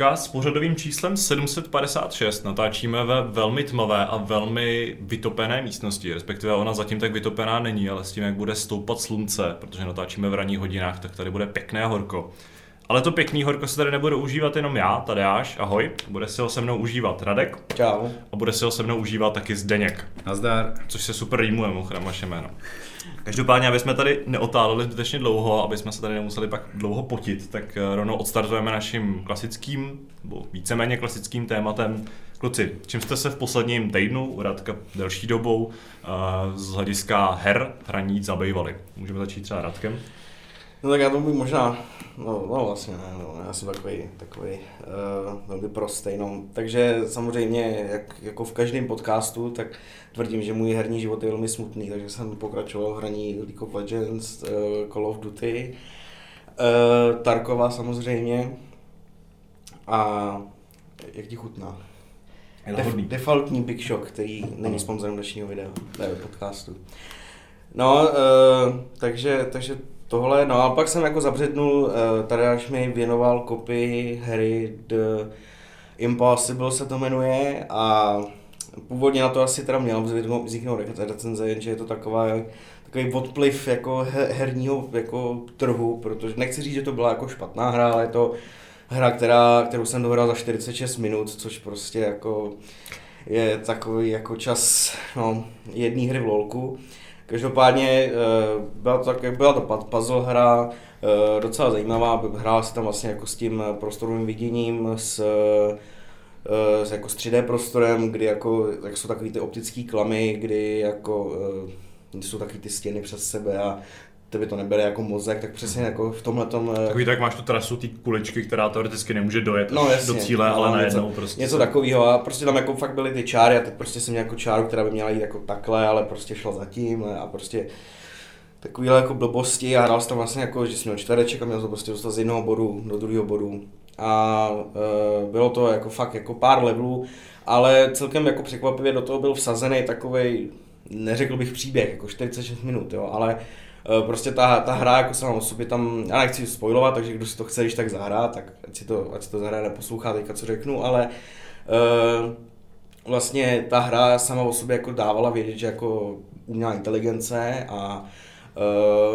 Podcast s pořadovým číslem 756 natáčíme ve velmi tmavé a velmi vytopené místnosti, respektive ona zatím tak vytopená není, ale s tím, jak bude stoupat slunce, protože natáčíme v ranních hodinách, tak tady bude pěkné a horko. Ale to pěkný horko se tady nebude užívat jenom já, Tadeáš, ahoj. Bude si ho se mnou užívat Radek. Čau. A bude si ho se mnou užívat taky Zdeněk. Nazdar. Což se super rýmuje, mimochodem, vaše jméno. Každopádně, aby jsme tady neotáleli zbytečně dlouho, aby jsme se tady nemuseli pak dlouho potit, tak eh, rovnou odstartujeme naším klasickým, nebo víceméně klasickým tématem. Kluci, čím jste se v posledním týdnu, u Radka delší dobou, eh, z hlediska her hraní zabývali? Můžeme začít třeba Radkem. No tak já to bych možná, no, no vlastně ne, no, já jsem takový, takový uh, velmi prostý, no. Takže samozřejmě, jak, jako v každém podcastu, tak tvrdím, že můj herní život je velmi smutný, takže jsem pokračoval v hraní League of Legends, uh, Call of Duty, uh, Tarkova samozřejmě a jak ti chutná? Def, defaultní Big Shock, který není sponzorem dnešního videa, ne, podcastu. No, uh, takže, takže tohle, no a pak jsem jako zabřednul, tady až mi věnoval kopii hry The Impossible se to jmenuje a původně na to asi teda měl vzniknout recenze, jenže je to taková takový odpliv jako herního jako trhu, protože nechci říct, že to byla jako špatná hra, ale je to hra, která, kterou jsem dohrál za 46 minut, což prostě jako je takový jako čas no, jedné hry v lolku. Každopádně eh, byla to, tak, byla to puzzle hra, eh, docela zajímavá, hrála se tam vlastně jako s tím prostorovým viděním, s, eh, s jako s 3D prostorem, kdy jako, jak jsou takový ty optické klamy, kdy jako jsou taky ty stěny přes sebe a tebe to nebere jako mozek, tak přesně jako v tomhle tom... Takový tak máš tu trasu té kuličky, která teoreticky nemůže dojet no, jasně, do cíle, no, ale najednou něco, prostě. Něco takového a prostě tam jako fakt byly ty čáry a teď prostě jsem měl jako čáru, která by měla jít jako takhle, ale prostě šla zatím a prostě takovýhle jako blbosti a hrál jsem tam vlastně jako, že jsem měl čtvereček a měl to prostě dostat z jednoho bodu do druhého bodu a e, bylo to jako fakt jako pár levelů, ale celkem jako překvapivě do toho byl vsazený takový, neřekl bych příběh, jako 46 minut, jo, ale Eh, prostě ta, ta hra jako sama o sobě tam, já nechci spoilovat, takže kdo si to chce, když tak zahrá, tak ať si to, ať si to zahraje, neposlouchá teďka, co řeknu, ale uh, vlastně ta hra sama o sobě jako dávala vědět, že jako umělá inteligence a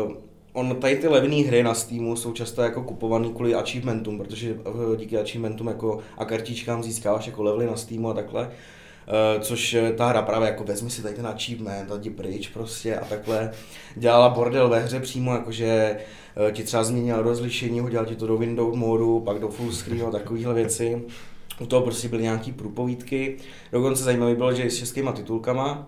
uh, on tady ty levné hry na Steamu jsou často jako kupovaný kvůli achievementům, protože díky achievementům jako a kartičkám získáváš jako levely na Steamu a takhle. Uh, což ta hra právě jako vezmi si tady ten achievement, a pryč prostě a takhle dělala bordel ve hře přímo, jakože uh, ti třeba změnil rozlišení, hodil ti to do window modu, pak do full screen a takovéhle věci. U toho prostě byly nějaký průpovídky. Dokonce zajímavé bylo, že i s českýma titulkama.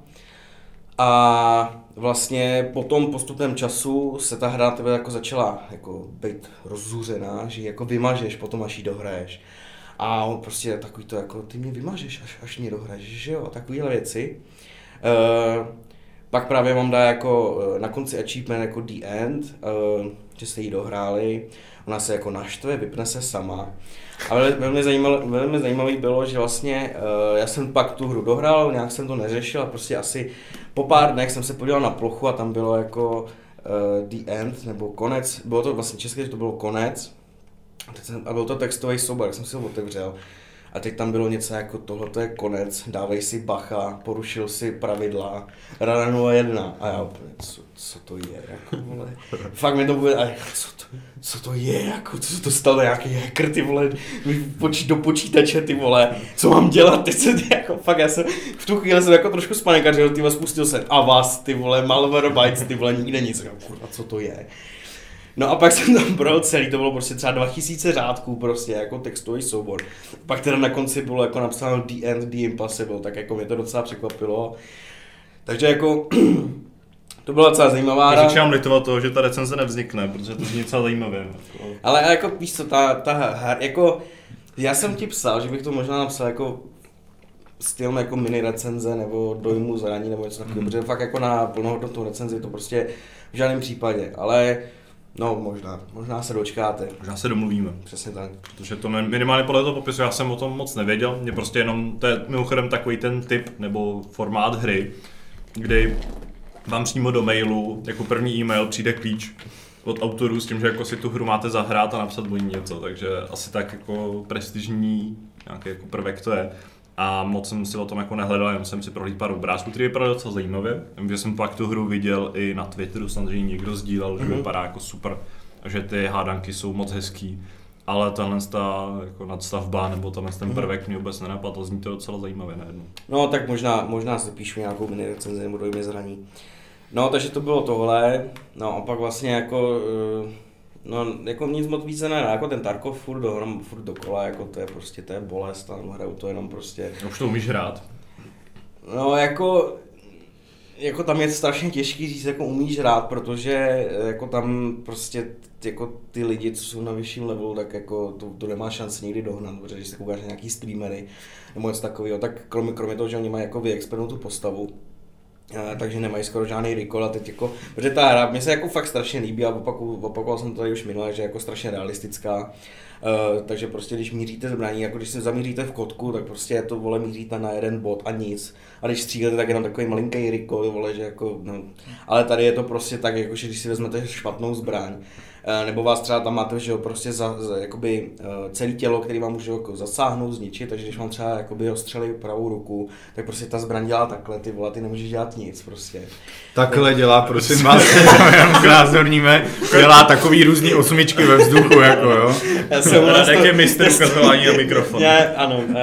A vlastně po tom postupném času se ta hra tebe jako začala jako být rozzuřená, že jako vymažeš potom, až ji dohraješ. A on prostě takový to jako, ty mě vymažeš, až, až mě dohraješ, že jo, takovýhle věci. Uh, pak právě mám dá jako uh, na konci achievement jako the end, uh, že jste jí dohráli, ona se jako naštve, vypne se sama. A velmi zajímavé, velmi zajímavý bylo, že vlastně uh, já jsem pak tu hru dohrál, nějak jsem to neřešil a prostě asi po pár dnech jsem se podíval na plochu a tam bylo jako the end, nebo konec, bylo to vlastně české, že to bylo konec, a, a byl to textový soubor, jak jsem si ho otevřel. A teď tam bylo něco jako tohle je konec, dávej si bacha, porušil si pravidla, rada jedna. A já úplně, co, co to je, jako vole. Fakt mi to bude, a co to, co to je, jako, co se to stalo, nějaký hacker, ty vole, poč, do počítače, ty vole, co mám dělat, teď se, jako, fakt, já jsem, v tu chvíli jsem jako trošku spanikařil, ty vole, spustil se, a vás, ty vole, Malwarebytes, ty vole, nikde nic, jako, kurva, co to je. No a pak jsem tam projel celý, to bylo prostě třeba 2000 řádků prostě jako textový soubor. Pak teda na konci bylo jako napsáno The End, The Impossible, tak jako mě to docela překvapilo. Takže jako to byla docela zajímavá hra. Začínám litovat toho, že ta recenze nevznikne, protože to zní docela zajímavě. Ale jako víš co, ta, ta hra, jako já jsem ti psal, že bych to možná napsal jako styl jako mini recenze nebo dojmu zraní nebo něco takového, mm. protože fakt jako na plnohodnotnou recenzi to prostě v žádném případě, ale No, možná. Možná se dočkáte. Možná se domluvíme. Přesně tak. Protože to minimálně podle toho popisu já jsem o tom moc nevěděl. Mě prostě jenom, to je mimochodem takový ten typ nebo formát hry, kdy vám přímo do mailu, jako první e-mail, přijde klíč od autorů s tím, že jako si tu hru máte zahrát a napsat o ní něco, takže asi tak jako prestižní nějaký jako prvek to je. A moc jsem si o tom jako nehledal, jenom jsem si prohlídl pár obrázků, který vypadá docela zajímavě. Vím, že jsem pak tu hru viděl i na Twitteru, samozřejmě někdo sdílel, mm-hmm. že Mhm. vypadá jako super, a že ty hádanky jsou moc hezký. Ale tenhle ta jako nadstavba nebo tenhle ten Mhm. prvek mě vůbec nenapadl, zní to docela zajímavě najednou. No, tak možná, možná si píšu nějakou mini recenzi nebo dojmě zraní. No, takže to bylo tohle. No a pak vlastně jako, eh, no jako nic moc více ne, jako ten Tarkov furt, do, furt dokola, jako to je prostě, to je bolest, a hraju to jenom prostě. Už to umíš hrát. No jako, jako tam je strašně těžký říct, jako umíš hrát, protože jako tam prostě jako ty lidi, co jsou na vyšším levelu, tak jako to, to nemá šanci nikdy dohnat, protože když se koukáš na nějaký streamery nebo něco takového, tak kromě, kromě toho, že oni mají jako vyexpertnou tu postavu, takže nemají skoro žádný recall a teď jako, protože ta hra mě se jako fakt strašně líbí a opaku, opakoval jsem to tady už minule, že je jako strašně realistická, Uh, takže prostě když míříte zbraní, jako když se zamíříte v kotku, tak prostě je to vole míříte na jeden bod a nic. A když střílíte, tak jenom takový malinký recoil, vole, že jako, no. Ale tady je to prostě tak, jako že když si vezmete špatnou zbraň, nebo vás třeba tam máte, že jo, prostě za, za jakoby uh, celé tělo, který vám může jako zasáhnout, zničit, takže když vám třeba jakoby ostřelí pravou ruku, tak prostě ta zbraň dělá takhle, ty vole, ty nemůžeš dělat nic prostě. Takhle dělá, prosím vás, jenom znázorníme, dělá takový různý osmičky ve vzduchu, jako jo. Já jsem nás Tak je mistr ukazování na mikrofon. Ne, ano. Uh,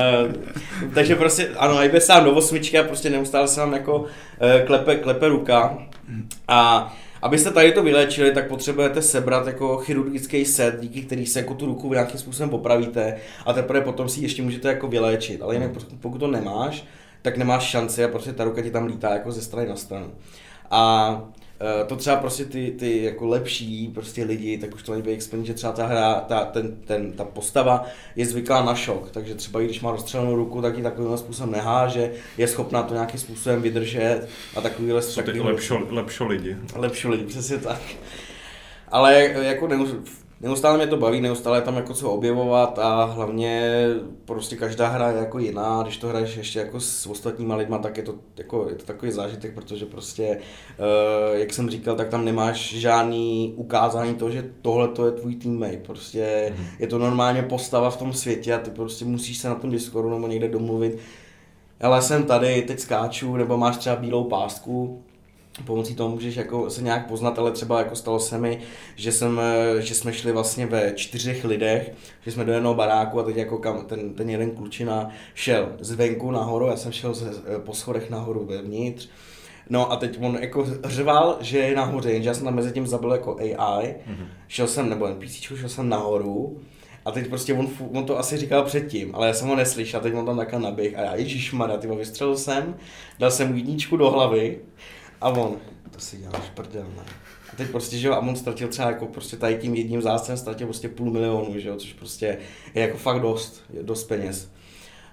takže prostě, ano, jde sám do osmičky a prostě neustále se vám jako uh, klepe, klepe ruka. A abyste tady to vylečili, tak potřebujete sebrat jako chirurgický set, díky který se jako tu ruku nějakým způsobem popravíte a teprve potom si ji ještě můžete jako vyléčit. Ale jinak pokud- pokud to nemáš, tak nemáš šanci a prostě ta ruka ti tam lítá jako ze strany na stranu. A to třeba prostě ty, ty jako lepší prostě lidi, tak už to není experiment, že třeba ta hra, ta, ten, ten, ta postava je zvyklá na šok, takže třeba i když má rozstřelenou ruku, tak ji takovým způsobem neháže, je schopná to nějakým způsobem vydržet a takovýhle Jsou ty takovýhle- lepšo, lepšo lidi. lepší lidi, přesně tak. Ale jako neus- neustále mě to baví, neustále je tam jako co objevovat a hlavně prostě každá hra je jako jiná, když to hraješ ještě jako s ostatníma lidma, tak je to, jako, je to takový zážitek, protože prostě, uh, jak jsem říkal, tak tam nemáš žádný ukázání toho, že tohle to je tvůj teammate, prostě Mhm. je to normálně postava v tom světě a ty prostě musíš se na tom Discordu nebo někde domluvit, ale jsem tady, teď skáču, nebo máš třeba bílou pástku, pomocí toho můžeš jako se nějak poznat, ale třeba jako stalo se mi, že, jsem, eh, že jsme šli vlastně ve čtyřech lidech, že jsme do jednoho baráku a teď jako kam, ten, ten jeden klučina šel zvenku nahoru, já jsem šel ze, eh, po schodech nahoru vevnitř, No a teď on jako řval, že je nahoře, jenže já jsem tam mezi tím zabil jako AI, mm-hmm. šel jsem, nebo NPC, šel jsem nahoru a teď prostě on, on to asi říkal předtím, ale já jsem ho neslyšel, teď on tam takhle naběh a já, ježišmarja, ty vystřelil jsem, dal jsem mu jedničku do hlavy a on, to si děláš prdel, ne? A teď prostě, že jo, a on ztratil třeba jako prostě tady tím jedním zástem ztratil prostě půl milionu, že jo, což prostě je jako fakt dost, je dost peněz.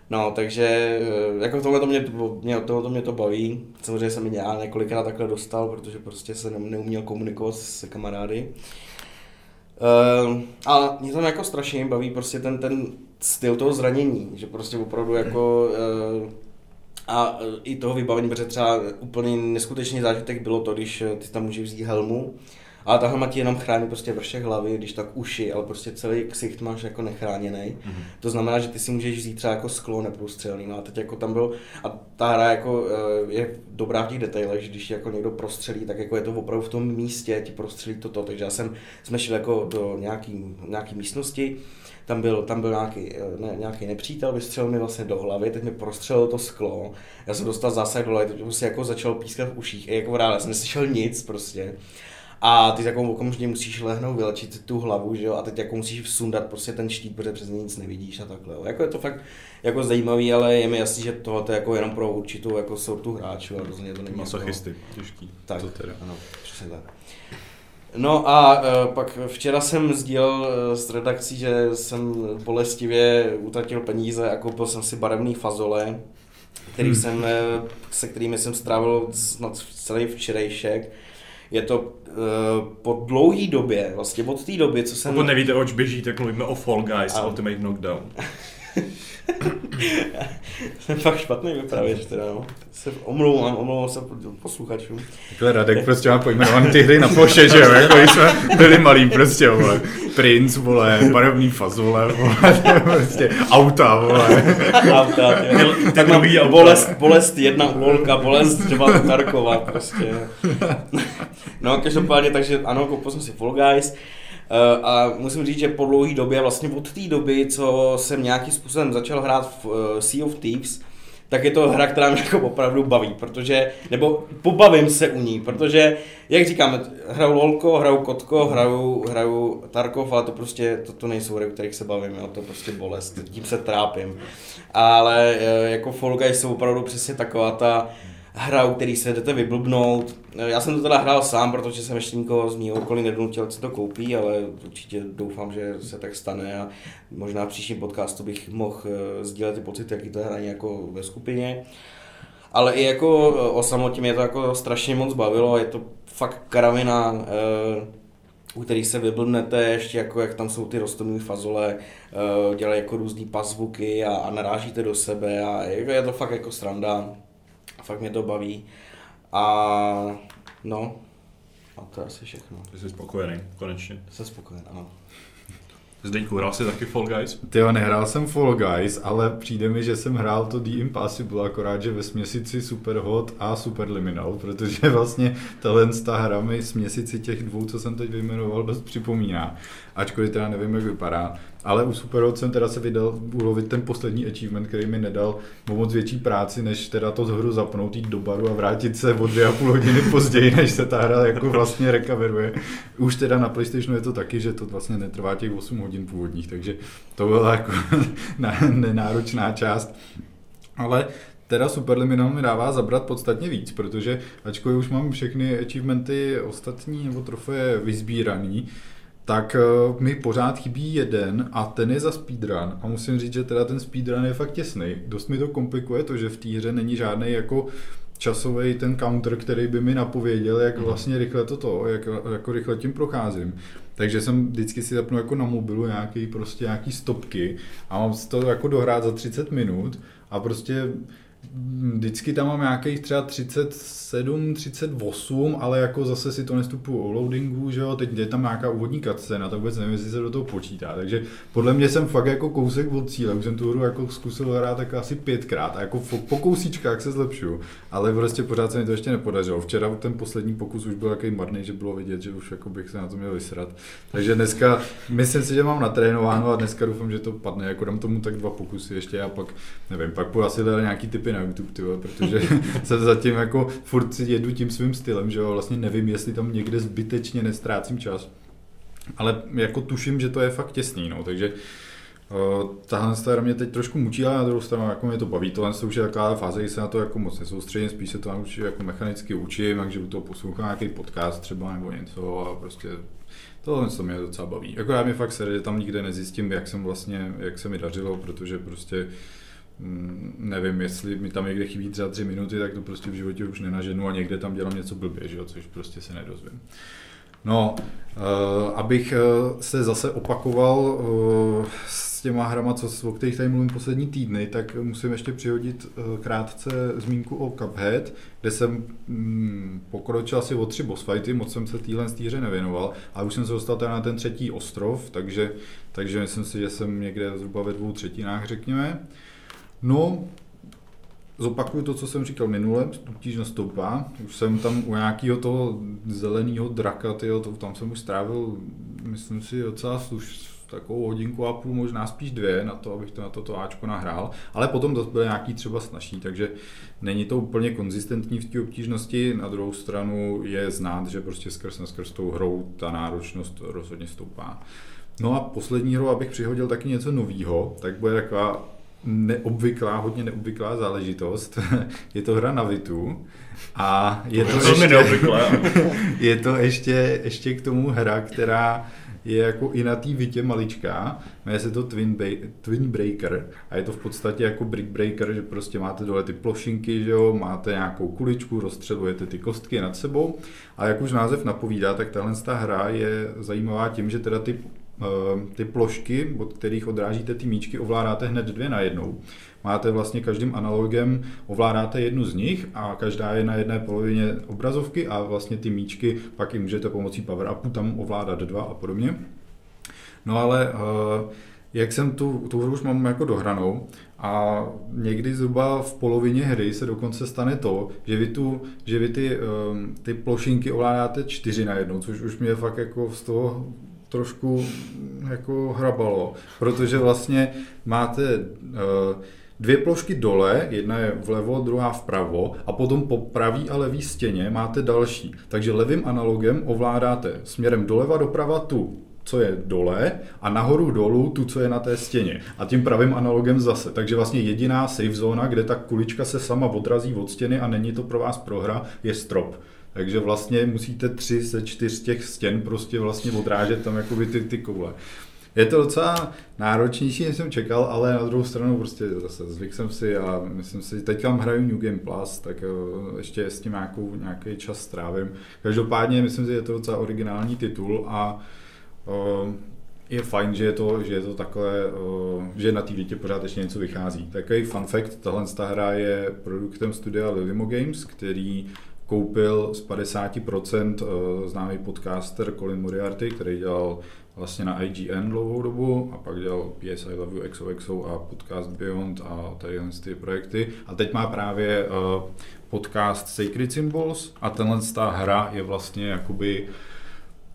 No, takže eh, jako tohle to mě, mě, tohle to mě to baví. Samozřejmě jsem já několikrát takhle dostal, protože prostě se ne- neuměl komunikovat se kamarády. Uh, a mě tam jako strašně baví prostě ten, ten styl toho zranění, že prostě opravdu jako uh, a eh, i toho vybavení, protože třeba úplně neskutečný zážitek bylo to, když eh, ty tam můžeš vzít helmu, ale ta helma ti jenom chrání prostě vršek hlavy, když tak uši, ale prostě celý ksicht máš jako nechráněný. Mhm. To znamená, že ty si můžeš vzít třeba jako sklo neprůstřelný. No a teď jako tam byl, a ta hra jako eh, je dobrá v těch detailech, že když jako někdo prostřelí, tak jako je to opravdu v tom místě, ti prostřelí toto. Takže já jsem, jsme šli jako do nějaký, nějaký místnosti, tam byl, tam byl nějaký, eh, ne, nějaký nepřítel, vystřelil mi vlastně do hlavy, teď mi prostřelil to sklo, já jsem dostal zásah do hlavy, teď si jako začal pískat v uších, i jako já jsem neslyšel nic prostě. A ty jako okamžitě musíš lehnout, vylečit tu hlavu, že jo, a teď jako musíš vsundat prostě ten štít, protože přes nic nevidíš a takhle. Jo. Jako je to fakt jako zajímavý, ale je mi jasný, že tohle je jako jenom pro určitou jako sortu hráčů a rozhodně to není jako... Masochisty, těžký. Tak, To teda. ano, přesně tak. No a uh, pak včera jsem sdílel uh, s redakcí, že jsem bolestivě utratil peníze a koupil jsem si barevný fazole, který Hmm. jsem, uh, se kterými jsem strávil snad celý včerejšek. Je to uh, po dlouhý době, vlastně od té doby, co jsem... Pokud nevíte, oč běží, tak mluvíme o Fall Guys Ano. Ultimate Knockdown. Jsem fakt špatný vypravěč teda, no. Se omlouvám, omlouvám se posluchačům. Takhle Radek prostě má pojmenovaný ty hry na ploše, že jo, jako když jsme byli malí prostě, vole. Prince, vole, barevný fazole, vole, prostě auta, vole. Auta, ty, tak mám bolest, bolest jedna u Lolka, bolest dva u Tarkova, prostě. No, každopádně, takže ano, koupil jsem si Fall Guys. Eh, a musím říct, že po dlouhé době, vlastně od té doby, co jsem nějakým způsobem začal hrát v eh, Sea of Thieves, tak je to hra, která mě jako opravdu baví, protože, nebo pobavím se u ní, protože, jak říkám, hraju Lolko, hraju Kotko, hraju, hraju Tarkov, ale to prostě, to, to nejsou hry, kterých se bavím, jo, to prostě bolest, tím se trápím. Ale eh, jako Fall Guys jsou opravdu přesně taková ta, hra, u který se jdete vyblbnout. Já jsem to teda hrál sám, protože jsem ještě nikoho z mého okolí nedonutil, co to koupí, ale určitě doufám, že se tak stane a možná v příštím podcastu bych mohl eh, sdílet ty pocity, jaký to hraní jako ve skupině. Ale i jako eh, o samotě mě to jako strašně moc bavilo, je to fakt karavina, eh, u kterých se vyblbnete, ještě jako jak tam jsou ty rostlinné fazole, dělají jako různý pasvuky a, a narážíte do sebe a je, je to fakt jako sranda fakt mě to baví. A no, a to je asi všechno. Jsi spokojený, konečně. Jsem spokojený, ano. Zdeňku, hrál jsi taky Fall Guys? Ty nehrál jsem Fall Guys, ale přijde mi, že jsem hrál to The Impossible, akorát, že ve směsici Superhot a Superliminal, protože vlastně tahle ta hra mi směsici těch dvou, co jsem teď vyjmenoval, dost připomíná. Ačkoliv teda nevím, jak vypadá. Ale u Superhot jsem teda se vydal ulovit ten poslední achievement, který mi nedal moc větší práci, než teda to z hru zapnout, jít do baru a vrátit se o dvě a půl hodiny později, než se ta hra jako vlastně recoveruje. Už teda na PlayStationu je to taky, že to vlastně netrvá těch 8 hodin původních, takže to byla jako nenáročná část. Ale teda Superliminal mi dává zabrat podstatně víc, protože ačkoliv už mám všechny achievementy ostatní nebo trofeje vyzbíraný, tak uh, mi pořád chybí jeden a ten je za speedrun a musím říct, že teda ten speedrun je fakt těsný. Dost mi to komplikuje to, že v té hře není žádný jako časový ten counter, který by mi napověděl, jak mhm. vlastně rychle toto, jak jako rychle tím procházím. Takže jsem vždycky si zapnu jako na mobilu nějaký prostě nějaký stopky a mám to jako dohrát za 30 minut a prostě vždycky tam mám nějakých třeba 37, 38, ale jako zase si to nestupuju o loadingu, že jo, teď je tam nějaká úvodní cutscene, tak vůbec nevím, jestli se do toho počítá, takže podle mě jsem fakt jako kousek od cíle, už jsem tu hru jako zkusil hrát tak asi pětkrát a jako po kousíčkách se zlepšuju, ale prostě pořád se mi to ještě nepodařilo. Včera ten poslední pokus už byl takový marný, že bylo vidět, že už jako bych se na to měl vysrat. Takže dneska myslím si, že mám natrénováno a dneska doufám, že to padne, jako dám tomu tak dva pokusy ještě a pak nevím, pak půjdu asi nějaký typy na YouTube, tyhle, protože se zatím jako furt jedu tím svým stylem, že jo, vlastně nevím, jestli tam někde zbytečně nestrácím čas. Ale jako tuším, že to je fakt těsný, no, takže Uh, tahle hra mě teď trošku mučí, ale na druhou stranu jako mě to baví. Tohle už je taková fáze, kdy se na to jako moc nesoustředím, spíš se to naučím, jako mechanicky učím, takže u toho poslouchám nějaký podcast třeba nebo něco a prostě tohle to mě docela baví. Jako já mi fakt se, že tam nikde nezjistím, jak jsem vlastně, jak se mi dařilo, protože prostě nevím, jestli mi tam někde chybí třeba tři minuty, tak to prostě v životě už nenaženu a někde tam dělám něco blbě, že jo, což prostě se nedozvím. No, uh, abych uh, se zase opakoval uh, s těma hrama, co, o kterých tady mluvím poslední týdny, tak musím ještě přihodit krátce zmínku o Cuphead, kde jsem um, pokročil asi o tři boss fighty, moc jsem se téhle stýře nevěnoval, a už jsem se dostal teda na ten třetí ostrov, takže, takže myslím si, že jsem někde zhruba ve dvou třetinách, řekněme. No, zopakuju to, co jsem říkal minule, obtížnost stoupá. Už jsem tam u nějakého toho zeleného draka, tyjo, to, tam jsem už strávil, myslím si, docela sluš, takovou hodinku a půl, možná spíš dvě na to, abych to na toto Ačko nahrál, ale potom to byl nějaký třeba snažší, takže není to úplně konzistentní v té obtížnosti, na druhou stranu je znát, že prostě skrz na skrz tou hrou ta náročnost rozhodně stoupá. No a poslední hrou, abych přihodil taky něco nového, tak bude taková neobvyklá, hodně neobvyklá záležitost. je to hra na Vitu a je to, to ještě, neobvyklé. je to ještě, ještě k tomu hra, která je jako i na té vitě maličká, jmenuje se to Twin, ba- Twin Breaker a je to v podstatě jako Brick Breaker, že prostě máte dole ty plošinky, že jo, máte nějakou kuličku, rozstřelujete ty kostky nad sebou a jak už název napovídá, tak tahle ta hra je zajímavá tím, že teda ty ty plošky, od kterých odrážíte ty míčky, ovládáte hned dvě na jednou. Máte vlastně každým analogem, ovládáte jednu z nich a každá je na jedné polovině obrazovky a vlastně ty míčky pak i můžete pomocí power upu tam ovládat dva a podobně. No ale uh, jak jsem tu, tu hru už mám jako dohranou a někdy zhruba v polovině hry se dokonce stane to, že vy, tu, že vy ty, um, ty plošinky ovládáte čtyři na jednu, což už mě fakt jako z toho trošku jako hrabalo, protože vlastně máte uh, dvě plošky dole, jedna je vlevo, druhá vpravo a potom po pravý a levý stěně máte další. Takže levým analogem ovládáte směrem doleva doprava tu co je dole a nahoru dolů tu, co je na té stěně. A tím pravým analogem zase. Takže vlastně jediná safe zóna, kde ta kulička se sama odrazí od stěny a není to pro vás prohra, je strop. Takže vlastně musíte tři ze čtyř těch stěn prostě vlastně odrážet tam jakoby ty, ty koule. Je to docela náročnější, než jsem čekal, ale na druhou stranu prostě zase zvyk jsem si a myslím si, teď tam hraju New Game Plus, tak eh, ještě s tím nějakou, nějaký čas strávím. Každopádně myslím si, že je to docela originální titul a uh, je fajn, že je to, že je to takhle, uh, že na té dítě pořád ještě něco vychází. Takový fun fact, tahle hra je produktem studia Lilimo Games, který koupil z 50% známý podcaster Colin Moriarty, který dělal vlastně na IGN dlouhou dobu a pak dělal PS I Love You XOXO a podcast Beyond a tady ty projekty. A teď má právě uh, podcast Sacred Symbols a tenhle ta hra je vlastně jakoby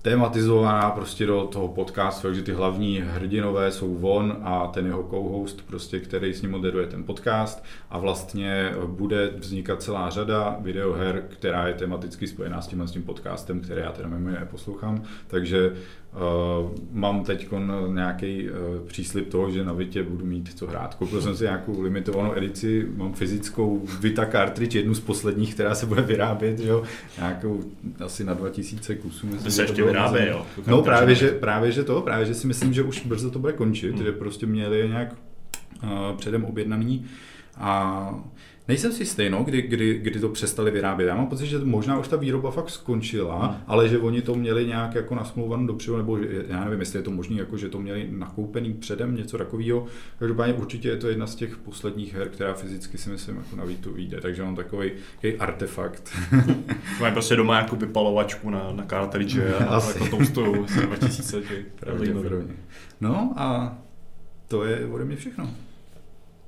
tematizovaná prostě do toho podcastu, takže ty hlavní hrdinové jsou von a ten jeho co-host, prostě, který s ním moderuje ten podcast a vlastně bude vznikat celá řada videoher, která je tematicky spojená s tím, s tím podcastem, který já teda mimo poslouchám, takže Uh, mám teď nějaký uh, příslip toho, že na Vitě budu mít co hrát. Koupil jsem si nějakou limitovanou edici, mám fyzickou Vita cartridge, jednu z posledních, která se bude vyrábět, jo? nějakou asi na 2000 kusů. Myslím, se ještě vyrábí, jo? No právě že, právě že to, právě že si myslím, že už brzo to bude končit, hmm. že prostě měli nějak uh, předem objednaný a Nejsem si stejno, kdy, kdy, kdy to přestali vyrábět. Já mám pocit, že možná už ta výroba fakt skončila, hmm. ale že oni to měli nějak jako nasmluvanou dopředu, nebo já nevím, jestli je to možné, jako že to měli nakoupený předem, něco takového. Každopádně určitě je to jedna z těch posledních her, která fyzicky si myslím jako na Vítu vyjde, takže mám takový, artefakt. Mají prostě doma jako vypalovačku na, na cartridge a Asi. jako toustou 2000. No a to je ode mě všechno.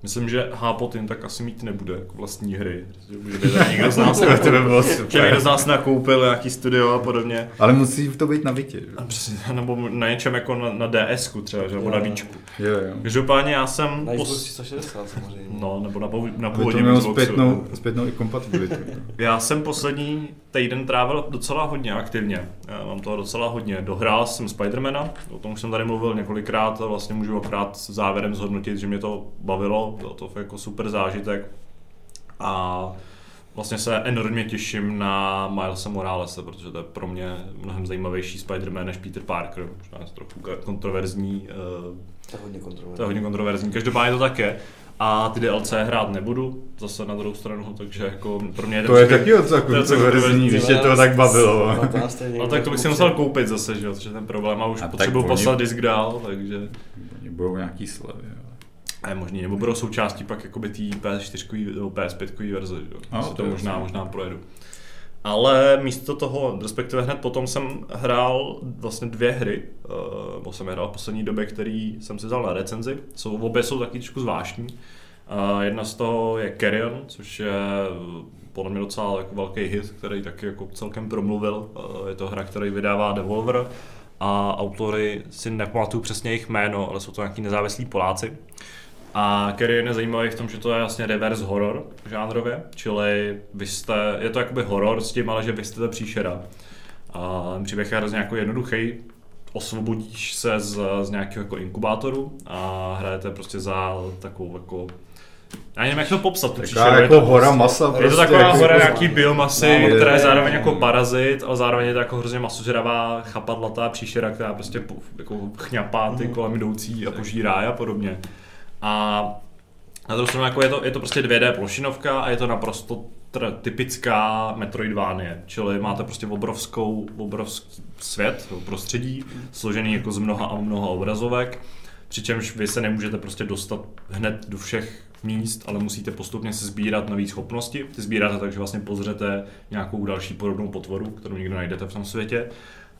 Myslím, že Hápotin tak asi mít nebude jako vlastní hry. Že by někdo z nás, to by bylo super. někdo z nás nakoupil nějaký studio a podobně. Ale musí to být na Vitě. Přesně, nebo na něčem jako na, na ds třeba, že? nebo na Víčku. Jo, jo. Každopádně já jsem... Na Xbox 360 samozřejmě. No, nebo na, na původním Xboxu. Zpětnou, zpětnou i kompatibilitu. já jsem poslední týden trávil docela hodně aktivně. Já mám toho docela hodně. Dohrál jsem Spidermana, o tom už jsem tady mluvil několikrát a vlastně můžu akorát závěrem zhodnotit, že mě to bavilo, bylo to jako super zážitek. A vlastně se enormně těším na Milesa Moralesa, protože to je pro mě mnohem zajímavější Spider-Man než Peter Parker. Možná je to trochu kontroverzní. To je hodně kontroverzní. To je hodně kontroverzní. Každopádně to tak je a ty DLC hrát nebudu, zase na druhou stranu, takže jako pro mě je to... je taky docela kontroverzní, když tě to tak bavilo. No tak to bych si musel koupit zase, že jo, protože ten problém a už potřebuji poslat disk dál, takže... Oni budou nějaký slevy, jo. A je možný, nebo budou součástí pak jakoby tý PS4 nebo PS5 verze, jo. No, to, to možná, možná projedu. Ale místo toho, respektive hned potom jsem hrál vlastně dvě hry, uh, bo jsem je hrál v poslední době, který jsem si vzal na recenzi. Jsou, obě jsou taky trošku zvláštní. Uh, jedna z toho je Carrion, což je eh, podle mě docela jako velký hit, který taky jako celkem promluvil. Je to hra, který vydává Devolver a autory si nepamatuju přesně jejich jméno, ale jsou to nějaký nezávislí Poláci. A Carrion je zajímavý v tom, že to je vlastně reverse horror žánrově, čili vy jste, je to jakoby horor s tím, ale že vy jste ta příšera. A ten příběh je hrozně jako jednoduchý, osvobodíš se z, z nějakého jako inkubátoru a hrajete prostě za takovou jako já nevím, jak to popsat, tu příšeru. jako je to, hora masa. Je prostě, to taková jako hora nějaký biomasy, no, která je zároveň jako parazit, ale zároveň je to jako hrozně masožravá, chapadlatá příšera, která prostě jako chňapá ty kolem jdoucí a požírá a podobně. A na druhou stranu jako je, to, je to prostě 2D plošinovka a je to naprosto tra- typická Metroidvanie, čili máte prostě obrovskou, obrovský svět, prostředí, složený jako z mnoha a mnoha obrazovek, přičemž vy se nemůžete prostě dostat hned do všech míst, ale musíte postupně se sbírat nové schopnosti. Ty sbíráte tak, že vlastně pozřete nějakou další podobnou potvoru, kterou nikdo najdete v tom světě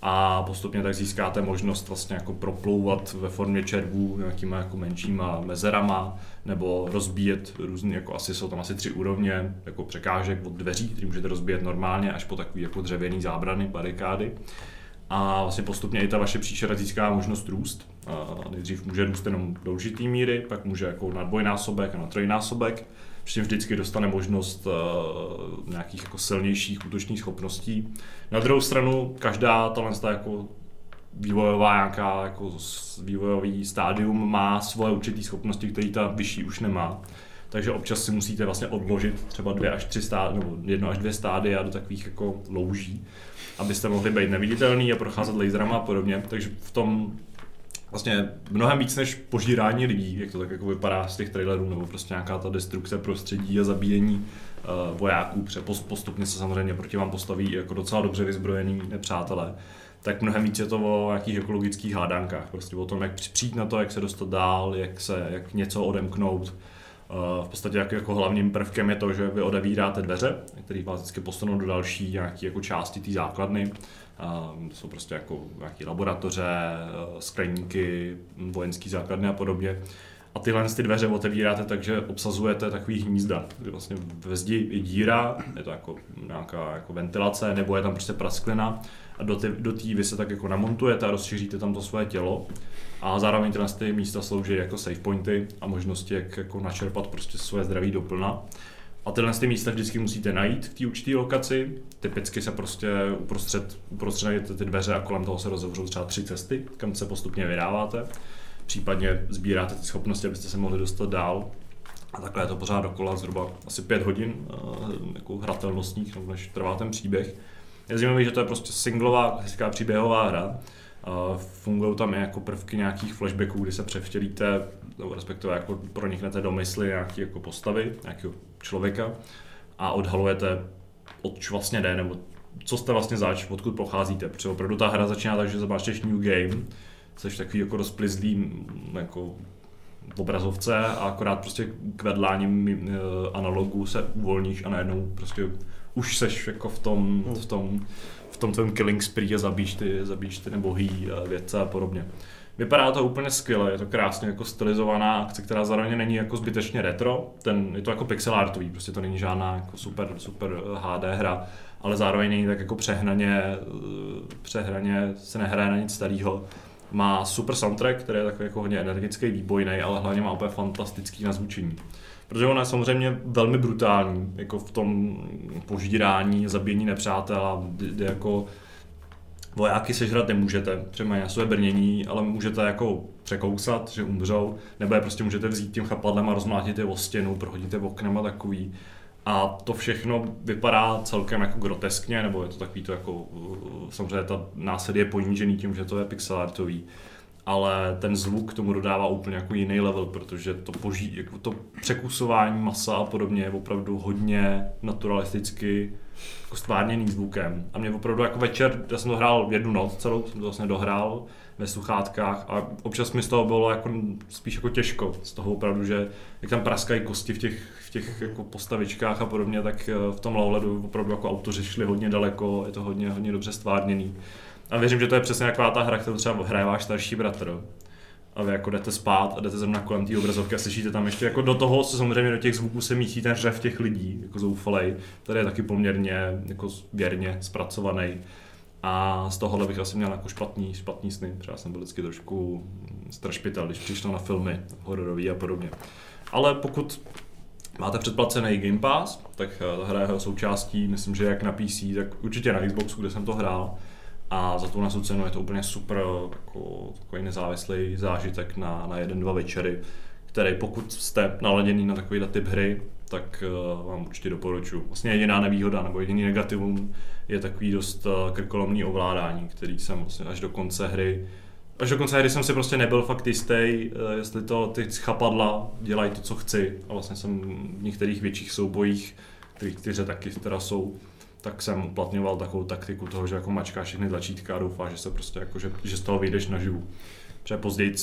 a postupně tak získáte možnost vlastně jako proplouvat ve formě červů nějakýma jako menšíma mezerama nebo rozbíjet různý, jako asi jsou tam asi tři úrovně jako překážek od dveří, které můžete rozbíjet normálně až po takový jako dřevěný zábrany, barikády. A vlastně postupně i ta vaše příšera získá možnost růst. A nejdřív může růst jenom do určitý míry, pak může jako na dvojnásobek a na trojnásobek že vždycky dostane možnost uh, nějakých jako silnějších útočních schopností. Na druhou stranu, každá tahle jako vývojová nějaká jako vývojový stádium má svoje určité schopnosti, které ta vyšší už nemá. Takže občas si musíte vlastně odložit třeba dvě až tři stády, nebo jedno až dvě stády a do takových jako louží, abyste mohli být neviditelný a procházet laserama a podobně. Takže v tom vlastně mnohem víc než požírání lidí, jak to tak jako vypadá z těch trailerů, nebo prostě nějaká ta destrukce prostředí a zabíjení uh, vojáků, postupně se samozřejmě proti vám postaví jako docela dobře vyzbrojení nepřátelé, tak mnohem víc je to o nějakých ekologických hádankách, prostě o tom, jak přijít na to, jak se dostat dál, jak, se, jak něco odemknout. Uh, v podstatě jako, jako hlavním prvkem je to, že vy odevíráte dveře, které vás vždycky posunou do další nějaké jako části té základny jsou prostě jako nějaké laboratoře, eh, skleníky, vojenský základny a podobně. A tyhle ty dveře otevíráte tak, že obsazujete takový hnízda, kdy vlastně ve zdi je díra, je to jako nějaká jako ventilace, nebo je tam prostě prasklina a do té do vy se tak jako namontujete a rozšíříte tam to svoje tělo. A zároveň tyhle ty místa slouží jako save pointy a možnosti, jak jako načerpat prostě svoje zdraví doplna. A tyhle ty místa vždycky musíte najít v té určité lokaci. Typicky se prostě uprostřed, uprostřed ty dveře a kolem toho se rozevřou třeba tři cesty, kam se postupně vydáváte. Případně sbíráte ty schopnosti, abyste se mohli dostat dál. A takhle je to pořád dokola, zhruba asi pět hodin uh, jako hratelnostních, než trvá ten příběh. Je zajímavé, že to je prostě singlová, klasická příběhová hra. Fungují tam i jako prvky nějakých flashbacků, kdy se převtělíte, nebo respektive jako proniknete do mysli nějaké jako postavy, nějakého člověka a odhalujete, odč vlastně jde, nebo co jste vlastně zač, odkud pocházíte. Protože opravdu ta hra začíná tak, že zamáčneš New Game, což takový jako rozplizlý jako v obrazovce a akorát prostě kvedláním eh, analogů se uvolníš a najednou prostě už seš jako v tom, v tom, v tom tvém killing spree a zabíš ty, zabíš ty nebohý eh, vědce a podobně. Vypadá to úplně skvěle, je to krásně jako stylizovaná akce, která zároveň není jako zbytečně retro, ten, je to jako pixel artový, prostě to není žádná jako super, super HD hra, ale zároveň není tak jako přehnaně, eh, přehraně se nehraje na nic starého. Má super soundtrack, který je takový jako hodně energický, výbojný, ale hlavně má úplně fantastický nazvučení. Protože ona je samozřejmě velmi brutální, jako v tom požírání, zabíjení nepřátel a jde jako vojáky sežrat nemůžete, třeba své brnění, ale můžete jako překousat, že umřou, nebo je prostě můžete vzít tím chapadlem a rozmlátit je o stěnu, prohodit je oknem a takový. A to všechno vypadá celkem jako groteskně, nebo je to takový to jako, samozřejmě ta násilí je ponížený tím, že to je pixelartový ale ten zvuk tomu dodává úplně jako jiný level, protože to, poží, jako to překusování masa a podobně je opravdu hodně naturalisticky jako stvárněný zvukem. A mě opravdu jako večer, já jsem to hrál jednu noc celou, jsem to vlastně dohrál ve sluchátkách a občas mi z toho bylo jako spíš jako těžko, z toho opravdu, že jak tam praskají kosti v těch, v těch jako postavičkách a podobně, tak eh, v tom Lowledu opravdu jako autoři šli hodně daleko, je to hodně, hodně dobře stvárněný. A věřím, že to je přesně taková ta hra, kterou třeba hraje váš starší bratr. A vy jako jdete spát a jdete zrovna kolem té obrazovky a slyšíte tam ještě jako do toho se samozřejmě do těch zvuků se míchí ten řev těch lidí, jako zoufalej, který je taky poměrně jako věrně zpracovaný. A z tohohle bych asi měl jako špatný, špatný sny. Třeba jsem byl vždycky trošku strašpitel, když přišlo na filmy hororový a podobně. Ale pokud máte předplacený Game Pass, tak ta hra je součástí, myslím, že jak na PC, tak určitě na Xboxu, kde jsem to hrál a za tu nasu cenu je to úplně super jako, takový nezávislý zážitek na, na jeden, dva večery, který pokud jste naladěný na takový typ hry, tak uh, vám určitě doporučuji. Vlastně jediná nevýhoda nebo jediný negativum je takový dost uh, krkolomný ovládání, který jsem vlastně až do konce hry Až do konce hry jsem si prostě nebyl fakt jistý, uh, jestli to ty chapadla dělají to, co chci. A vlastně jsem v některých větších soubojích ty čtyře taky teda jsou, tak jsem uplatňoval takovou taktiku toho, že jako mačkáš všechny tlačítka a doufáš, že se prostě jako, že, že z toho vyjdeš naživu. Protože později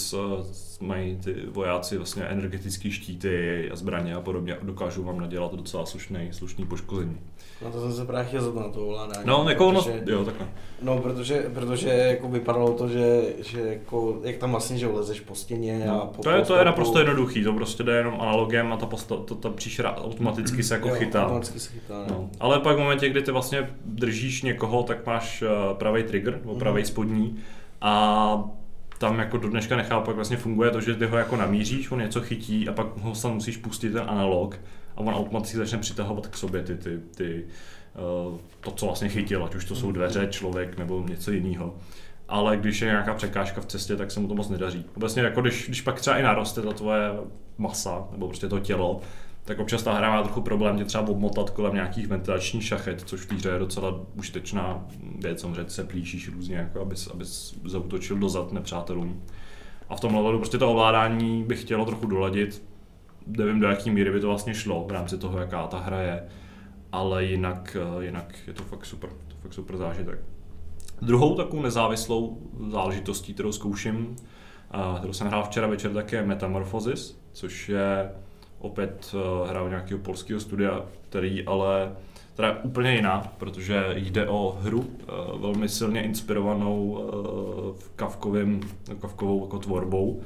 mají ty vojáci vlastně energetické štíty a zbraně a podobně a dokážou vám nadělat docela slušný, slušný poškození. Na to jsem se právě chtěl na to ovládání. No, jako ono, jo, takhle. no, protože, protože jako vypadalo to, že, že jako, jak tam vlastně, že lezeš po stěně a No, po to, je, to je naprosto jednoduchý, to prostě jde jenom analogem a ta, posta, to, ta příšera automaticky se jako Jo, chytá. automaticky se chytá, no. No. Ale pak v momentě, kdy ty vlastně držíš někoho, tak máš uh, pravý trigger, nebo pravý Mhm. spodní a tam jako do dneška nechápu, jak vlastně funguje to, že ty ho jako namíříš, on něco chytí a pak ho sam musíš pustit ten analog a on automaticky začne přitahovat k sobě ty, ty, ty uh, to, co vlastně chytil, ať už to jsou dveře, člověk nebo něco jiného. Ale když je nějaká překážka v cestě, tak se mu to moc nedaří. Vlastně jako když, když pak třeba i naroste ta tvoje masa, nebo prostě to tělo, tak občas ta hra má trochu problém tě třeba obmotat kolem nějakých ventilačních šachet, což v hře je docela užitečná věc, samozřejmě se plíšíš různě, jako abys, abys zautočil dozad nepřátelům. A v tom levelu prostě to ovládání bych chtělo trochu doladit. Nevím, do jaký míry by to vlastně šlo v rámci toho, jaká ta hra je, ale jinak, eh, jinak je to fakt super, to fakt super zážitek. Druhou takovou nezávislou záležitostí, kterou zkouším, a kterou jsem hrál včera večer, tak je Metamorphosis, což je opět hra od nějakého polského studia, který ale teda je úplně jiná, protože jde o hru uh, velmi silně inspirovanou uh, Kavkovým, Kavkovou jako tvorbou.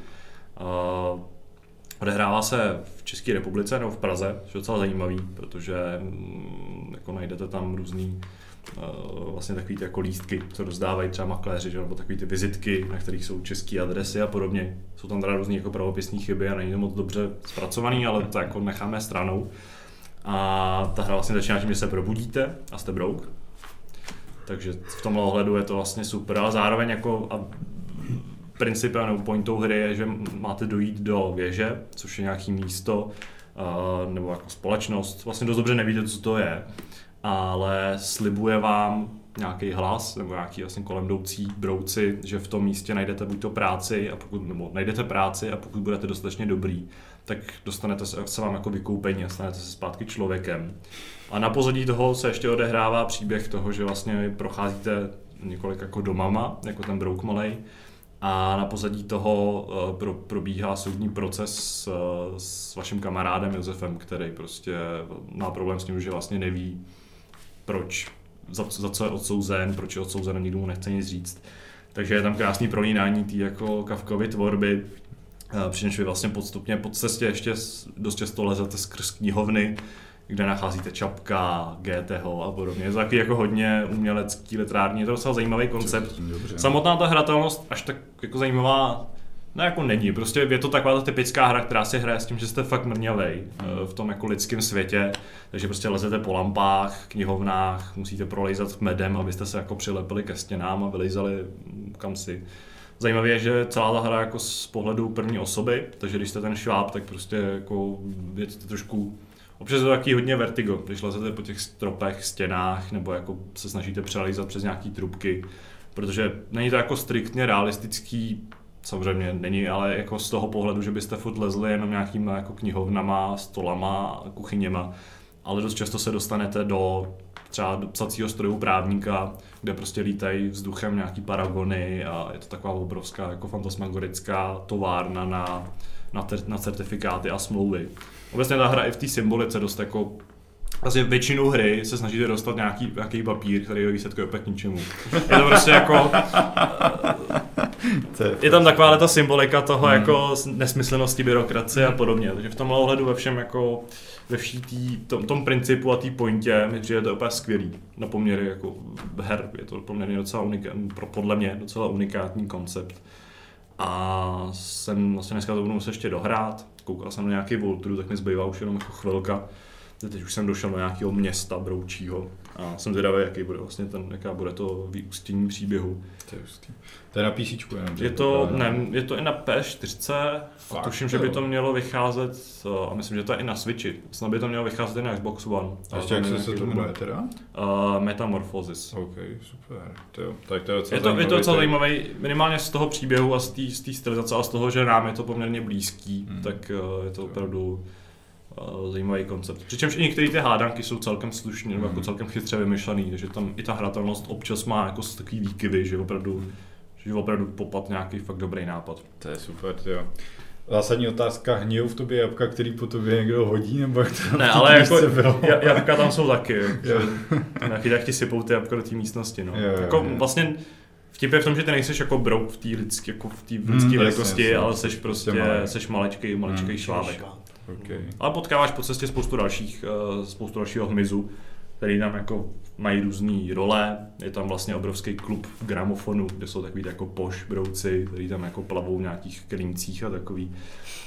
Odehrává se v České republice nebo v Praze, což je docela zajímavý, protože mm, jako najdete tam různý vlastně takový ty jako lístky, co rozdávají třeba makléři, že? nebo takový ty vizitky, na kterých jsou české adresy a podobně. Jsou tam teda různý jako pravopisní chyby a není to moc dobře zpracovaný, ale to jako necháme stranou. A ta hra vlastně začíná tím, že se probudíte a jste brouk. Takže v tomhle ohledu je to vlastně super, ale zároveň jako a principem nebo pointou hry je, že máte dojít do věže, což je nějaký místo uh, nebo jako společnost. Vlastně dost dobře nevíte, co to je, ale slibuje vám nějaký hlas nebo nějaký vlastně kolem jdoucí brouci, že v tom místě najdete buď to práci, a pokud, nebo najdete práci a pokud budete dostatečně dobrý, tak dostanete se, se vám jako vykoupení a stanete se zpátky člověkem. A na pozadí toho se ještě odehrává příběh toho, že vlastně procházíte několik jako domama, jako ten brouk malej, a na pozadí toho uh, pro, probíhá soudní proces s, uh, s vaším kamarádem Josefem, který prostě má problém s tím, že vlastně neví, proč, za, za co je odsouzen, proč je odsouzen nikdo mu nechce nic říct. Takže je tam krásný prolínání té jako Kavkovy tvorby, uh, přičemž vy vlastně podstupně po cestě ještě dost často lezete skrz knihovny, kde nacházíte Čapka, GTho a podobně. Je to taky jako hodně umělecký, literární, je to docela zajímavý koncept. Dobře. Samotná ta hratelnost až tak jako zajímavá No jako není, prostě je to taková ta typická hra, která si hraje s tím, že jste fakt mrňavej eh, v tom jako lidském světě, takže prostě lezete po lampách, knihovnách, musíte prolejzat medem, abyste se jako přilepili ke stěnám a vylejzali kam si. Zajímavé je, že celá ta hra jako z pohledu první osoby, takže když jste ten šváb, tak prostě jako to trošku Občas je to taky hodně vertigo, když lezete po těch stropech, stěnách, nebo jako se snažíte přelízat přes nějaký trubky, protože není to jako striktně realistický, samozřejmě není, ale jako z toho pohledu, že byste furt lezli jenom nějakýma jako knihovnama, stolama, kuchyněma, ale dost často se dostanete do třeba do psacího stroju právníka, kde prostě lítají vzduchem nějaký paragony a je to taková obrovská jako fantasmagorická továrna na, na, ter, na certifikáty a smlouvy. Obecně ta hra i v té symbolice dost jako Vlastně většinu hry se snažíte dostat nějaký, nějaký papír, který je výsledku opět ničemu. Je to prostě jako, je, je tam taková ta symbolika toho Hmm. jako nesmyslnosti byrokracie a podobně. Takže v tomhle ohledu ve všem jako ve vší tý, tom, tom principu a té pointě mi přijde to úplně skvělý. Na poměry jako her je to poměrně docela unikátní, pro podle mě docela unikátní koncept. A jsem vlastně dneska to budu muset ještě dohrát. Koukal jsem na nějaký Voltru, tak mi zbývá už jenom jako chvilka. Teď už jsem došel do nějakého města broučího a jsem zvědavý, jaký bude vlastně ten, jaká bude to vyústění příběhu. to je hustý. To je na PC, jenom. Je to, ne, je to i na P4 a tuším, že by to mělo vycházet, eh, a myslím, že to je i na Switchi, snad by to mělo vycházet i na Xbox One. A ještě jak se, to jmenuje teda? Uh, Metamorphosis. OK, super. To jo. Tak to je docela Je to, je to docela zajímavý, minimálně z toho příběhu a z té z stylizace a z toho, že nám je to poměrně blízký, Hmm. tak uh, je to opravdu zajímavý koncept. Přičemž i některé ty hádanky jsou celkem slušné, nebo jako Mhm. celkem chytře vymyšlený, takže tam i ta hratelnost občas má jako takový výkyvy, že opravdu, že opravdu popat nějaký fakt dobrý nápad. To je super, jo. Zásadní otázka, hníjou v tobě jabka, který po tobě někdo hodí, nebo jak to Ne, ale jako bylo? jabka tam jsou taky, jo. nějaký tak ti sypou ty jabka do té místnosti, no. Jo, jo, jako jo. vlastně Vtip je v tom, že ty nejseš jako brouk v té lidské, jako v Hmm, lidské jasně, velikosti, jasně. ale seš prostě, Prostě malej. seš malečkej, malečkej Hmm. šlábek. Okay. Ale potkáváš po cestě spoustu dalších, eh, spoustu dalšího hmyzu, který tam jako mají různé role. Je tam vlastně obrovský klub gramofonu, kde jsou takový jako poš brouci, který tam jako plavou v nějakých klíncích a takový.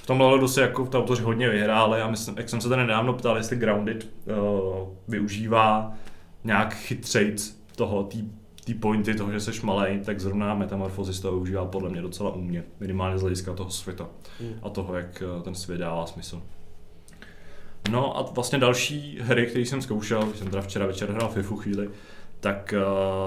V tomhle ohledu se jako v autoři hodně vyhráli a myslím, jak jsem se tady nedávno ptal, jestli Grounded uh, využívá nějak chytřejc toho, tý, tý pointy toho, že seš malej, tak zrovna Metamorphosis to využívá podle mě docela umně, minimálně z hlediska toho světa Hmm. a toho, jak eh, ten svět dává smysl. No a vlastně další hry, které jsem zkoušel, jsem teda včera večer hrál FIFU chvíli, tak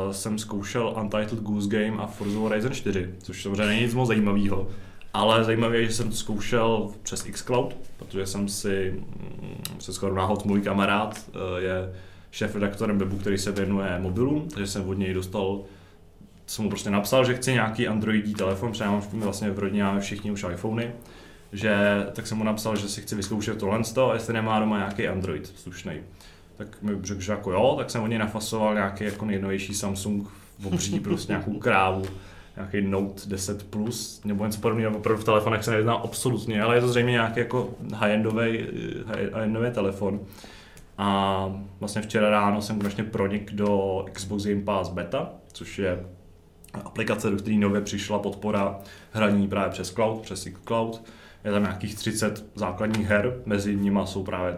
uh, jsem zkoušel Untitled Goose Game a Forza Horizon 4, což samozřejmě není nic moc zajímavého, ale zajímavé je, že jsem to zkoušel přes xCloud, protože jsem si mm, se skoro náhod můj kamarád uh, je šéf redaktorem webu, který se věnuje mobilům, takže jsem od něj dostal jsem mu prostě napsal, že chci nějaký androidí telefon, protože mám vlastně v rodině máme všichni už iPhony, že tak jsem mu napsal, že si chci vyzkoušet tohle a jestli nemá doma nějaký Android slušný. Tak mi řekl, že jako jo, tak jsem od něj nafasoval nějaký jako nejnovější Samsung obří, prostě nějakou krávu, nějaký Note 10 Plus, nebo něco podobného, opravdu v telefonech se neznám absolutně, ale je to zřejmě nějaký jako high-endový, high-endový telefon. A vlastně včera ráno jsem konečně pronik do Xbox Game Pass Beta, což je aplikace, do které nově přišla podpora hraní právě přes cloud, přes cloud. Je tam nějakých 30 základních her, mezi nimi jsou právě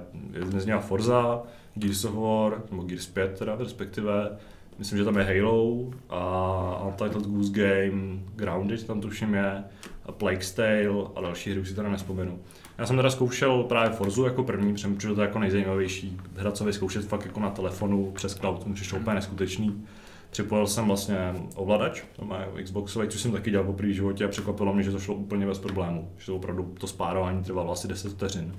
mezi nimi Forza, Gears of War, nebo Gears 5 teda respektive, myslím, že tam je Halo a Untitled Goose Game, Grounded tam tuším je, a Plague's Tale a další hry už si teda nespomenu. Já jsem teda zkoušel právě Forzu jako první, protože to jako nejzajímavější hra, co vyzkoušet fakt jako na telefonu přes cloud, mi přišlo úplně neskutečný. Připojil jsem vlastně ovladač, to má Xboxový, což jsem taky dělal po první životě a překvapilo mě, že to šlo úplně bez problémů. Že to opravdu to spárování trvalo asi 10 vteřin.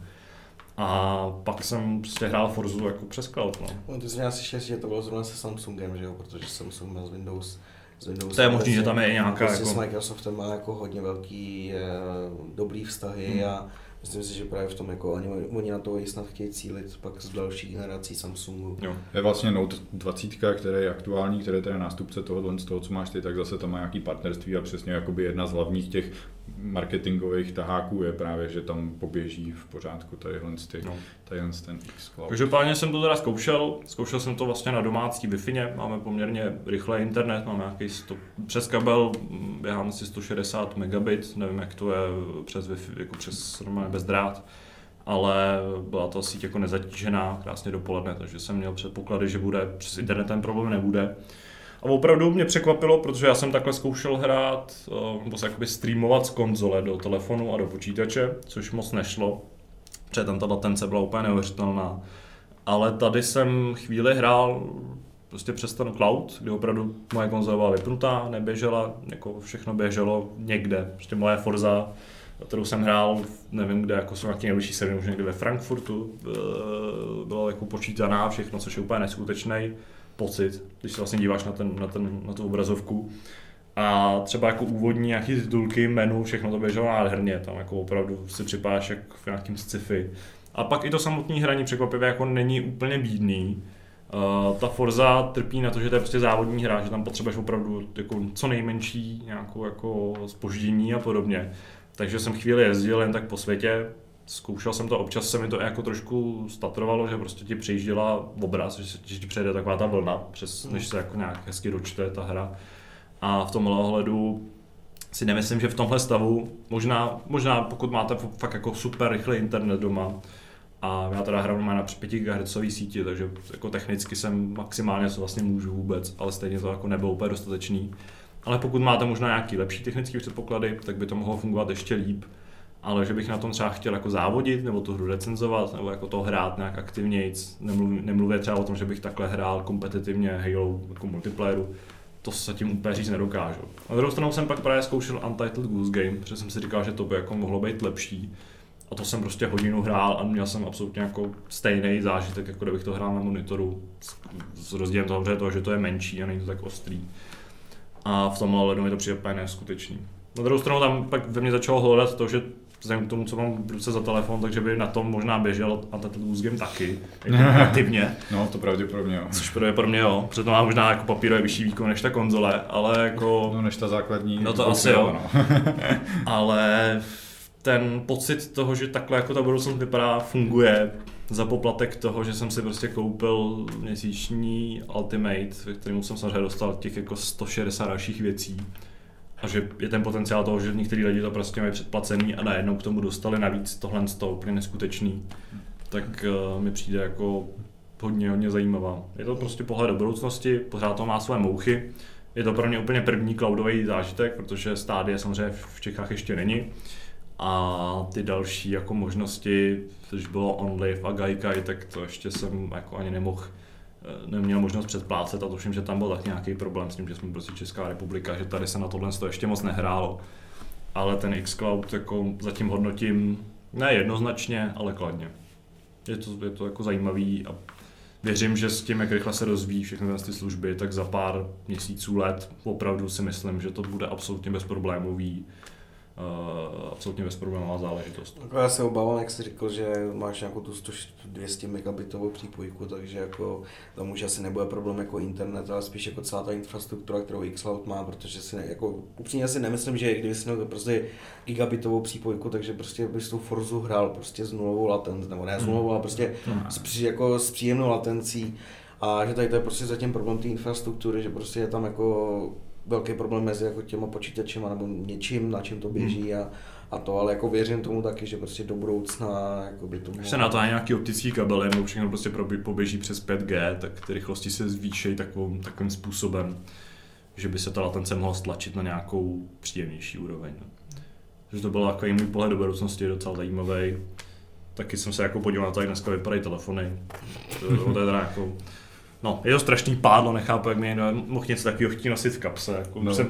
A pak jsem prostě hrál Forzu jako přes cloud. No. No, ty jsi měl asi štěstí, že to bylo zrovna se Samsungem, že jo, protože Samsung má z Windows z Windows To je možný, že tam je nějaká prostě jako- s Microsoftem má jako hodně velký, eh, dobrý vztahy Hmm. a myslím si, že právě v tom jako oni, oni na to i snad chtějí cílit pak z další generací Samsungu. Jo. Je vlastně Note 20, který je aktuální, který je nástupce tohohle z toho, co máš ty, tak zase tam má nějaký partnerství a přesně jakoby jedna z hlavních těch marketingových taháků je právě, že tam poběží v pořádku tadyhle, ty, No. tadyhle ten Xcloud. Každopádně jsem to teda zkoušel, zkoušel jsem to vlastně na domácí wi máme poměrně rychlý internet, máme nějaký 100, přes kabel mm, běhám asi 160 megabit, nevím jak to je přes Wi-Fi, jako přes normálně bez drát, ale byla to síť jako nezatížená, krásně dopoledne, takže jsem měl předpoklady, že bude přes internet ten problém nebude. A opravdu mě překvapilo, protože já jsem takhle zkoušel hrát, eh, nebo se jakoby streamovat z konzole do telefonu a do počítače, což moc nešlo, protože tam ta latence byla úplně neuvěřitelná. Ale tady jsem chvíli hrál prostě přes ten cloud, kdy opravdu moje konzole byla vypnutá, neběžela, jako všechno běželo někde. Prostě moje Forza, kterou jsem hrál, nevím kde, jako jsou nějaký nejbližší server, už někde ve Frankfurtu, eh, byla jako počítaná všechno, což je úplně neskutečný pocit, když se vlastně díváš na, ten, na, ten, na tu obrazovku. A třeba jako úvodní nějaký titulky, menu, všechno to běželo nádherně, tam jako opravdu si připadáš jak v nějakém sci-fi. A pak i to samotné hraní překvapivě jako není úplně bídný. Uh, ta Forza trpí na to, že to je prostě závodní hra, že tam potřebuješ opravdu jako co nejmenší nějakou jako spoždění a podobně. Takže jsem chvíli jezdil jen tak po světě, zkoušel jsem to, občas se mi to jako trošku statrovalo, že prostě ti přejížděla obraz, že, že ti přejde taková ta vlna, přes, než se jako nějak hezky dočte ta hra. A v tomhle ohledu si nemyslím, že v tomhle stavu, možná, možná pokud máte fakt jako super rychlý internet doma, a já teda hraju na 5 GHz síti, takže jako technicky jsem maximálně co vlastně můžu vůbec, ale stejně to jako nebylo úplně dostatečný. Ale pokud máte možná nějaký lepší technický předpoklady, tak by to mohlo fungovat ještě líp. Ale že bych na tom třeba chtěl jako závodit, nebo tu hru recenzovat, nebo jako to hrát nějak aktivněji, nemluv, nemluvě třeba o tom, že bych takhle hrál kompetitivně Halo jako multiplayeru, to se tím úplně říct nedokážu. Na druhou stranu jsem pak právě zkoušel Untitled Goose Game, protože jsem si říkal, že to by jako mohlo být lepší. A to jsem prostě hodinu hrál a měl jsem absolutně jako stejný zážitek, jako kdybych to hrál na monitoru s, s rozdílem toho, toho, že to je menší a není to tak ostrý. A v tomhle ledu mi to přijde úplně neskutečný. Na druhou stranu tam pak ve mně začalo hledat to, že vzhledem k tomu, co mám v ruce za telefon, takže by na tom možná běžel a ten game taky, jako aktivně. No, to pravděpodobně jo. Což pravděpodobně jo, protože to má možná jako papírové vyšší výkon než ta konzole, ale jako... No, než ta základní. No to asi jo. No. ale ten pocit toho, že takhle jako ta budoucnost vypadá, funguje za poplatek toho, že jsem si prostě koupil měsíční Ultimate, ve kterém jsem samozřejmě dostal těch jako 160 dalších věcí a že je ten potenciál toho, že některý lidi to prostě mají předplacený a najednou k tomu dostali navíc tohle z toho úplně neskutečný, tak uh, mi přijde jako hodně, hodně zajímavá. Je to prostě pohled do budoucnosti, pořád to má své mouchy. Je to pro mě úplně první cloudový zážitek, protože stádie samozřejmě v Čechách ještě není. A ty další jako možnosti, což bylo OnLive a Gaikai, tak to ještě jsem jako ani nemohl neměl možnost předplácet a tuším, že tam byl tak nějaký problém s tím, že jsme prostě Česká republika, že tady se na tohle ještě moc nehrálo. Ale ten xCloud jako zatím hodnotím ne jednoznačně, ale kladně. Je to, je to jako zajímavý a věřím, že s tím, jak rychle se rozvíjí všechny ty služby, tak za pár měsíců let opravdu si myslím, že to bude absolutně bezproblémový absolutně bezproblémová záležitost. Jako já se obávám, jak jsi řekl, že máš nějakou tu 100, 200 megabitovou přípojku, takže jako tam už asi nebude problém jako internet, ale spíš jako celá ta infrastruktura, kterou Xcloud má, protože si ne, jako upřímně si nemyslím, že kdyby si měl prostě gigabitovou přípojku, takže prostě bys tu Forzu hrál prostě s nulovou latencí, nebo ne s nulovou, ale prostě hmm. s, jako s příjemnou latencí. A že tady to je prostě zatím problém té infrastruktury, že prostě je tam jako velký problém mezi jako těma počítačema nebo něčím, na čím to běží hmm. a, a to, ale jako věřím tomu taky, že prostě do budoucna jako by to se na to nějaký optický kabely nebo všechno prostě poběží přes 5G, tak ty rychlosti se zvýšejí takovým, takovým způsobem, že by se ta latence mohla stlačit na nějakou příjemnější úroveň. Takže to byl takový můj pohled do budoucnosti, docela zajímavý. Taky jsem se jako podíval na to, jak dneska vypadají telefony. To je teda jako No, je to strašný pádlo, nechápu, jak mi někdo mohl něco takového chtít nosit v kapse. Jako no. jsem,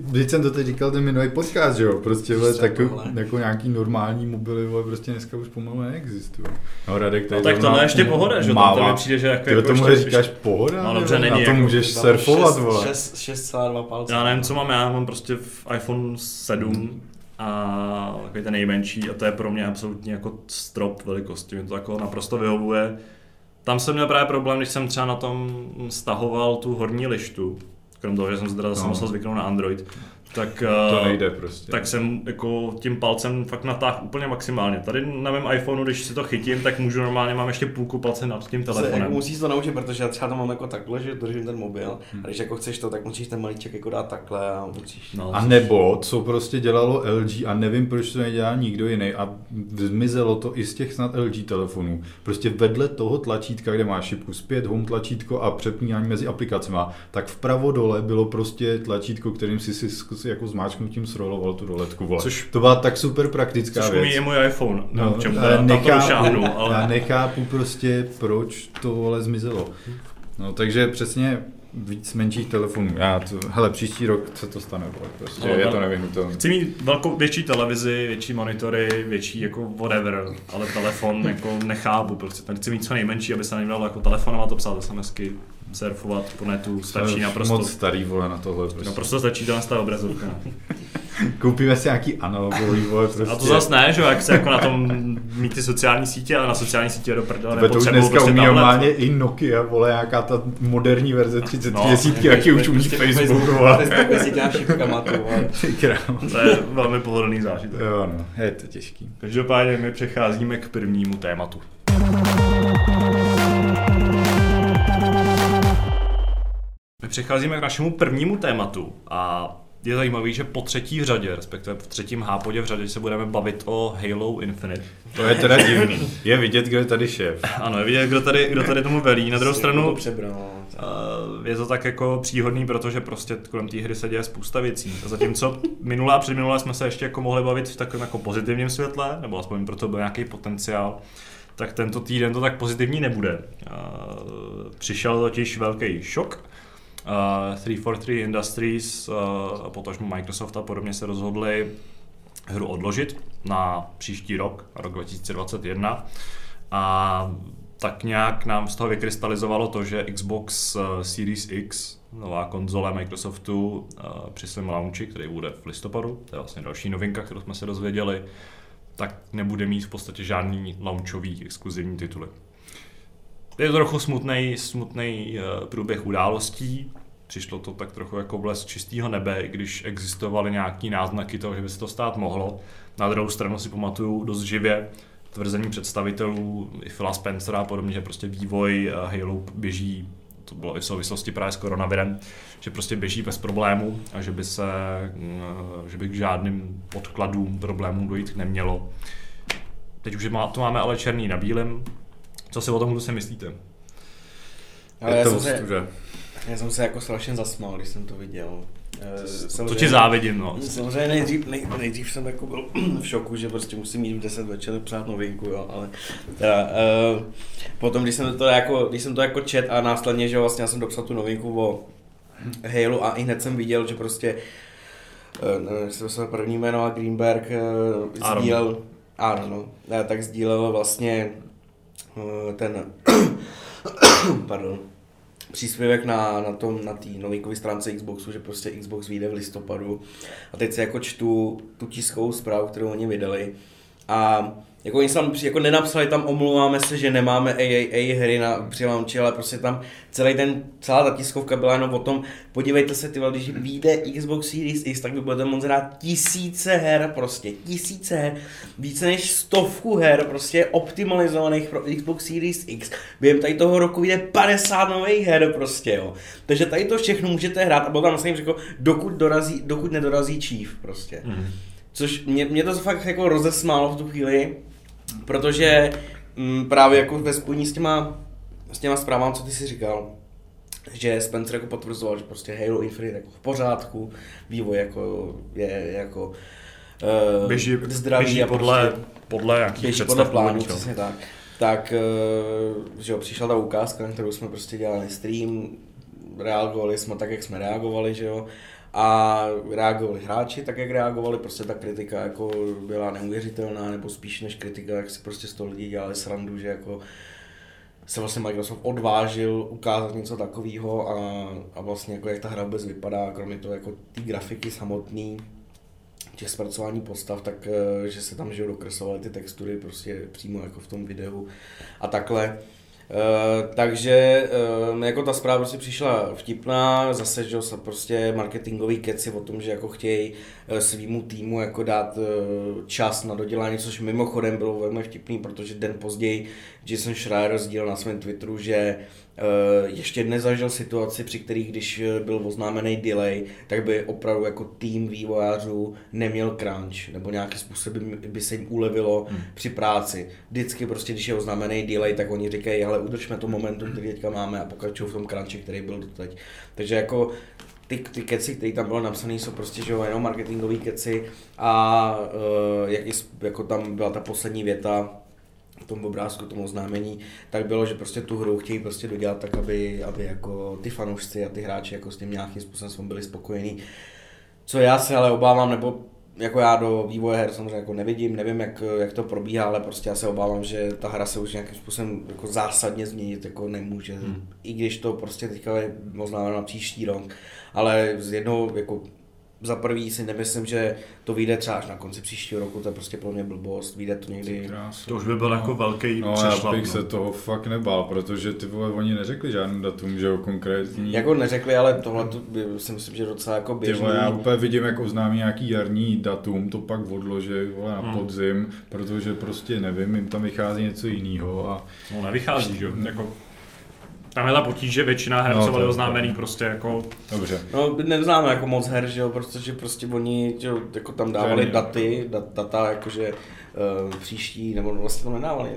Vždyť jsem to teď říkal ten minulý podcast, že jo, prostě vole, tak, jako nějaký normální mobily, vole, prostě dneska už pomalu neexistují. No Radek tady no, tak to je ještě pohoda, že mává. to mi přijde, že jako, Ty jako tomu říkáš pohoda? No dobře, není. Na to jako, můžeš surfovat, vole. 6,2 palce. Já nevím, co mám já, mám prostě v iPhone 7 a takový ten nejmenší a to je pro mě absolutně jako strop velikosti, mi to jako naprosto vyhovuje tam jsem měl právě problém, když jsem třeba na tom stahoval tu horní lištu, krom toho, že jsem se teda zase no. musel zvyknout na Android, tak, to eh, nejde prostě. tak jsem jako tím palcem fakt natáhl úplně maximálně. Tady na mém iPhoneu, když si to chytím, tak můžu normálně, mám ještě půlku palce nad tím telefonem. Se, jako musíš to naučit, protože já třeba to mám jako takhle, že držím ten mobil hmm. a když jako chceš to, tak musíš ten malíček jako dát takhle a musíš. No, a nebo, co prostě dělalo LG a nevím, proč to nedělá nikdo jiný a zmizelo to i z těch snad LG telefonů. Prostě vedle toho tlačítka, kde máš šipku zpět, home tlačítko a přepínání mezi aplikacemi, tak vpravo dole bylo prostě tlačítko, kterým si si si jako zmáčknutím sroloval tu roletku, vole. Což, to byla tak super praktická což věc. Což je můj iPhone, no, čem teda, nechápu, šáhnu, ale... Já nechápu prostě, proč to vole zmizelo. No takže přesně víc menších telefonů. Já to, hele, příští rok se to stane, vole, prostě no, je to nevyhnutelné. Chci mít velkou, větší televizi, větší monitory, větší jako whatever, ale telefon jako nechápu, prostě tady chci mít co nejmenší, aby se nedalo jako telefonovat, to psát SMSky, surfovat po netu, stačí naprosto. Moc starý vole na tohle. Prostě. Naprosto stačí to ta obrazovka. Koupíme si nějaký analogový vole prostě. A to zase ne, že jak se jako na tom mít ty sociální sítě, ale na sociální sítě do prdele To už dneska prostě umí normálně i Nokia, vole, nějaká ta moderní verze 30 no, desítky, jaký už umí Facebook, vole. To je velmi pohodlný zážitek. Jo, no, je to těžký. Každopádně my přecházíme k prvnímu tématu. My přecházíme k našemu prvnímu tématu a je zajímavý, že po třetí řadě, respektive v třetím hápodě v řadě se budeme bavit o Halo Infinite. To je teda divný. Je vidět, kdo je tady šéf. Ano, je vidět, kdo tady, kdo tady tomu velí. Na druhou stranu přebral. je to tak jako příhodný, protože prostě kolem té hry se děje spousta věcí. A zatímco minulá a předminulá jsme se ještě jako mohli bavit v takovém jako pozitivním světle, nebo aspoň proto byl nějaký potenciál, tak tento týden to tak pozitivní nebude. Přišel totiž velký šok, 343 Industries uh, a potažmo Microsoft a podobně se rozhodli hru odložit na příští rok, rok 2021. A tak nějak nám z toho vykrystalizovalo to, že Xbox eh, Series X, nová konzole Microsoftu, eh, při svém launchi, který bude v listopadu, to je vlastně další novinka, kterou jsme se dozvěděli, tak nebude mít v podstatě žádný launchový exkluzivní tituly. Je to trochu smutný, smutný eh, průběh událostí. Přišlo to tak trochu jako blesk čistého nebe, když existovaly nějaký náznaky toho, že by se to stát mohlo. Na druhou stranu si pamatuju dost živě tvrzení představitelů i Phila Spencera a podobně, že prostě vývoj eh, Halo běží to bylo i v souvislosti právě s koronavirem, že prostě běží bez problémů a že by se, eh, že by k žádným podkladům, problémům dojít nemělo. Teď už má, to máme ale černý na bílém. Co si o tom si myslíte? Ale je já to jsem, se, já jsem se jako strašně zasmál, když jsem to viděl. Eh, To ti závidím, no. Samozřejmě nejdřív, nej, nejdřív jsem jako byl v šoku, že prostě musím mít v 10 večer přát novinku, jo, ale teda, uh, potom, když jsem to jako, když jsem to jako čet a následně, že vlastně já jsem dopsal tu novinku o Halo a i hned jsem viděl, že prostě uh, nevím, jestli to první jméno a Greenberg uh, sdílel, Aaron, no, eh, tak sdílel vlastně ten, pardon, příspěvek na, na tom, na té novinkové stránce Xboxu, že prostě Xbox vyjde v listopadu. A teď se jako čtu tu tiskovou zprávu, kterou oni vydali. A jako oni tam jako nenapsali tam, omlouváme se, že nemáme AAA hry na při launchi, ale prostě tam celý ten, celá ta tiskovka byla jenom o tom, podívejte se ty když vyjde Xbox Series X, tak vy budete moct hrát tisíce her, prostě tisíce her, více než stovku her, prostě optimalizovaných pro Xbox Series X. Během tady toho roku vyjde 50 nových her prostě, jo. Takže tady to všechno můžete hrát a byl tam vlastně řekl, dokud, dorazí, dokud nedorazí Chief prostě. Mhm. Což mě, mě to fakt jako rozesmálo v tu chvíli, protože m, právě jako ve spojení s těma, s těma zprávami, co ty si říkal, že Spencer jako potvrzoval, že prostě Halo Infinite jako v pořádku, vývoj jako je jako uh, Běží, zdravý běží a podle, prostě podle nějakých běží podle plánu, no. přesně tak. Tak, eh, že jo, přišla ta ukázka, na kterou jsme prostě dělali stream, reagovali jsme tak, jak jsme reagovali, že jo, a reagovali hráči tak, jak reagovali, prostě ta kritika jako byla neuvěřitelná, nebo spíš než kritika, jak si prostě z toho lidi dělali srandu, že jako se vlastně Microsoft odvážil ukázat něco takového a, a vlastně jako jak ta hra vůbec vypadá, kromě toho jako ty grafiky samotný, těch zpracování postav, tak eh, že se tam že dokreslovaly ty textury prostě přímo jako v tom videu a takhle. Uh, takže uh, jako ta zpráva prostě přišla vtipná, zase že se prostě marketingový keci o tom, že jako chtějí uh, svýmu týmu jako dát čas na dodělání, což mimochodem bylo velmi vtipný, protože den později Jason Schreier sdílel na svém Twitteru, že uh, ještě nezažil situaci, při kterých, když eh, byl oznámený delay, tak by opravdu jako tým vývojářů neměl crunch, nebo nějakým způsobem by se jim ulevilo hmm. při práci. Vždycky prostě, když je oznámený delay, tak oni říkají, ale udržme to momentum, který teďka máme a pokračují v tom crunchi, který byl doteď. Takže jako ty, ty keci, které tam bylo napsané, jsou prostě že jo, jenom marketingové keci a uh, jak, jako tam byla ta poslední věta, v tom obrázku, tomu oznámení, tak bylo, že prostě tu hru chtějí prostě dodělat tak, aby, aby jako ty fanoušci a ty hráči jako s tím nějakým způsobem byli spokojení. Co já se ale obávám, nebo jako já do vývoje her samozřejmě jako nevidím, nevím, jak, jak to probíhá, ale prostě já se obávám, že ta hra se už nějakým způsobem jako zásadně změnit jako nemůže. Hmm. I když to prostě teďka je oznámeno na příští rok, ale z jednoho jako za prvý si nemyslím, že to vyjde třeba až na konci příštího roku, to je prostě pro mě blbost, vyjde to někdy. To už by byl jako velký No přešlap. já bych no. se toho fakt nebál, protože ty vole, oni neřekli žádný datum, že jo, konkrétní. Jako neřekli, ale tohle to by, si myslím, že docela jako Ty běžný. vole, já úplně vidím, jak oznámí nějaký jarní datum, to pak odloží vole, na Hmm. podzim, protože prostě nevím, jim tam vychází něco jiného a No nevychází, že jo. Jako, tam je ta potíž, že většina her, No, co byly oznámený, prostě jako dobře. No, neznáme jako moc her, že jo, protože prostě oni že jo, jako tam dávali daty, dat, data jakože uh, příští, nebo vlastně to nedávali.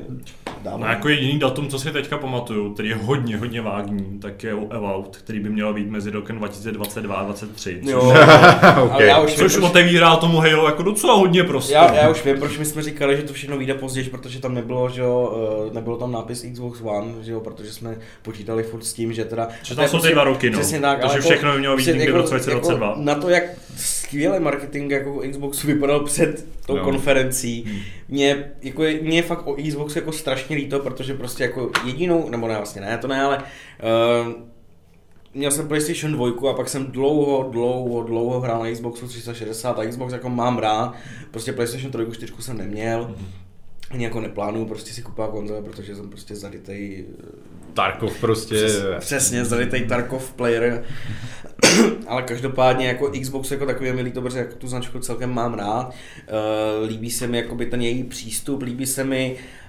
Dávali. No jako jediný datum, co si teďka pamatuju, který je hodně, hodně vágní, tak je About, který by měl být mezi rokem 2022 a 2023. Jo, Ok. ale já už Což vím, otevírá tomu Halo jako docela hodně prostě. já, já už vím, proč my jsme říkali, že to všechno vyjde později, protože tam nebylo, že jo, uh, nebylo tam nápis Xbox One, že jo, protože jsme počítali furt s tím, že teda... Že tam jsou ty dva roky, no. Přesně tak, Takže ale všechno by mělo být někdy v roce 2022. Jako na to, jak skvělý marketing jako Xboxu vypadal před tou No. konferencí. Mě, jako, je- mě je fakt o Xboxu jako strašně líto, protože prostě jako jedinou, nebo ne vlastně ne, to ne, ale uh, měl jsem PlayStation 2 a pak jsem dlouho, dlouho, dlouho hrál na Xboxu 360 a Xbox jako mám rád, prostě PlayStation 3, 4 jsem neměl. Ani jako neplánuju prostě si kupovat konzole, protože jsem prostě zarytej Tarkov prostě... Přes, přesně, zarytej Tarkov player. Ale každopádně jako Xbox jako takový je mi líto, protože jako tu značku celkem mám rád. Uh, líbí se mi jakoby ten její přístup, líbí se mi uh,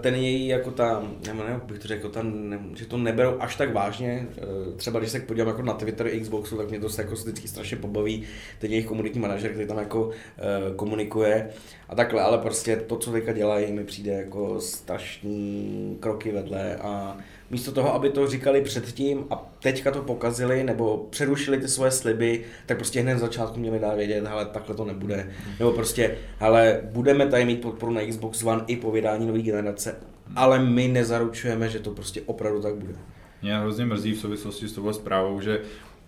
ten její jako ta, nebo ne, jak bych to řekl, ta, ne, že to neberou až tak vážně. Uh, třeba když se podívám jako na Twitter Xboxu, tak mě to jako vždycky strašně pobaví, ten jejich komunitní manažer, který tam jako uh, komunikuje a takhle, ale prostě to, co teďka dělají, mi přijde jako strašný kroky vedle a místo toho, aby to říkali předtím a teďka to pokazili nebo přerušili ty svoje sliby, tak prostě hned z začátku měli dát vědět, hele, takhle to nebude. Nebo prostě, hele, budeme tady mít podporu na Xbox One i po vydání nové generace, ale my nezaručujeme, že to prostě opravdu tak bude. Mě hrozně mrzí v souvislosti s touhle zprávou, že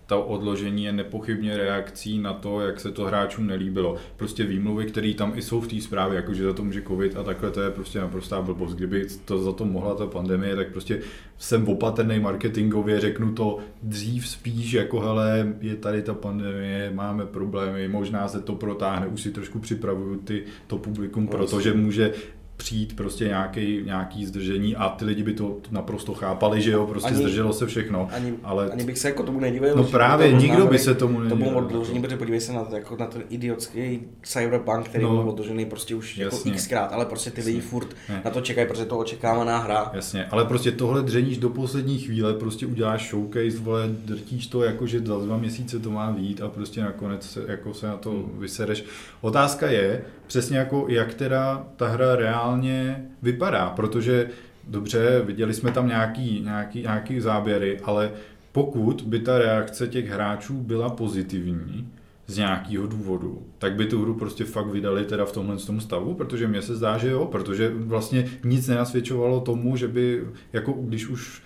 to odložení je nepochybně reakcí na to, jak se to hráčům nelíbilo. Prostě výmluvy, které tam i jsou v té zprávě, jakože za to může covid a takhle, to je prostě naprostá blbost. Kdyby to za to mohla ta pandemie, tak prostě jsem opatrný marketingově, řeknu to dřív spíš, jako hele, je tady ta pandemie, máme problémy, možná se to protáhne, už si trošku připravuju ty, to publikum, protože může přijít prostě nějaký, nějaký zdržení a ty lidi by to naprosto chápali, že jo, prostě Ani- zdrželo se všechno. Ani, ale ani bych se jako tomu nedivil. No právě, to nikdo by se tomu To bylo nedivil. odložení, protože podívej se na, to, jako na ten idiotský cyberpunk, který No. byl odložený prostě už jako Jasně. xkrát, ale prostě ty lidi furt Ne. na to čekají, protože to očekávaná hra. Jasně, ale prostě tohle dřeníš do poslední chvíle, prostě uděláš showcase, vole, drtíš to jako, že za dva měsíce to má vít a prostě nakonec se, jako se na to Hmm. vysereš. Otázka je přesně jako, jak teda ta hra reálně vypadá, protože dobře, viděli jsme tam nějaký, nějaký, nějaký záběry, ale pokud by ta reakce těch hráčů byla pozitivní, z nějakého důvodu, tak by tu hru prostě fakt vydali teda v tomhle tom stavu, protože mně se zdá, že jo, protože vlastně nic nenasvědčovalo tomu, že by, jako když už,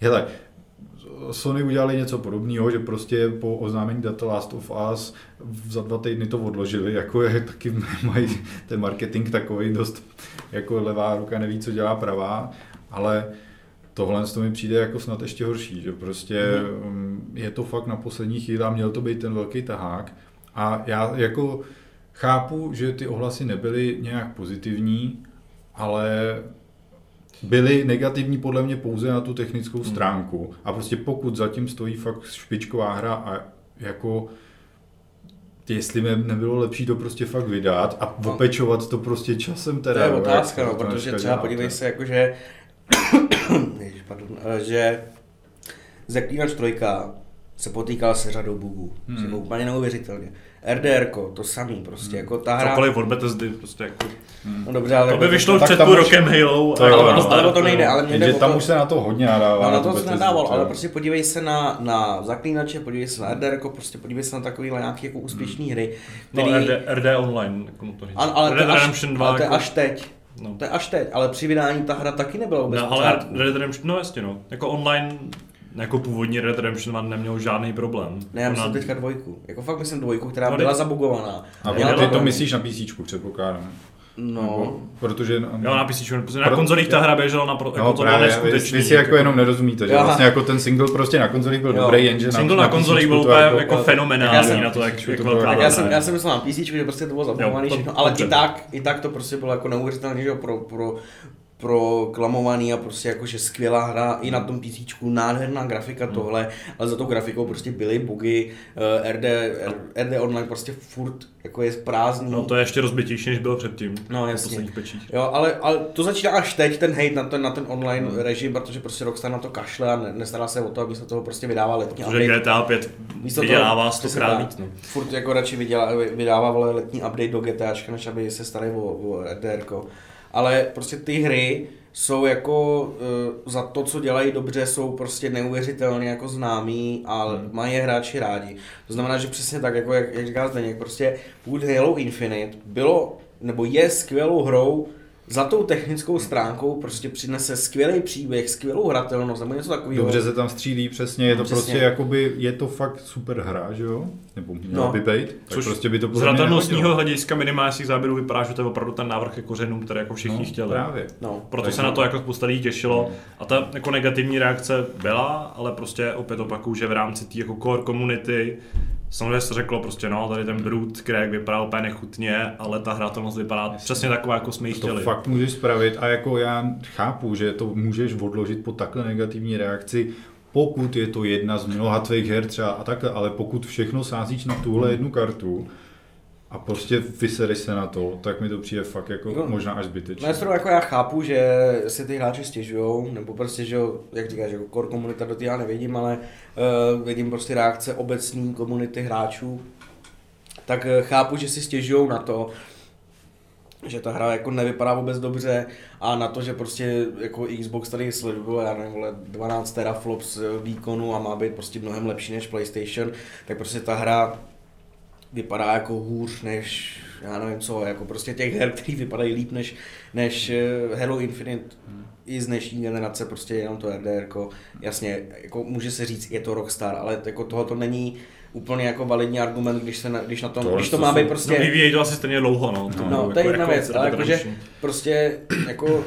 hele, Sony udělali něco podobného, že prostě po oznámení Data Last of Us za dva týdny to odložili, jako je taky mají ten marketing takový dost, jako levá ruka neví, co dělá pravá, ale tohle to mi přijde jako snad ještě horší, že prostě mm. je to fakt na poslední chvíli a měl to být ten velký tahák a já jako chápu, že ty ohlasy nebyly nějak pozitivní, ale byly negativní podle mě pouze na tu technickou stránku. A prostě pokud zatím stojí fakt špičková hra a jako jestli mi nebylo lepší to prostě fakt vydat a No. opečovat to prostě časem To teda. je jo, otázka, jak no, to protože třeba podívej to- se, jakože, pardon, že Zaklínač trojka se potýkal se řadou bugů. Hmm. Hmm. Jako úplně neuvěřitelně. RDR, to samý prostě, jako ta hra... Cokoliv od Bethesdy, prostě jako... No dobře, ale... To by vyšlo tak před tam půl rokem Halo. To a- jo, ale, no. ale, ale to nejde, ale mě jde tam to- už se na to hodně nadává. No, na to se nadával, ale prostě podívej se na, na zaklínače, podívej se na RDR, jako prostě podívej se na takovýhle nějaký jako úspěšný hry, No, který... RD, RD Online, jako to říct. Ale, to Red je až, Redemption 2, ale to je jako, až teď. No. To je až teď, ale při vydání ta hra taky nebyla vůbec No, ale. Red Redemption, no jasně no. Jako online, jako původní Red Redemption 1 neměl žádný problém. Ne, já myslím Ona- teďka dvojku. Jako fakt myslím dvojku, která No, byla zabugovaná. A ty to problém. myslíš na PC, předpokládám. No, Nebo- Protože... Jo, na PC, protože na konzolích ta hra běžela na pro, jako No právě, vy, neskutečný. vy si jako jenom nerozumíte, že Aha. vlastně jako ten single prostě na konzolích byl Jo. dobrý, jenže Single na konzolích byl úplně to jako já fenomenální jsem- na to, jak, to jak bylo- velká já jsem, já jsem myslel na PC, že prostě to bylo zabugovaný Jo, všechno, ale i tak, i tak to prostě bylo jako neuvěřitelně, že jo, pro, pro, proklamovaný a prostě jakože skvělá hra i na tom PC, nádherná grafika Hmm. tohle, ale za tou grafikou prostě byly bugy, eh, RD, RD Online prostě furt jako je prázdný. No to je ještě rozbitější, než bylo předtím. No, jasně. Jo, ale, ale to začíná až teď, ten hate na ten, na ten online režim, protože prostě Rockstar na to kašle a ne, nestará se o to, aby se toho prostě vydává letní Protože update. GTA 5 Místo vydělává přesně stokrát víc. No. Furt jako radši vydělá, vydává letní update do GTAčka, než aby se starali o, o RDR. Ale prostě ty hry jsou jako uh, za to, co dělají dobře, jsou prostě neuvěřitelně jako známí a Hmm. mají je hráči rádi. To znamená, že přesně tak, jako jak, jak říká Zdeněk, prostě pokud Halo Infinite bylo, nebo je skvělou hrou za tou technickou stránkou prostě přinese skvělý příběh, skvělou hratelnost nebo něco takového. Dobře se tam střílí, přesně, je to Přesně. prostě jakoby, je to fakt super hra, že jo? Nebo měla No. by být, tak Což prostě by to Z hratelnostního hlediska těch záběrů vypadá, že to je opravdu ten návrh jako kořenům, který jako všichni no, chtěli. Právě. No. Proto Tak se no. na to jako spousta lidí těšilo. A ta jako negativní reakce byla, ale prostě opět opakuju, že v rámci té jako core community samozřejmě se řeklo prostě no, tady ten Brute Craig vypadal úplně nechutně, ale ta hratelnost vypadá přesně taková, jako jsme ji To chtěli. fakt můžeš spravit a jako já chápu, že to můžeš odložit po takhle negativní reakci, pokud je to jedna z mnoha tvých her třeba a takhle, ale pokud všechno sázíš na tuhle jednu kartu a prostě vysereš se na to, tak mi to přijde fakt jako No. možná až zbytečné. Na stranu jako já chápu, že si ty hráči stěžujou, nebo prostě, že jo, jak říkáš, jako core komunita do já nevidím, ale uh, vidím prostě reakce obecní komunity hráčů, tak uh, chápu, že si stěžují na to, že ta hra jako nevypadá vůbec dobře a na to, že prostě jako Xbox tady sleduje, já nevím, vole, 12 teraflops výkonu a má být prostě mnohem lepší než PlayStation, tak prostě ta hra vypadá jako hůř než, já nevím co, jako prostě těch her, které vypadají líp než, než eh, Halo Infinite. I z dnešní generace, prostě jenom to RDR, jako, jasně, jako může se říct, je to Rockstar, ale jako tohle to není úplně jako validní argument, když, se na, když, na tom, Tohle když to to má být prostě... No vyvíjejí to asi stejně dlouho, no. No, budou to je jako- jedna jako věc, ale jakože prostě jako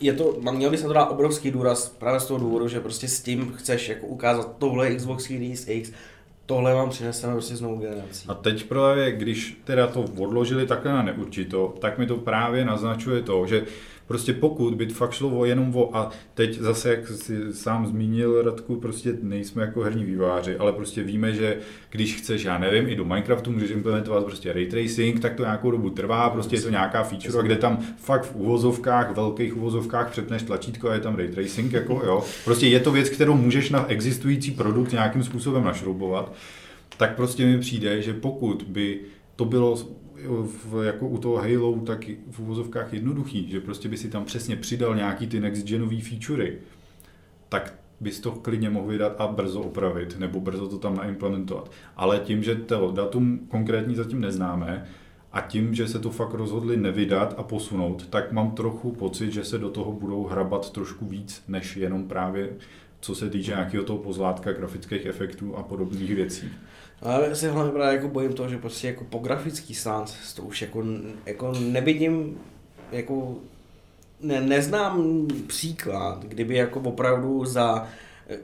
je to, má- měl by se to dát obrovský důraz právě z toho důvodu, že prostě s tím chceš jako ukázat tohle je Xbox Series X, tohle vám přineseme prostě s novou generací. A teď právě, když teda to odložili takhle na neurčito, tak mi to právě naznačuje to, že prostě pokud by fakt šlo jenom o, a teď zase, jak si sám zmínil Radku, prostě nejsme jako herní výváři, ale prostě víme, že když chceš, já nevím, i do Minecraftu můžeš implementovat prostě ray tracing, tak to nějakou dobu trvá, prostě je to nějaká feature, kde tam fakt v uvozovkách, velkých uvozovkách přepneš tlačítko a je tam ray tracing, jako jo. Prostě je to věc, kterou můžeš na existující produkt nějakým způsobem našroubovat tak prostě mi přijde, že pokud by to bylo v, jako u toho Halo, tak v uvozovkách jednoduchý, že prostě by si tam přesně přidal nějaký ty next genový featurey, tak bys to klidně mohl vydat a brzo opravit, nebo brzo to tam naimplementovat. Ale tím, že to datum konkrétní zatím neznáme, a tím, že se to fakt rozhodli nevydat a posunout, tak mám trochu pocit, že se do toho budou hrabat trošku víc, než jenom právě co se týče nějakého toho pozlátka, grafických efektů a podobných věcí. Ale já se hlavně právě jako bojím toho, že prostě jako po grafický stránce to už jako, jako nevidím, jako ne, neznám příklad, kdyby jako opravdu za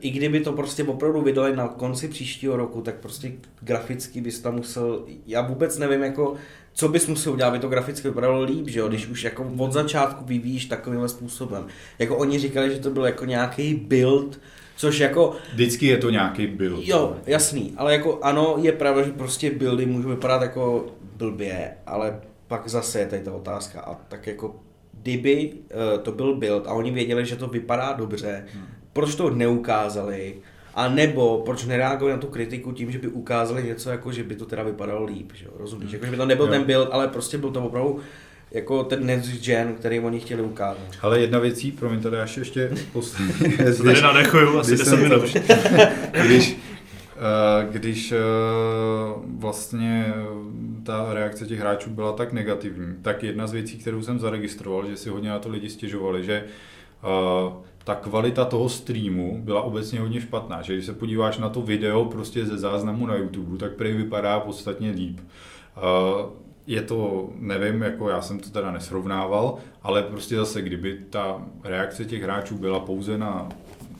i kdyby to prostě opravdu vydali na konci příštího roku, tak prostě graficky bys tam musel, já vůbec nevím jako, co bys musel udělat, aby to graficky vypadalo líp, že jo, když už jako od začátku vyvíjíš takovýmhle způsobem. Jako oni říkali, že to byl jako nějaký build, což jako, Vždycky je to nějaký build. Jo, jasný, ale jako ano, je pravda, že prostě buildy můžou vypadat jako blbě, ale pak zase je tady ta otázka a tak jako kdyby uh, to byl build a oni věděli, že to vypadá dobře, hmm. proč to neukázali, a nebo proč nereagovali na tu kritiku tím, že by ukázali něco jako, že by to teda vypadalo líp, že jo, rozumíš, jako, že by to nebyl Jo. ten build, ale prostě byl to opravdu jako ten next gen, který oni chtěli ukázat. Ale jedna věcí, promiň, tady až ještě poslední tady nadechuju asi když 10 jsem to- minut. když, eh, když eh, vlastně ta reakce těch hráčů byla tak negativní, tak jedna z věcí, kterou jsem zaregistroval, že si hodně na to lidi stěžovali, že eh, ta kvalita toho streamu byla obecně hodně špatná, že když se podíváš na to video prostě ze záznamu na YouTube, tak prý vypadá podstatně líp. Eh, je to, nevím, jako já jsem to teda nesrovnával, ale prostě zase, kdyby ta reakce těch hráčů byla pouze na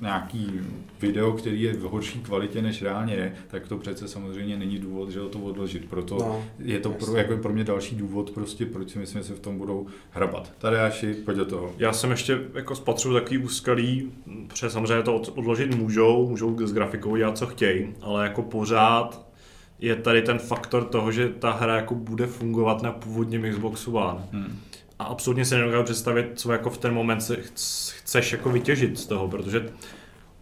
nějaký video, který je v horší kvalitě, než reálně je, tak to přece samozřejmě není důvod, že to odložit. Proto No, je to pro, jako pro mě další důvod, prostě, proč si myslím, že se v tom budou hrabat. Tady Aši, pojď do toho. Já jsem ještě jako spatřil takový úskalí, protože samozřejmě to od- odložit můžou, můžou s grafikou dělat co chtějí, ale jako pořád je tady ten faktor toho, že ta hra jako bude fungovat na původním Xboxu One. Hmm. A absolutně si nedokážu představit, co jako v ten moment se chc- chceš jako vytěžit z toho, protože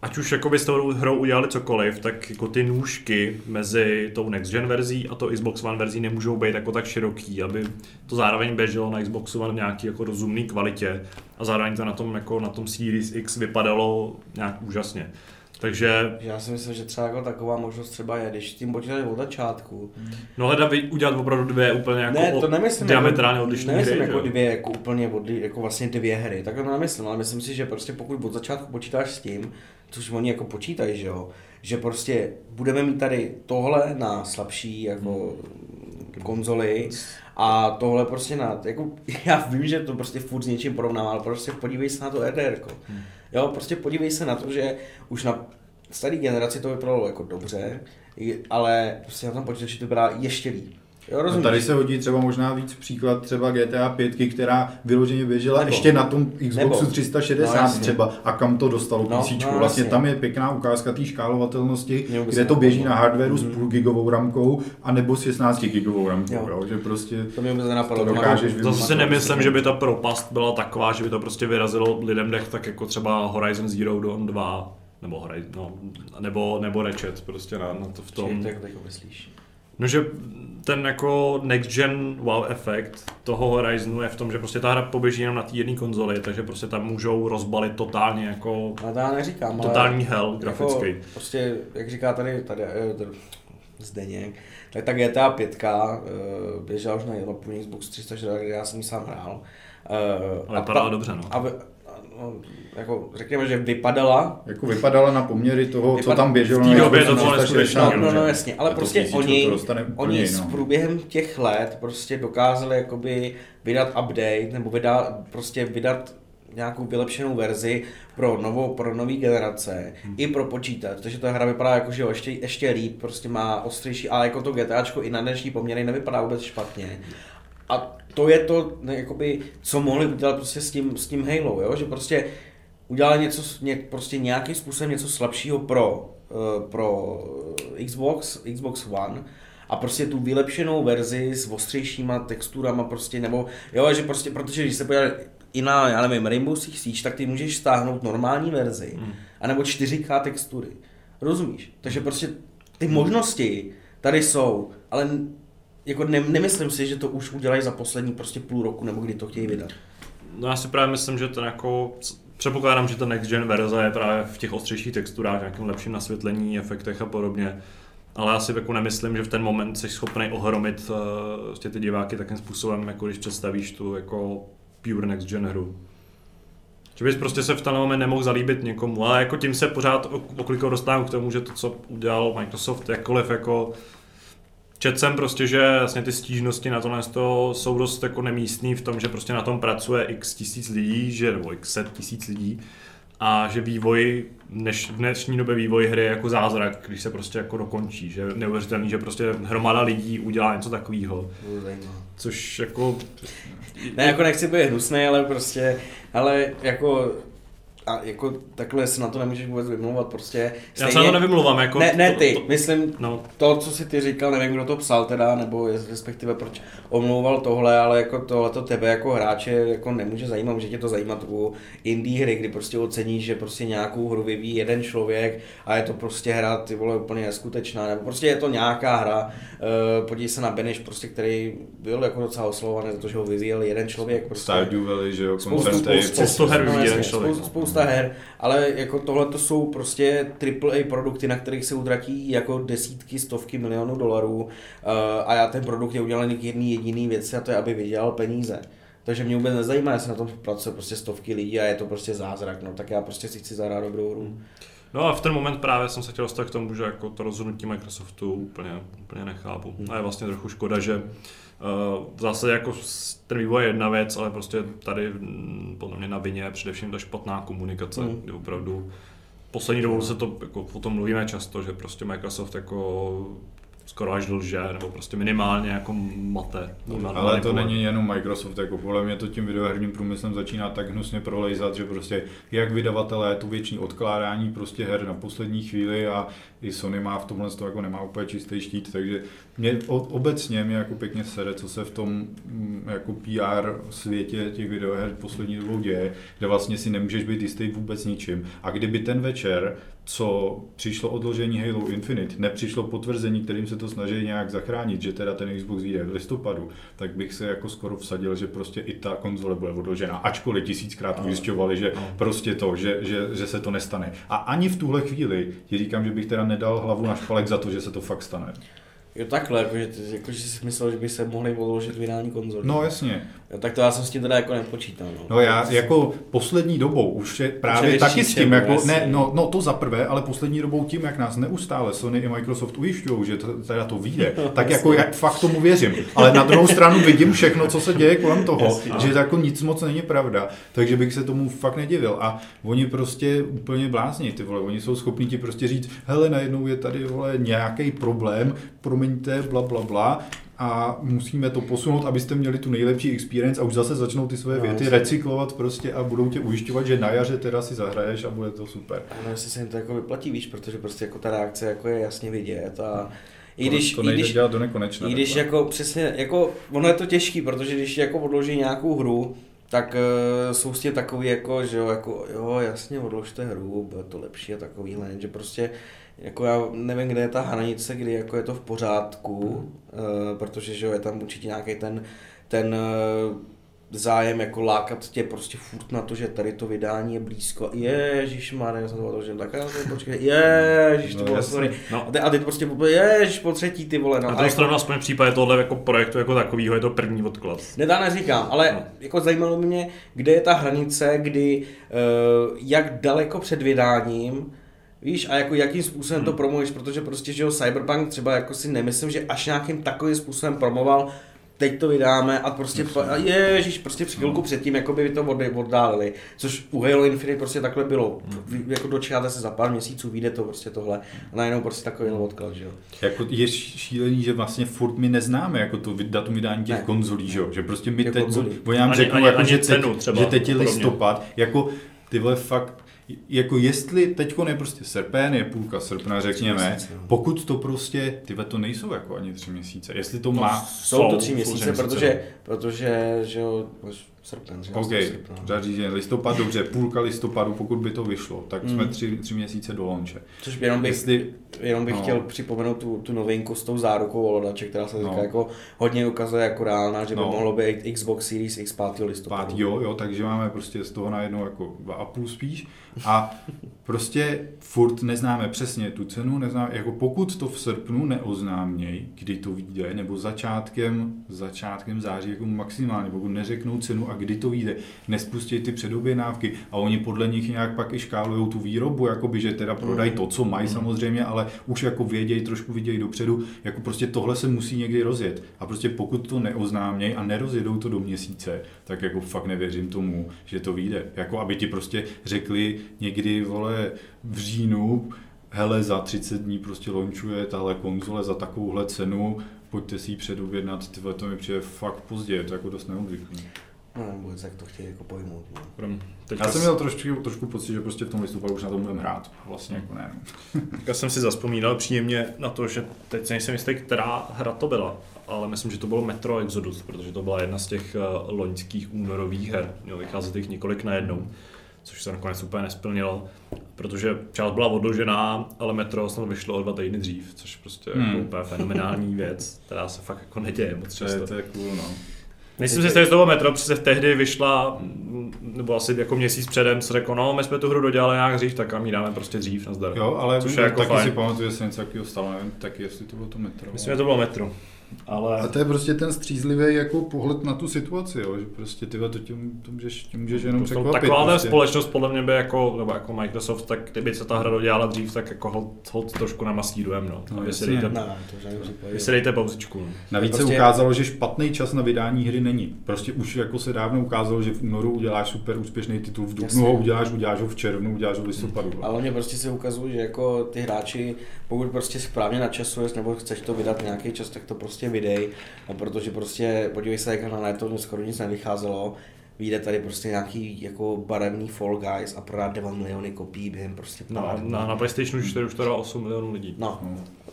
ať už jako by s tou hrou udělali cokoliv, tak jako ty nůžky mezi tou next gen verzí a to Xbox One verzí nemůžou být jako tak široký, aby to zároveň běželo na Xbox One v nějaký jako rozumný kvalitě a zároveň to na tom, jako na tom Series X vypadalo nějak úžasně. Takže, Že Já si myslím, že třeba jako taková možnost třeba je, když tím počítají od začátku. no vy- udělat opravdu dvě úplně jako ne, to nemyslím diametrálně jako, odlišné nemyslím hry. jako že jo? dvě, jako úplně odli, jako vlastně dvě hry, tak to nemyslím, ale myslím si, že prostě pokud od začátku počítáš s tím, což oni jako počítají, že jo, že prostě budeme mít tady tohle na slabší jako konzoli a tohle prostě na, jako, já vím, že to prostě furt s něčím porovnám, ale prostě podívej se na to RDR. Jo, prostě podívej se na to, že už na staré generaci to vypadalo jako dobře, ale prostě na tom počítači to vypadá ještě líp. Jo, No rozumíš? tady se hodí třeba možná víc příklad třeba GTA 5, která vyloženě běžela Nebo. ještě na tom Xboxu Nebo. 360 No, jasně. třeba a kam to dostalo No, PC. no, vlastně jasně. tam je pěkná ukázka té škálovatelnosti, vůbec kde to běží na hardwareu s Mhm. půl gigovou ramkou a nebo s 16 gigovou ramkou, Jo. jo. že prostě To mě vůbec nenapadlo. To to dokážeš má- Zase si to nemyslím, že by ta propast byla taková, že by to prostě vyrazilo lidem dech, tak jako třeba Horizon Zero Dawn 2, nebo Horizon, no, nebo, nebo Ratchet prostě na, na to v tom. Čili to jako myslíš. No, že ten jako next gen wow efekt toho Horizonu je v tom, že prostě ta hra poběží jenom na té jedné konzoli, takže prostě tam můžou rozbalit totálně jako to já neříkám, ale... totální hell grafický. Jako, prostě, jak říká tady, tady eh, tady Zdeněk, tak ta GTA 5 uh, běžela už na Xbox 360, kde já jsem ji sám hrál. Uh, Ale vypadala dobře, no. A, a, no, jako řekněme, že vypadala, jako vypadala na poměry toho, co Vypad- tam běželo v té době to bylo 360, neskutečné, no, no, jasně, ale prostě oni, oni s průběhem těch let prostě dokázali jakoby vydat update nebo vydat, prostě vydat nějakou vylepšenou verzi pro novou, pro nový generace, hmm. i pro počítač, takže ta hra vypadá jako, že jo, ještě, ještě líp, prostě má ostřejší, ale jako to GTAčko i na dnešní poměry nevypadá vůbec špatně. A to je to, ne, jakoby, co mohli udělat prostě s tím, s tím Halo, jo? že prostě udělali něco, ně, prostě nějakým způsobem něco slabšího pro, uh, pro eh, Xbox, Xbox One, a prostě tu vylepšenou verzi s ostřejšíma texturama prostě, nebo jo, že prostě, protože když se podíváš i na, já nevím, Rainbow Six Siege, tak ty můžeš stáhnout normální verzi, Hmm. anebo 4K textury. Rozumíš? Takže prostě ty možnosti tady jsou, ale jako ne, nemyslím si, že to už udělají za poslední prostě půl roku, nebo kdy to chtějí vydat. No já si právě myslím, že ten jako, předpokládám, že ta next gen verze je právě v těch ostřejších texturách, nějakým lepším nasvětlení, efektech a podobně. Ale já si jako nemyslím, že v ten moment jsi schopný ohromit uh, ty diváky takým způsobem, jako když představíš tu jako pure next gen hru. Že bys prostě se v ten moment nemohl zalíbit někomu, ale jako tím se pořád ok- oklikou dostávám k tomu, že to, co udělal Microsoft, jakkoliv jako Četl jsem prostě, že vlastně ty stížnosti na tohle to jsou dost jako nemístný v tom, že prostě na tom pracuje x tisíc lidí, že, nebo x set tisíc lidí a že vývoj, než v dnešní době vývoj hry je jako zázrak, když se prostě jako dokončí, že neuvěřitelný, že prostě hromada lidí udělá něco takového, což jako Ne, jako nechci být hnusný, ale prostě, ale jako, a jako takhle se na to nemůžeš vůbec vymlouvat, prostě. já se na to nevymluvám, jako ne, ne to, ty, to, myslím, no, to, co si ty říkal, nevím, kdo to psal teda, nebo je- respektive proč omlouval tohle, ale jako tohle to tebe jako hráče jako nemůže zajímat, může tě to zajímat u indie hry, kdy prostě oceníš, že prostě nějakou hru vyvíjí jeden člověk a je to prostě hra, ty vole, úplně neskutečná, nebo prostě je to nějaká hra, uh, podívej se na Benish, prostě, který byl jako docela oslovovaný za to, že ho vyvíjel jeden člověk, prostě. Stardew Valley, že jo, Spoustu, Content spoustu, spoustu no, vyvíjí jeden jasně, člověk, spoustu, no. Spousta her, ale jako tohle to jsou prostě AAA produkty, na kterých se utratí jako desítky, stovky milionů dolarů uh, a já ten produkt je udělaný k jedné jediné věci a to je, aby vydělal peníze. Takže mě vůbec nezajímá, jestli na tom pracuje prostě stovky lidí a je to prostě zázrak, no tak já prostě si chci zahrát dobrou hru. No a v ten moment právě jsem se chtěl dostat k tomu, že jako to rozhodnutí Microsoftu úplně, úplně nechápu. A je vlastně trochu škoda, že uh, v zásadě jako s- ten vývoj je jedna věc, ale prostě tady mm, podle mě na vině je především ta špatná komunikace, Mm. kdy opravdu poslední dobou se to, jako, o tom mluvíme často, že prostě Microsoft jako skoro až lže, nebo prostě minimálně jako mate. Mm. Ale to není jenom Microsoft, jako podle mě to tím videoherním průmyslem začíná tak hnusně prolejzat, že prostě jak vydavatelé to větší odkládání prostě her na poslední chvíli a i Sony má v tomhle to jako nemá úplně čistý štít, takže mě obecně mě jako pěkně sere, co se v tom mm, jako PR světě těch videoher poslední dobou děje, kde vlastně si nemůžeš být jistý vůbec ničím. A kdyby ten večer co přišlo odložení Halo Infinite, nepřišlo potvrzení, kterým se to snaží nějak zachránit, že teda ten Xbox vyjde v listopadu, tak bych se jako skoro vsadil, že prostě i ta konzole bude odložena. Ačkoliv tisíckrát ujišťovali, že prostě to, že, že, že, se to nestane. A ani v tuhle chvíli ti říkám, že bych teda nedal hlavu na špalek za to, že se to fakt stane. Jo takhle, jakože, jakože jsi myslel, že by se mohli odložit vydání konzole. No jasně. Jo, tak to já jsem s tím teda jako nepočítal. No, no já jako poslední dobou už je právě už taky s tím, jako, ne, no, no, to za prvé, ale poslední dobou tím, jak nás neustále Sony i Microsoft ujišťují, že teda to vyjde, no, tak jako já fakt tomu věřím. Ale na druhou stranu vidím všechno, co se děje kolem toho, jasně, že jako nic moc není pravda, takže bych se tomu fakt nedivil. A oni prostě úplně blázní, ty vole, oni jsou schopni ti prostě říct, hele, najednou je tady vole nějaký problém, promiňte, bla, bla, bla, a musíme to posunout, abyste měli tu nejlepší experience a už zase začnou ty svoje no, věty no, recyklovat prostě a budou tě ujišťovat, že na jaře teda si zahraješ a bude to super. Ano, jestli se jim to jako vyplatí, víš, protože prostě jako ta reakce jako je jasně vidět a i když, to, to nejde i když, dělat do nekonečna. I když jako přesně, jako ono je to těžký, protože když jako odloží nějakou hru, tak uh, jsou s takový jako, že jo, jako jo, jasně odložte hru, bude to lepší a takovýhle, že prostě jako já nevím, kde je ta hranice, kdy jako je to v pořádku, mm. uh, protože že jo, je tam určitě nějaký ten, ten uh, zájem jako lákat tě prostě furt na to, že tady to vydání je blízko. Ježíš má, jsem to že tak to počkej, ježíš, to no, bylo sorry. No. A, ty, a ty prostě ježíš po třetí ty vole. No. Na druhou stranu aspoň v případě tohle jako projektu jako takového je to první odklad. Nedá neříkám, ale no. jako zajímalo mě, kde je ta hranice, kdy uh, jak daleko před vydáním Víš, a jako jakým způsobem to hmm. promuješ, protože prostě, že jo, Cyberpunk třeba jako si nemyslím, že až nějakým takovým způsobem promoval, teď to vydáme a prostě, pa, ježiš, prostě při chvilku no. předtím, jako by to oddálili, což u Halo Infinite prostě takhle bylo, mm. jako dočkáte se za pár měsíců, vyjde to prostě tohle a najednou prostě takový odklad, že jo. Jako je šílený, že vlastně furt my neznáme jako to datum vydání těch ne. konzolí, že jo, že prostě my teď, oni nám řeknou, jako, že, teď, třeba, že teď je listopad, jako ty vole fakt, jako jestli teď je prostě srpen, je půlka srpna, řekněme, měsíce, no. pokud to prostě, ty to nejsou jako ani tři měsíce, jestli to má... Jsou to tři měsíce, protože, protože, že jo, srpen. Že OK, zařízení listopad, dobře, půlka listopadu, pokud by to vyšlo, tak mm. jsme tři, tři měsíce do lonče. Což jenom bych, Jestli, jenom bych no. chtěl připomenout tu, tu novinku s tou zárukou Olodače, která se no. jako hodně ukazuje jako reálná, že by no. mohlo být Xbox Series X 5. listopadu. 5. jo, jo, takže máme prostě z toho najednou jako 2,5 spíš. A prostě furt neznáme přesně tu cenu, neznáme, jako pokud to v srpnu neoznáměj, kdy to vyjde, nebo začátkem, začátkem září jako maximálně, pokud neřeknou cenu a kdy to vyjde, nespustí ty předoběnávky a oni podle nich nějak pak i škálují tu výrobu, jakoby, že teda prodají to, co mají mm. samozřejmě, ale už jako vědějí, trošku vidějí dopředu, jako prostě tohle se musí někdy rozjet. A prostě pokud to neoznámějí a nerozjedou to do měsíce, tak jako fakt nevěřím tomu, že to vyjde. Jako aby ti prostě řekli někdy, vole, v říjnu, hele, za 30 dní prostě launchuje tahle konzole za takovouhle cenu, pojďte si ji předobjednat, tyhle to mi přijde fakt pozdě, je to jako dost neobvyklý. No, nebo jak to chtějí jako pojmout. No. Já jsem měl trošku, trošku pocit, že prostě v tom listopadu už na tom budeme hrát. Vlastně jako ne. No. Já jsem si zaspomínal příjemně na to, že teď si nejsem jistý, která hra to byla, ale myslím, že to bylo Metro Exodus, protože to byla jedna z těch uh, loňských únorových her. Mělo vycházet jich několik najednou, což se nakonec úplně nesplnilo, protože část byla odložená, ale Metro snad vyšlo o dva týdny dřív, což prostě hmm. jako úplně fenomenální věc, která se fakt jako neděje moc často. To je, to je cool, no. Myslím si, že z toho metro, protože tehdy vyšla, nebo asi jako měsíc předem, se řekl, no, my jsme tu hru dodělali nějak dřív, tak a my dáme prostě dřív, nazdar. Jo, ale Což je jako taky fajn. si pamatuju, že se něco takového stalo, nevím, taky jestli to bylo to metro. Myslím, že to bylo metro. Ale... A to je prostě ten střízlivý jako pohled na tu situaci, jo? že prostě ty to tím, to můžeš, tím můžeš jenom překvapit. Taková prostě. společnost podle mě by jako, nebo jako Microsoft, tak kdyby se ta hra dodělala dřív, tak jako hold, hold trošku namasírujem, no. no vy si dejte, no, vy si dejte pauzičku. No. Navíc prostě... se ukázalo, že špatný čas na vydání hry není. Prostě už jako se dávno ukázalo, že v únoru uděláš super úspěšný titul, v dubnu ho uděláš, uděláš ho v červnu, uděláš ho v listopadu. Hmm. Ale mě prostě se ukazuje, že jako ty hráči, pokud prostě správně načasuješ nebo chceš to vydat nějaký čas, tak to prostě vydej. No, protože prostě, podívej se, jak na neto skoro nic nevycházelo, vyjde tady prostě nějaký jako barevný Fall Guys a prodá 2 miliony kopií během prostě pár no, na, na PlayStationu 4 už to dá 8 milionů lidí. No,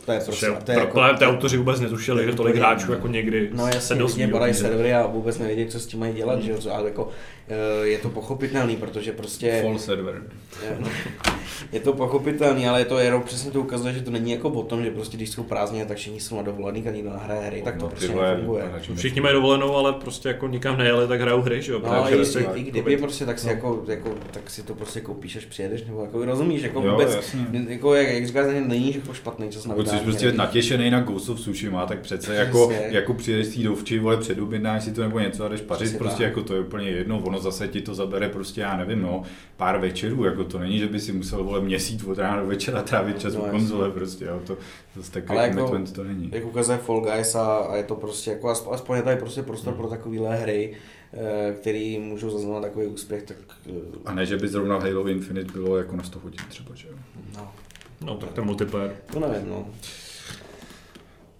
To je prostě, to je pro, jako, ty autoři vůbec netušili, že tolik hráčů jako někdy No se jasně, dozví. lidi o badají té hře. servery a vůbec nevědí, co s tím mají dělat, že jo, co- a jako eh, je to pochopitelný, protože prostě Fall server. je, je to pochopitelný, ale je to jenom přesně to ukazuje, že to není jako o tom, že prostě když jsou prázdně, tak všichni jsou na dovolených a nikdo nehraje hry, tak to No, prostě nefunguje. Všichni mají dovolenou, ale prostě jako nikam nejeli, tak hrajou hry, že jo? No, i, si- i, kdyby prostě, tak si, jako, jako, tak si to prostě koupíš, až přijedeš, nebo jako rozumíš, jako Jo, vůbec, jasně. jako jak, jak říkáš, není jako špatný čas na Pokud jsi prostě natěšený na Ghost of Tsushima, tak přece jako, Přesně. jako přijedeš si dovči, vole, předobjednáš si to nebo něco a jdeš pařit, Přesně prostě tak. jako to je úplně jedno, ono zase ti to zabere prostě, já nevím, no, pár večerů, jako to není, že by si musel, vole, měsíc od rána do večera trávit čas No, u konzole, prostě, jo, to zase takový Ale jako- to není. Jak ukazuje Fall Guys a, a je to prostě jako, aspoň, je tady prostě prostor Hmm. pro takovéhle hry, eh, který můžou zaznamenat takový úspěch, tak eh, A ne, že by zrovna Halo Infinite bylo jako na 100 hodin třeba, že jo. no, No, tak ten multiplayer. to nevím, no.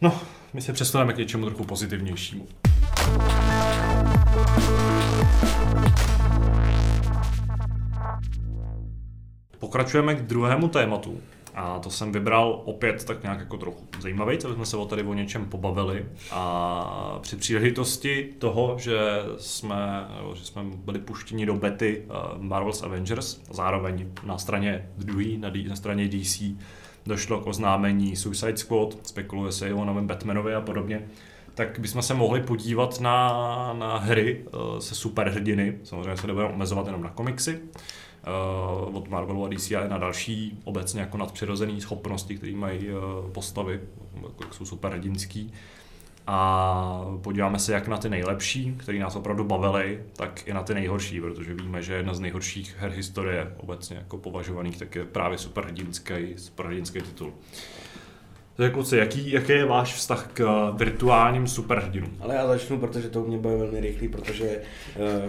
No, my se přesuneme k něčemu trochu pozitivnějšímu. Pokračujeme k druhému tématu. A to jsem vybral opět tak nějak jako trochu zajímavý, co jsme se o tady o něčem pobavili. A při příležitosti toho, že jsme, že jsme byli puštěni do bety eh, Marvel's Avengers, zároveň na straně druhý, na, na straně DC, došlo k oznámení Suicide Squad, spekuluje se i o novém Batmanovi a podobně, tak bychom se mohli podívat na, na hry eh, se superhrdiny. Samozřejmě se nebudeme omezovat jenom na komiksy, od Marvelu a DC a na další obecně jako nadpřirozené schopnosti, které mají eh, postavy, jako jak jsou superhrdinský. A podíváme se jak na ty nejlepší, které nás opravdu bavily, tak i na ty nejhorší, protože víme, že jedna z nejhorších her historie obecně jako považovaných, tak je právě superhrdinský, superhrdinský titul. Takže kluci, jaký, jaký je váš vztah k eh, virtuálním superhrdinům? Ale já začnu, protože to u mě bude velmi rychlý, protože eh,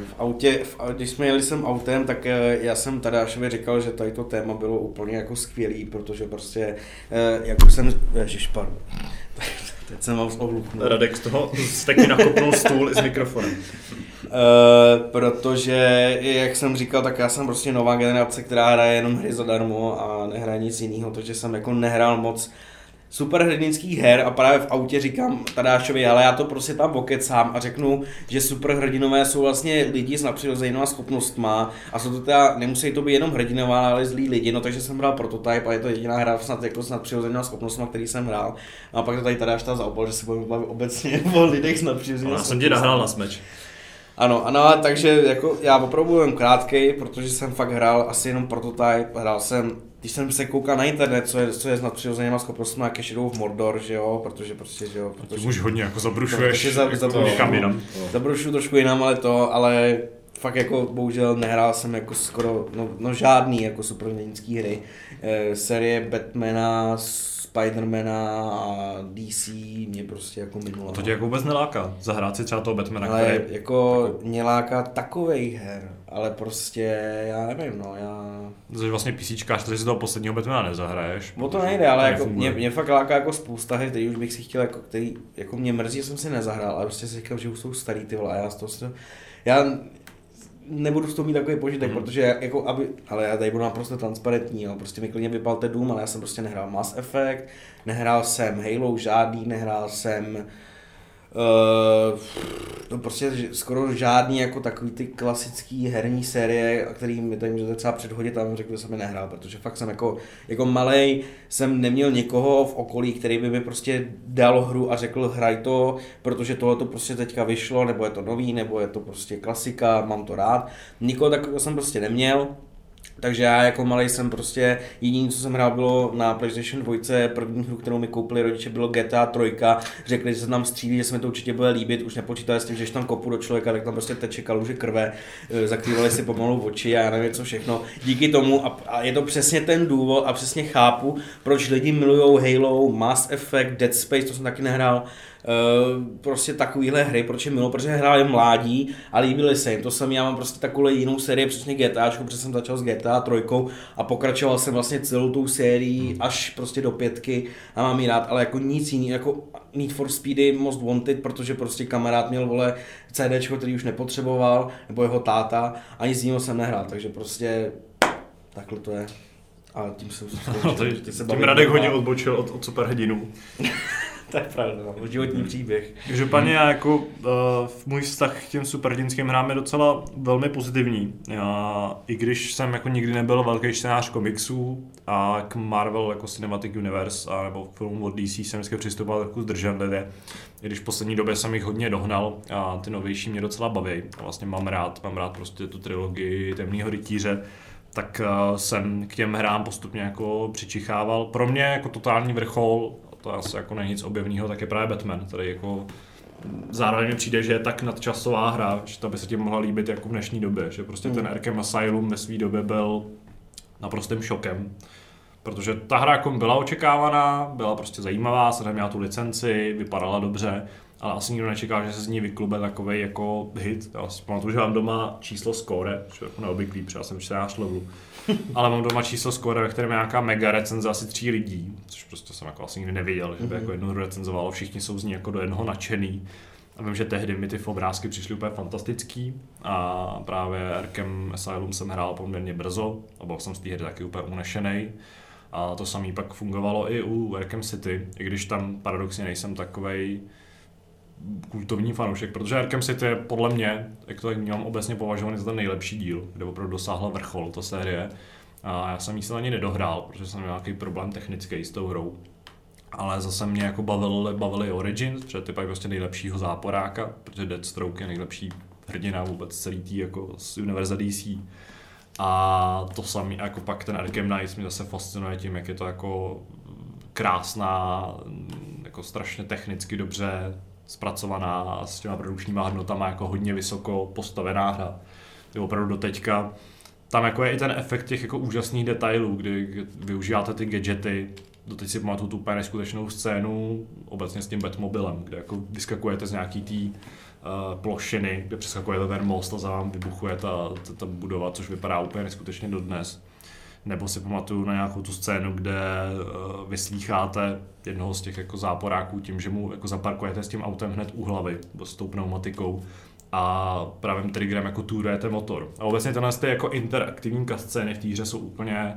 v autě, v, když jsme jeli sem autem, tak eh, já jsem Tadášovi říkal, že tady to téma bylo úplně jako skvělý, protože prostě, eh, jak už jsem, ježišpar, teď jsem vám ohluchnul. Radek z toho steky nakopnul stůl i s mikrofonem. Uh, protože, jak jsem říkal, tak já jsem prostě nová generace, která hraje jenom hry zadarmo a nehraje nic jiného, takže jsem jako nehrál moc superhrdinských her a právě v autě říkám Tadášovi, ale já to prostě tam okecám a řeknu, že superhrdinové jsou vlastně lidi s nadpřirozenýma schopnostma a jsou to teda, nemusí to být jenom hrdinové, ale zlí lidi, no takže jsem hrál prototype a je to jediná hra snad jako s nadpřirozenýma schopnostma, který jsem hrál. A pak to tady Tadáš ta zaopal, že se budeme bavit obecně o lidech s nadpřirozenýma Já jsem ti nahrál na smeč. ano, ano, takže jako já opravdu jen krátkej, protože jsem fakt hrál asi jenom prototype, hrál jsem, když jsem se koukal na internet, co je, co je s nadpřirozenýma schopnostmi, jak je Shadow of Mordor, že jo, protože prostě, že jo, protože už hodně jako zabrušuješ Protože za- zabrušuju. někam jinam. zabrušu trošku jinam, ale to, ale fakt jako bohužel nehrál jsem jako skoro, no, no žádný jako superhrdinský hry. E, série Batmana, Spidermana a DC mě prostě jako minula. To tě jako vůbec neláká zahrát si třeba toho Batmana, Ale který... jako mě láká takovej her, ale prostě já nevím, no, já... Jsi vlastně PCčkář, takže si toho posledního Batmana nezahraješ. O to nejde, ale jako nefunguje. mě, mě, fakt láká jako spousta her, který už bych si chtěl, jako, který, jako mě mrzí, že jsem si nezahrál, ale prostě si říkal, že už jsou starý ty vole, a já z toho, si- já nebudu z toho mít takový požitek, Mhm. mm. protože jako aby, ale já tady budu naprosto transparentní, jo. prostě mi klidně vypalte Doom, ale já jsem prostě nehrál Mass Effect, nehrál jsem Halo žádný, nehrál jsem Uh, no prostě skoro žádný jako takový ty klasický herní série, který mi tady můžete třeba předhodit a řekl, že jsem je nehrál, protože fakt jsem jako, jako malej jsem neměl někoho v okolí, který by mi prostě dal hru a řekl hraj to, protože tohle to prostě teďka vyšlo, nebo je to nový, nebo je to prostě klasika, mám to rád. Nikoho takového jsem prostě neměl, takže já jako malý jsem prostě, jediné, co jsem hrál, bylo na PlayStation 2, první hru, kterou mi koupili rodiče, bylo GTA 3, řekli, že se tam střílí, že se mi to určitě bude líbit, už nepočítali s tím, že tam kopu do člověka, tak tam prostě teče kaluže krve, eh, zakrývali si pomalu oči a já nevím co všechno. Díky tomu, a, a je to přesně ten důvod a přesně chápu, proč lidi milují Halo, Mass Effect, Dead Space, to jsem taky nehrál, prostě takovýhle hry, proč je milo, protože hráli mládí a líbily se jim. To jsem já mám prostě takovou jinou sérii, přesně GTAčku, protože jsem začal s GTA 3 a pokračoval jsem vlastně celou tou sérií až prostě do pětky a mám ji rád, ale jako nic jiný, jako Need for Speedy Most Wanted, protože prostě kamarád měl vole CD, který už nepotřeboval, nebo jeho táta a nic jiného jsem nehrál, takže prostě takhle to je. A tím se No, se tím Radek hodně odbočil od, od superhrdinů. To je pravda, no, životní příběh. Každopádně já jako uh, můj vztah k těm superhrdinským hrám je docela velmi pozitivní. Já, I když jsem jako nikdy nebyl velký čtenář komiksů a k Marvel jako Cinematic Universe a nebo filmům od DC jsem vždycky přistupoval trochu zdrženlivě. I když v poslední době jsem jich hodně dohnal a ty novější mě docela baví. A vlastně mám rád, mám rád prostě tu trilogii Temného rytíře tak uh, jsem k těm hrám postupně jako přičichával. Pro mě jako totální vrchol, to asi jako není nic objevného, tak je právě Batman, který jako zároveň mi přijde, že je tak nadčasová hra, že ta by se ti mohla líbit jako v dnešní době, že prostě ten Arkham Asylum ve své době byl naprostým šokem. Protože ta hra jako byla očekávaná, byla prostě zajímavá, jsem měla tu licenci, vypadala dobře, ale asi nikdo nečekal, že se z ní vyklube takový jako hit. Já si pamatuju, že mám doma číslo score, což je jako neobvyklý, protože já jsem 14 levelů. ale mám doma číslo score, ve kterém je nějaká mega recenze asi tří lidí, což prostě jsem jako asi nikdy nevěděl, že by jako jednou recenzovalo, všichni jsou z ní jako do jednoho nadšený. A vím, že tehdy mi ty obrázky přišly úplně fantastický a právě Arkham Asylum jsem hrál poměrně brzo a byl jsem z té hry taky úplně unešený. A to samé pak fungovalo i u Arkham City, i když tam paradoxně nejsem takovej kultovní fanoušek, protože Arkham City je podle mě, jak to tak vnímám, obecně považovaný za ten nejlepší díl, kde opravdu dosáhla vrchol ta série. A já jsem ji se ani nedohrál, protože jsem měl nějaký problém technický s tou hrou. Ale zase mě jako bavil, bavili Origins, protože ty pak prostě nejlepšího záporáka, protože Deathstroke je nejlepší hrdina vůbec celý tý jako z univerza DC. A to samý, jako pak ten Arkham Knight mě zase fascinuje tím, jak je to jako krásná, jako strašně technicky dobře zpracovaná a s těma produkčníma hodnotama jako hodně vysoko postavená hra. Je opravdu do teďka tam jako je i ten efekt těch jako úžasných detailů, kdy využíváte ty gadgety, doteď si pamatuju tu úplně neskutečnou scénu obecně s tím Batmobilem, kde jako vyskakujete z nějaký tý uh, plošiny, kde přeskakujete ten most a za vám vybuchuje ta, ta, ta budova, což vypadá úplně neskutečně dodnes. Nebo si pamatuju na nějakou tu scénu, kde uh, vyslýcháte jednoho z těch jako záporáků tím, že mu jako zaparkujete s tím autem hned u hlavy, s tou pneumatikou a pravým triggerem jako turujete motor. A obecně tenhle ty jako interaktivní scény v té hře jsou úplně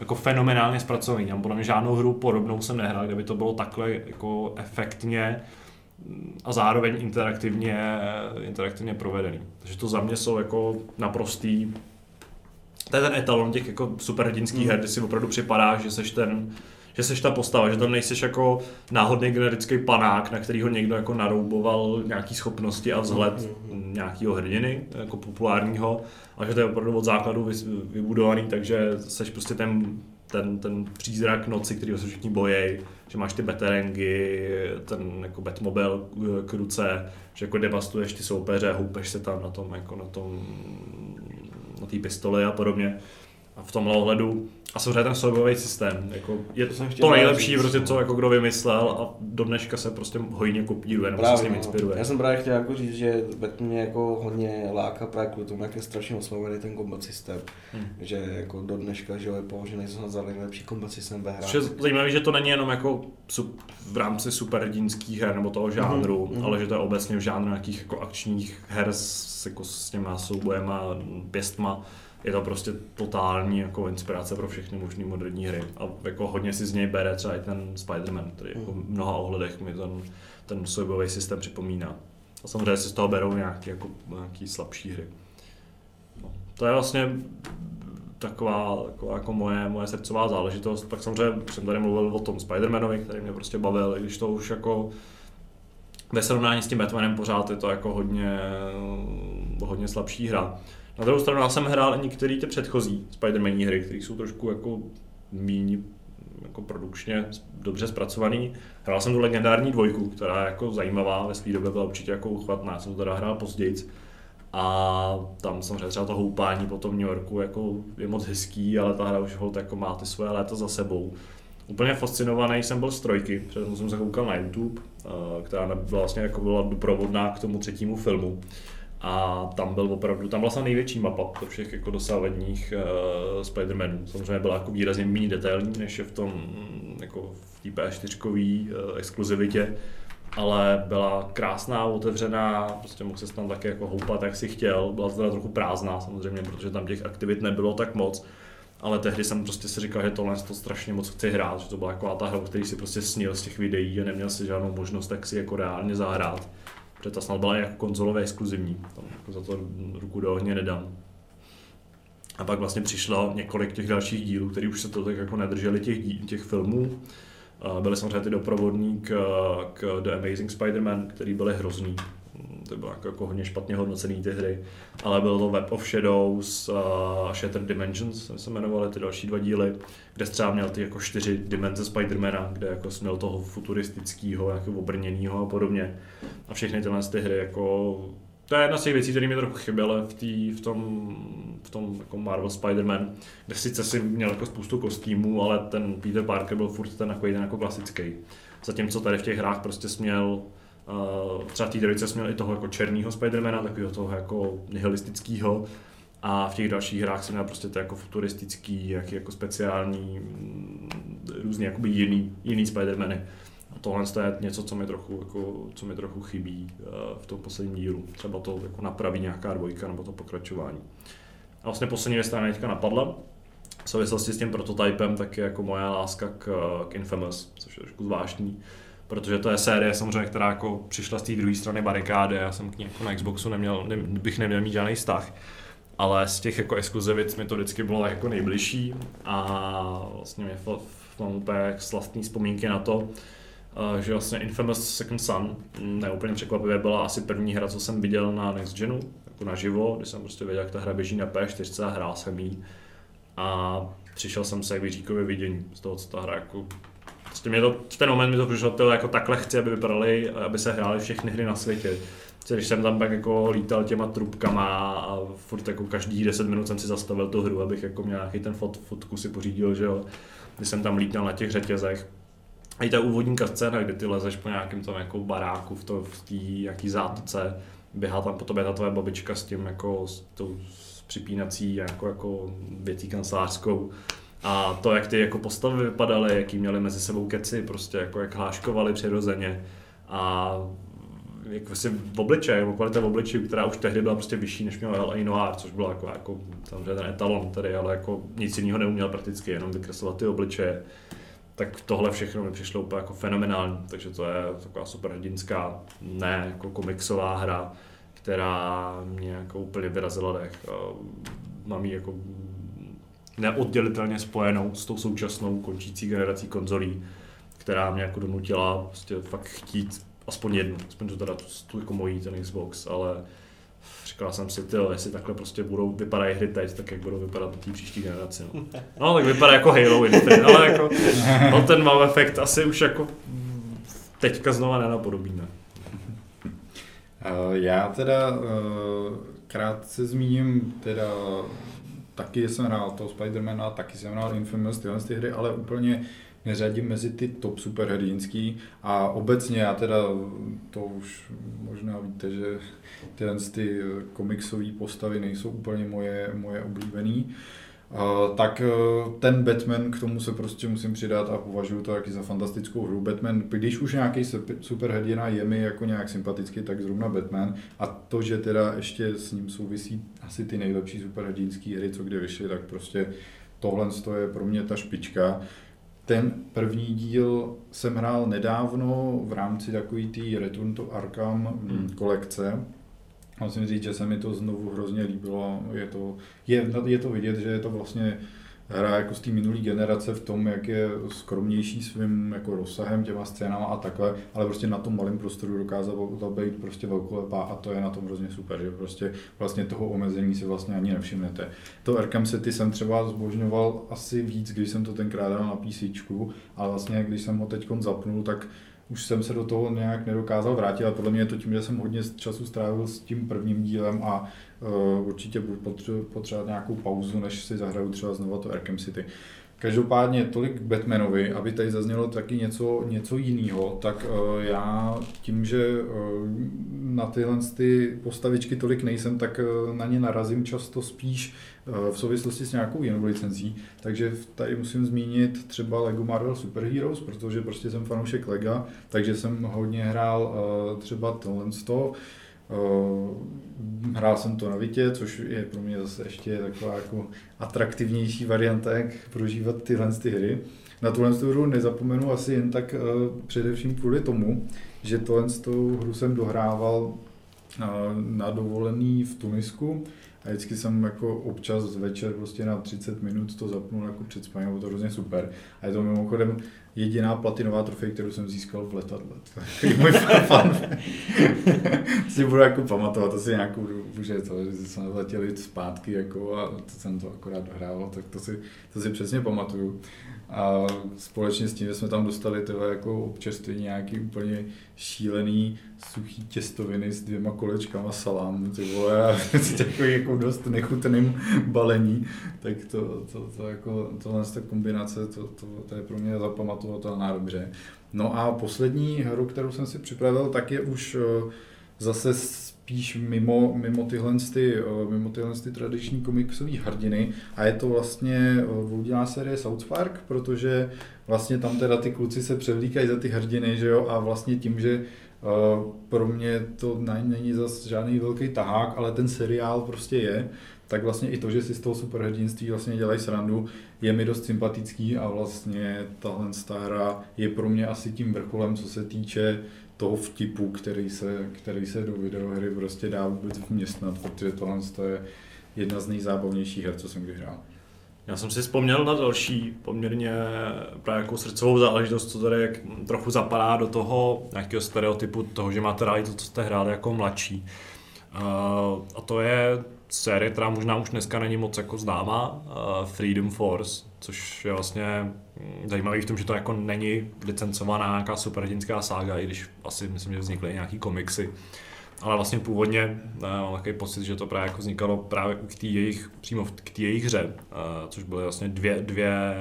jako fenomenálně zpracovaný. Já podle mě žádnou hru podobnou jsem nehrál, kde by to bylo takhle jako efektně a zároveň interaktivně, interaktivně provedený. Takže to za mě jsou jako naprostý to je ten etalon těch jako superhrdinských her, kdy si opravdu připadá, že seš ten, že seš ta postava, že tam nejseš jako náhodný generický panák, na kterýho někdo jako narouboval nějaký schopnosti a vzhled nějakého hrdiny, jako populárního, ale že to je opravdu od základu vy- vybudovaný, takže seš prostě ten, ten, ten přízrak noci, který se všichni bojí, že máš ty beterengy, ten jako Batmobil k ruce, že jako devastuješ ty soupeře, houpeš se tam na tom, jako na tom, na té pistoli a podobně. A v tomhle ohledu a samozřejmě ten soubojový systém, jako je To jsem to, chtěl to právě nejlepší, říct, prostě, co jako kdo vymyslel a do dneška se prostě hojně kopíruje, nebo se s ním no. inspiruje. Já jsem právě chtěl jako říct, že Batman mě jako hodně láká právě kvůli tomu, jak je strašně oslovený ten combat systém. Hmm. Že jako do dneška že je považený za nejlepší combat systém ve je hrách. zajímavé, že to není jenom jako v rámci superhrdinských her nebo toho žánru, Mhm, mhm. ale že to je obecně v žánru nějakých jako akčních her s, jako s těma soubojema, pěstma. Je to prostě totální jako inspirace pro všechny možné moderní hry. A jako hodně si z něj bere třeba i ten Spider-Man, který jako v mnoha ohledech mi ten, ten soubojový systém připomíná. A samozřejmě si z toho berou nějaký, jako, nějaký slabší hry. No. To je vlastně taková, taková jako moje, moje srdcová záležitost. Pak samozřejmě jsem tady mluvil o tom Spider-Manovi, který mě prostě bavil, když to už jako ve srovnání s tím Batmanem pořád je to jako hodně, hodně slabší hra. Na druhou stranu já jsem hrál i některé ty předchozí Spider-Manní hry, které jsou trošku jako míň jako produkčně dobře zpracovaný. Hrál jsem tu legendární dvojku, která je jako zajímavá, ve své době byla určitě jako uchvatná, jsem to teda hrál později. A tam samozřejmě třeba to houpání po tom New Yorku jako je moc hezký, ale ta hra už hold jako má ty svoje léta za sebou. Úplně fascinovaný jsem byl z trojky, protože jsem se koukal na YouTube, eh, která byla vlastně jako byla doprovodná k tomu třetímu filmu. A tam byl opravdu, tam byla největší mapa do všech jako dosávadních uh, Spider-Manů. Samozřejmě byla jako výrazně méně detailní, než je v tom mm, jako v té P4 uh, exkluzivitě, ale byla krásná, otevřená, prostě mohl se tam také jako houpat, jak si chtěl. Byla teda trochu prázdná samozřejmě, protože tam těch aktivit nebylo tak moc, ale tehdy jsem prostě si říkal, že tohle to strašně moc chci hrát, že to byla taková ta hra, který si prostě snil z těch videí a neměl si žádnou možnost tak si jako reálně zahrát. Protože ta snad byla jako konzolově exkluzivní, tam jako za to ruku do ohně nedám. A pak vlastně přišlo několik těch dalších dílů, které už se to tak jako nedrželi těch, dí, těch filmů. Byly samozřejmě ty doprovodní k, k The Amazing Spider-Man, který byly hrozný to bylo jako, jako hodně špatně hodnocený ty hry, ale byl to Web of Shadows a Shattered Dimensions, se jmenovaly ty další dva díly, kde třeba měl ty jako čtyři dimenze Spidermana, kde jako měl toho futuristického, jako obrněného a podobně. A všechny tyhle ty hry jako to je jedna z těch věcí, které mi trochu chyběly v, tý, v tom, v tom jako Marvel Spider-Man, kde sice si měl jako spoustu kostýmů, ale ten Peter Parker byl furt ten, jako ten jako klasický. Zatímco tady v těch hrách prostě směl třeba v té trojice jsme měl i toho jako černého Spidermana, takového toho jako nihilistického. A v těch dalších hrách jsem měl prostě to jako futuristický, jaký jako speciální, mm, různý jakoby jiný, jiný Spidermany. A tohle je něco, co mi trochu, jako, co mi trochu chybí uh, v tom posledním dílu. Třeba to jako napraví nějaká dvojka nebo to pokračování. A vlastně poslední věc, která teďka napadla, v souvislosti s tím prototypem, tak je jako moje láska k, k Infamous, což je trošku zvláštní protože to je série samozřejmě, která jako přišla z té druhé strany barikády, já jsem k ní jako na Xboxu neměl, ne, bych neměl mít žádný vztah, ale z těch jako exkluzivit mi to vždycky bylo jako nejbližší a vlastně mě mám úplně slastní vzpomínky na to, eh, že vlastně Infamous Second Son neúplně překvapivě byla asi první hra, co jsem viděl na Next Genu, jako naživo, kdy jsem prostě věděl, jak ta hra běží na P4 a hrál jsem jí. A přišel jsem se k vyříkově vidění z toho, co ta hra jako Prostě mě to, v ten moment mi to přišlo, to jako takhle chci, aby vypadaly, aby se hrály všechny hry na světě. Když jsem tam pak jako lítal těma trubkama a furt jako každý 10 minut jsem si zastavil tu hru, abych jako měl nějaký ten fot, fotku si pořídil, že jo. Když jsem tam lítal na těch řetězech. A i ta úvodní scéna, kdy ty lezeš po nějakém tom jako baráku v, to, v té jaký zátoce, běhá tam po tobě ta tvoje babička s tím jako s tou s připínací jako, jako věcí kancelářskou a to, jak ty jako postavy vypadaly, jaký měli mezi sebou keci, prostě jako jak hláškovali přirozeně. A jak vlastně v obličeji, jako kvalita v obličeji, která už tehdy byla prostě vyšší, než měl L.A. Noir, což bylo jako, jako samozřejmě ten etalon tady, ale jako nic jiného neuměl prakticky, jenom vykreslovat ty obličeje. Tak tohle všechno mi přišlo úplně jako fenomenální, takže to je taková super hrdinská, ne jako komiksová hra, která mě jako úplně vyrazila dech. Mám ji jako neoddělitelně spojenou s tou současnou končící generací konzolí, která mě jako donutila prostě fakt chtít aspoň jednu, aspoň to teda tu jako mojí ten Xbox, ale říkal jsem si, tyjo, jestli takhle prostě budou vypadat hry teď, tak jak budou vypadat té příští generaci. No. no tak vypadá jako Halo Infinite, ale jako no, ten wow efekt asi už jako teďka znova nenapodobíme. Uh, já teda uh, krátce zmíním teda taky jsem hrál toho Spidermana, taky jsem hrál Infamous, tyhle ty hry, ale úplně neřadím mezi ty top superhrdinský. A obecně já teda, to už možná víte, že tyhle ty komiksové postavy nejsou úplně moje, moje oblíbený, Uh, tak uh, ten Batman, k tomu se prostě musím přidat a považuji to taky za fantastickou hru. Batman, když už nějaký superhrdina je mi jako nějak sympatický, tak zrovna Batman. A to, že teda ještě s ním souvisí asi ty nejlepší superhrdinské hry, co kdy vyšly, tak prostě tohle je pro mě ta špička. Ten první díl jsem hrál nedávno v rámci takový té Return to Arkham hmm. kolekce, musím říct, že se mi to znovu hrozně líbilo. Je to, je, je to vidět, že je to vlastně hra jako z té minulé generace v tom, jak je skromnější svým jako rozsahem, těma scénama a takhle, ale prostě na tom malém prostoru dokázal to být prostě velkolepá a to je na tom hrozně super, že prostě vlastně toho omezení si vlastně ani nevšimnete. To Arkham City jsem třeba zbožňoval asi víc, když jsem to tenkrát dal na PC, ale vlastně když jsem ho teď zapnul, tak už jsem se do toho nějak nedokázal vrátit a podle mě je to tím, že jsem hodně času strávil s tím prvním dílem a uh, určitě budu potřebovat nějakou pauzu, než si zahraju třeba znovu to Arkham City. Každopádně tolik Batmanovi, aby tady zaznělo taky něco, něco jiného, tak uh, já tím, že uh, na tyhle ty postavičky tolik nejsem, tak uh, na ně narazím často spíš v souvislosti s nějakou jinou licenzí. Takže tady musím zmínit třeba Lego Marvel Super Heroes, protože prostě jsem fanoušek Lega, takže jsem hodně hrál uh, třeba tohle z toho. Hrál jsem to na Vitě, což je pro mě zase ještě taková jako atraktivnější varianta, jak prožívat tyhle ty hry. Na tuhle hru nezapomenu asi jen tak především kvůli tomu, že tohle hru jsem dohrával na dovolený v Tunisku a vždycky jsem jako občas večer prostě na 30 minut to zapnul jako před spaním, bylo to hrozně super. A je to mimochodem jediná platinová trofej, kterou jsem získal v letadle. Takový můj fan. si budu jako pamatovat asi nějakou dobu, že to, že jsme letěli zpátky jako a to jsem to akorát dohrával, tak to si, to si přesně pamatuju. A společně s tím, že jsme tam dostali tyhle jako občerstvení nějaký úplně šílený suchý těstoviny s dvěma kolečkama salámu, ty vole, a takový jako dost nechutným balení, tak to, to, to jako, tohle ta kombinace, to, to, to, je pro mě zapamatovatelná dobře. No a poslední hru, kterou jsem si připravil, tak je už eh, zase spíš mimo, mimo, tyhle, ty, mimo tyhle ty tradiční komiksové hrdiny. A je to vlastně dvoudělá série South Park, protože vlastně tam teda ty kluci se převlíkají za ty hrdiny, že jo, a vlastně tím, že pro mě to není zase žádný velký tahák, ale ten seriál prostě je, tak vlastně i to, že si z toho superhrdinství vlastně dělají srandu, je mi dost sympatický a vlastně tahle hra je pro mě asi tím vrcholem, co se týče toho vtipu, který se, který se do videohry prostě dá vůbec vměstnat, protože tohle je jedna z nejzábavnějších her, co jsem kdy hrál. Já jsem si vzpomněl na další poměrně právě jako srdcovou záležitost, co tady jak trochu zapadá do toho nějakého stereotypu toho, že máte rádi to, co jste hráli jako mladší. Uh, a to je série, která možná už dneska není moc jako známá, uh, Freedom Force, což je vlastně mm, zajímavý v tom, že to jako není licencovaná nějaká superhrdinská sága, i když asi myslím, že vznikly nějaký komiksy. Ale vlastně původně uh, mám takový pocit, že to právě jako vznikalo právě k té jejich, přímo k té jejich hře, uh, což byly vlastně dvě, dvě,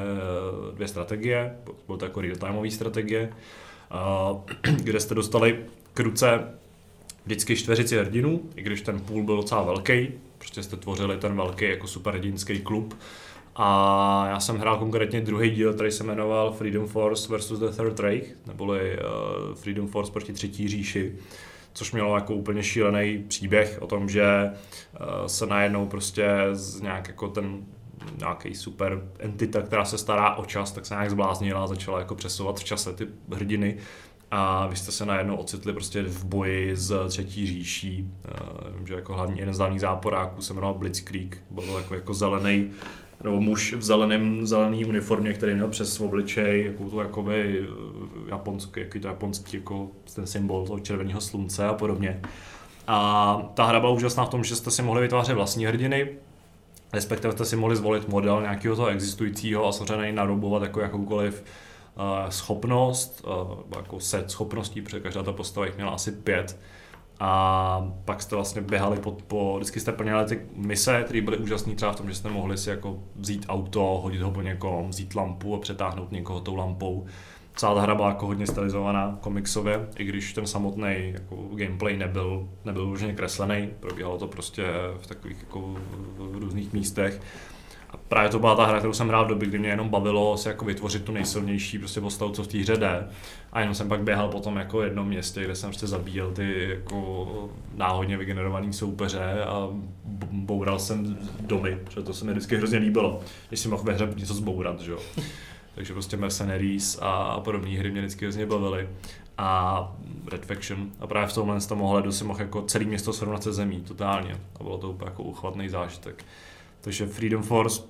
dvě strategie, byly to jako real-timeové strategie, uh, kde jste dostali k ruce vždycky čtveřici hrdinů, i když ten půl byl docela velký, prostě jste tvořili ten velký jako superhrdinský klub. A já jsem hrál konkrétně druhý díl, který se jmenoval Freedom Force vs. The Third Reich, neboli uh, Freedom Force proti třetí říši, což mělo jako úplně šílený příběh o tom, že uh, se najednou prostě z nějak jako ten nějaký super entita, která se stará o čas, tak se nějak zbláznila a začala jako přesouvat v čase ty hrdiny a vy jste se najednou ocitli prostě v boji s třetí říší. Vím, že jako hlavní jeden z hlavních záporáků se jmenoval Blitzkrieg, byl jako, jako zelený nebo muž v zeleném, zelený uniformě, který měl přes obličej jako to jakoby eh, japonský, jaký to japonský, jako ten symbol toho červeného slunce a podobně. A ta hra byla úžasná v tom, že jste si mohli vytvářet vlastní hrdiny, respektive jste si mohli zvolit model nějakého toho existujícího a samozřejmě narobovat jako jakoukoliv schopnost, jako set schopností, protože každá ta postava jich měla asi pět. A pak jste vlastně běhali po, po vždycky jste plnili ty mise, které byly úžasné třeba v tom, že jste mohli si jako vzít auto, hodit ho po někom, vzít lampu a přetáhnout někoho tou lampou. Celá ta hra byla jako hodně stylizovaná komiksově, i když ten samotný jako gameplay nebyl, nebyl už kreslený, probíhalo to prostě v takových jako v různých místech a právě to byla ta hra, kterou jsem hrál v době, kdy mě jenom bavilo se jako vytvořit tu nejsilnější prostě postavu, co v té hře jde. A jenom jsem pak běhal po tom jako jednom městě, kde jsem prostě zabíjel ty jako náhodně vygenerované soupeře a boural jsem domy, protože to se mi vždycky hrozně líbilo, když si mohl ve hře něco zbourat, že jo. Takže prostě Mercenaries a podobné hry mě vždycky hrozně bavily a Red Faction. A právě v tomhle z toho ohledu si mohl jako celý město srovnat se zemí, totálně. A bylo to úplně jako uchvatný zážitek. Takže Freedom Force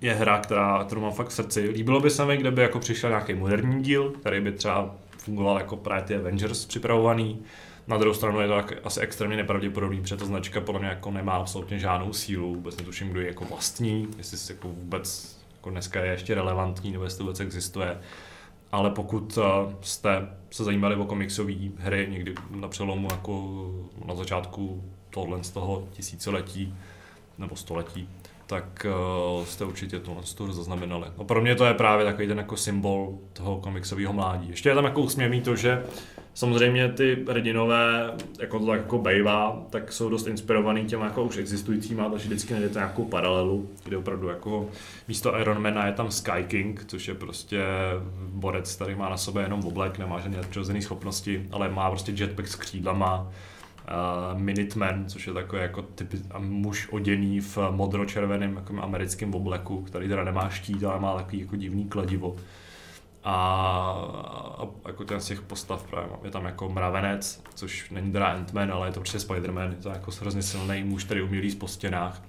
je hra, která, kterou mám fakt v srdci. Líbilo by se mi, kdyby jako přišel nějaký moderní díl, který by třeba fungoval jako právě ty Avengers připravovaný. Na druhou stranu je to asi extrémně nepravděpodobný, protože ta značka podle mě jako nemá absolutně žádnou sílu, vůbec netuším, kdo je jako vlastní, jestli se jako vůbec jako dneska je ještě relevantní, nebo jestli vůbec existuje. Ale pokud eh, jste se zajímali o komiksové hry někdy na přelomu jako na začátku tohle z toho tisíciletí, nebo století, tak uh, jste určitě tu tour zaznamenali. No pro mě to je právě takový ten jako symbol toho komiksového mládí. Ještě je tam jako usměvný to, že samozřejmě ty hrdinové, jako to tak jako bejvá, tak jsou dost inspirovaný těma jako už existujícíma, takže vždycky najdete nějakou paralelu, kde opravdu jako místo Ironmana je tam Sky King, což je prostě borec, který má na sobě jenom oblek, nemá žádné přirozené schopnosti, ale má prostě jetpack s křídlama, uh, Minuteman, což je takový jako typ muž oděný v modro-červeném jako americkém obleku, který teda nemá štít, ale má takový jako divný kladivo. A, a jako ten z těch postav právě je tam jako mravenec, což není teda Ant-Man, ale je to prostě Spider-Man, je to jako hrozně silný muž, který umí líst po stěnách.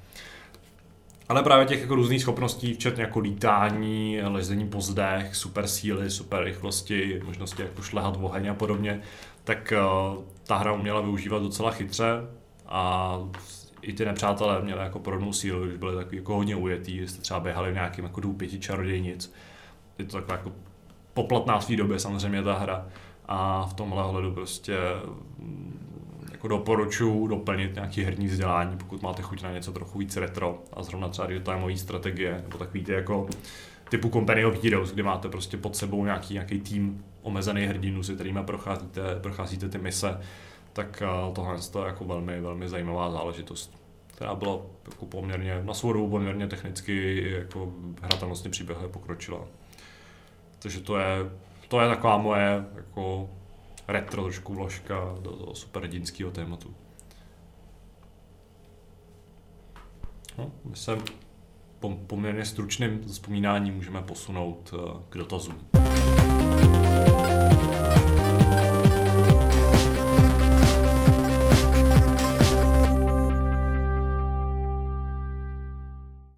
Ale právě těch jako různých schopností, včetně jako lítání, lezení po zdech, super síly, super rychlosti, možnosti jako šlehat oheň a podobně, tak uh, ta hra uměla využívat docela chytře a i ty nepřátelé měli jako podobnou sílu, když byli takový jako hodně ujetý, jste třeba běhali v nějakým jako dům pěti čarodějnic. Je to taková jako poplatná svý době samozřejmě ta hra a v tomhle ohledu prostě jako doporučuji doplnit nějaký herní vzdělání, pokud máte chuť na něco trochu víc retro a zrovna třeba real strategie, nebo takový ty jako typu Company of Heroes, kdy máte prostě pod sebou nějaký, nějaký tým omezený hrdinů, se kterými procházíte, procházíte ty mise, tak eh, tohle je jako velmi, velmi zajímavá záležitost která byla jako poměrně, na svou dobu poměrně technicky jako hratelnostně příběhově pokročila. Takže to je, to je taková moje jako retro trošku vložka do, do superhrdinského tématu. No, my se po poměrně stručným vzpomínáním můžeme posunout eh, k dotazům.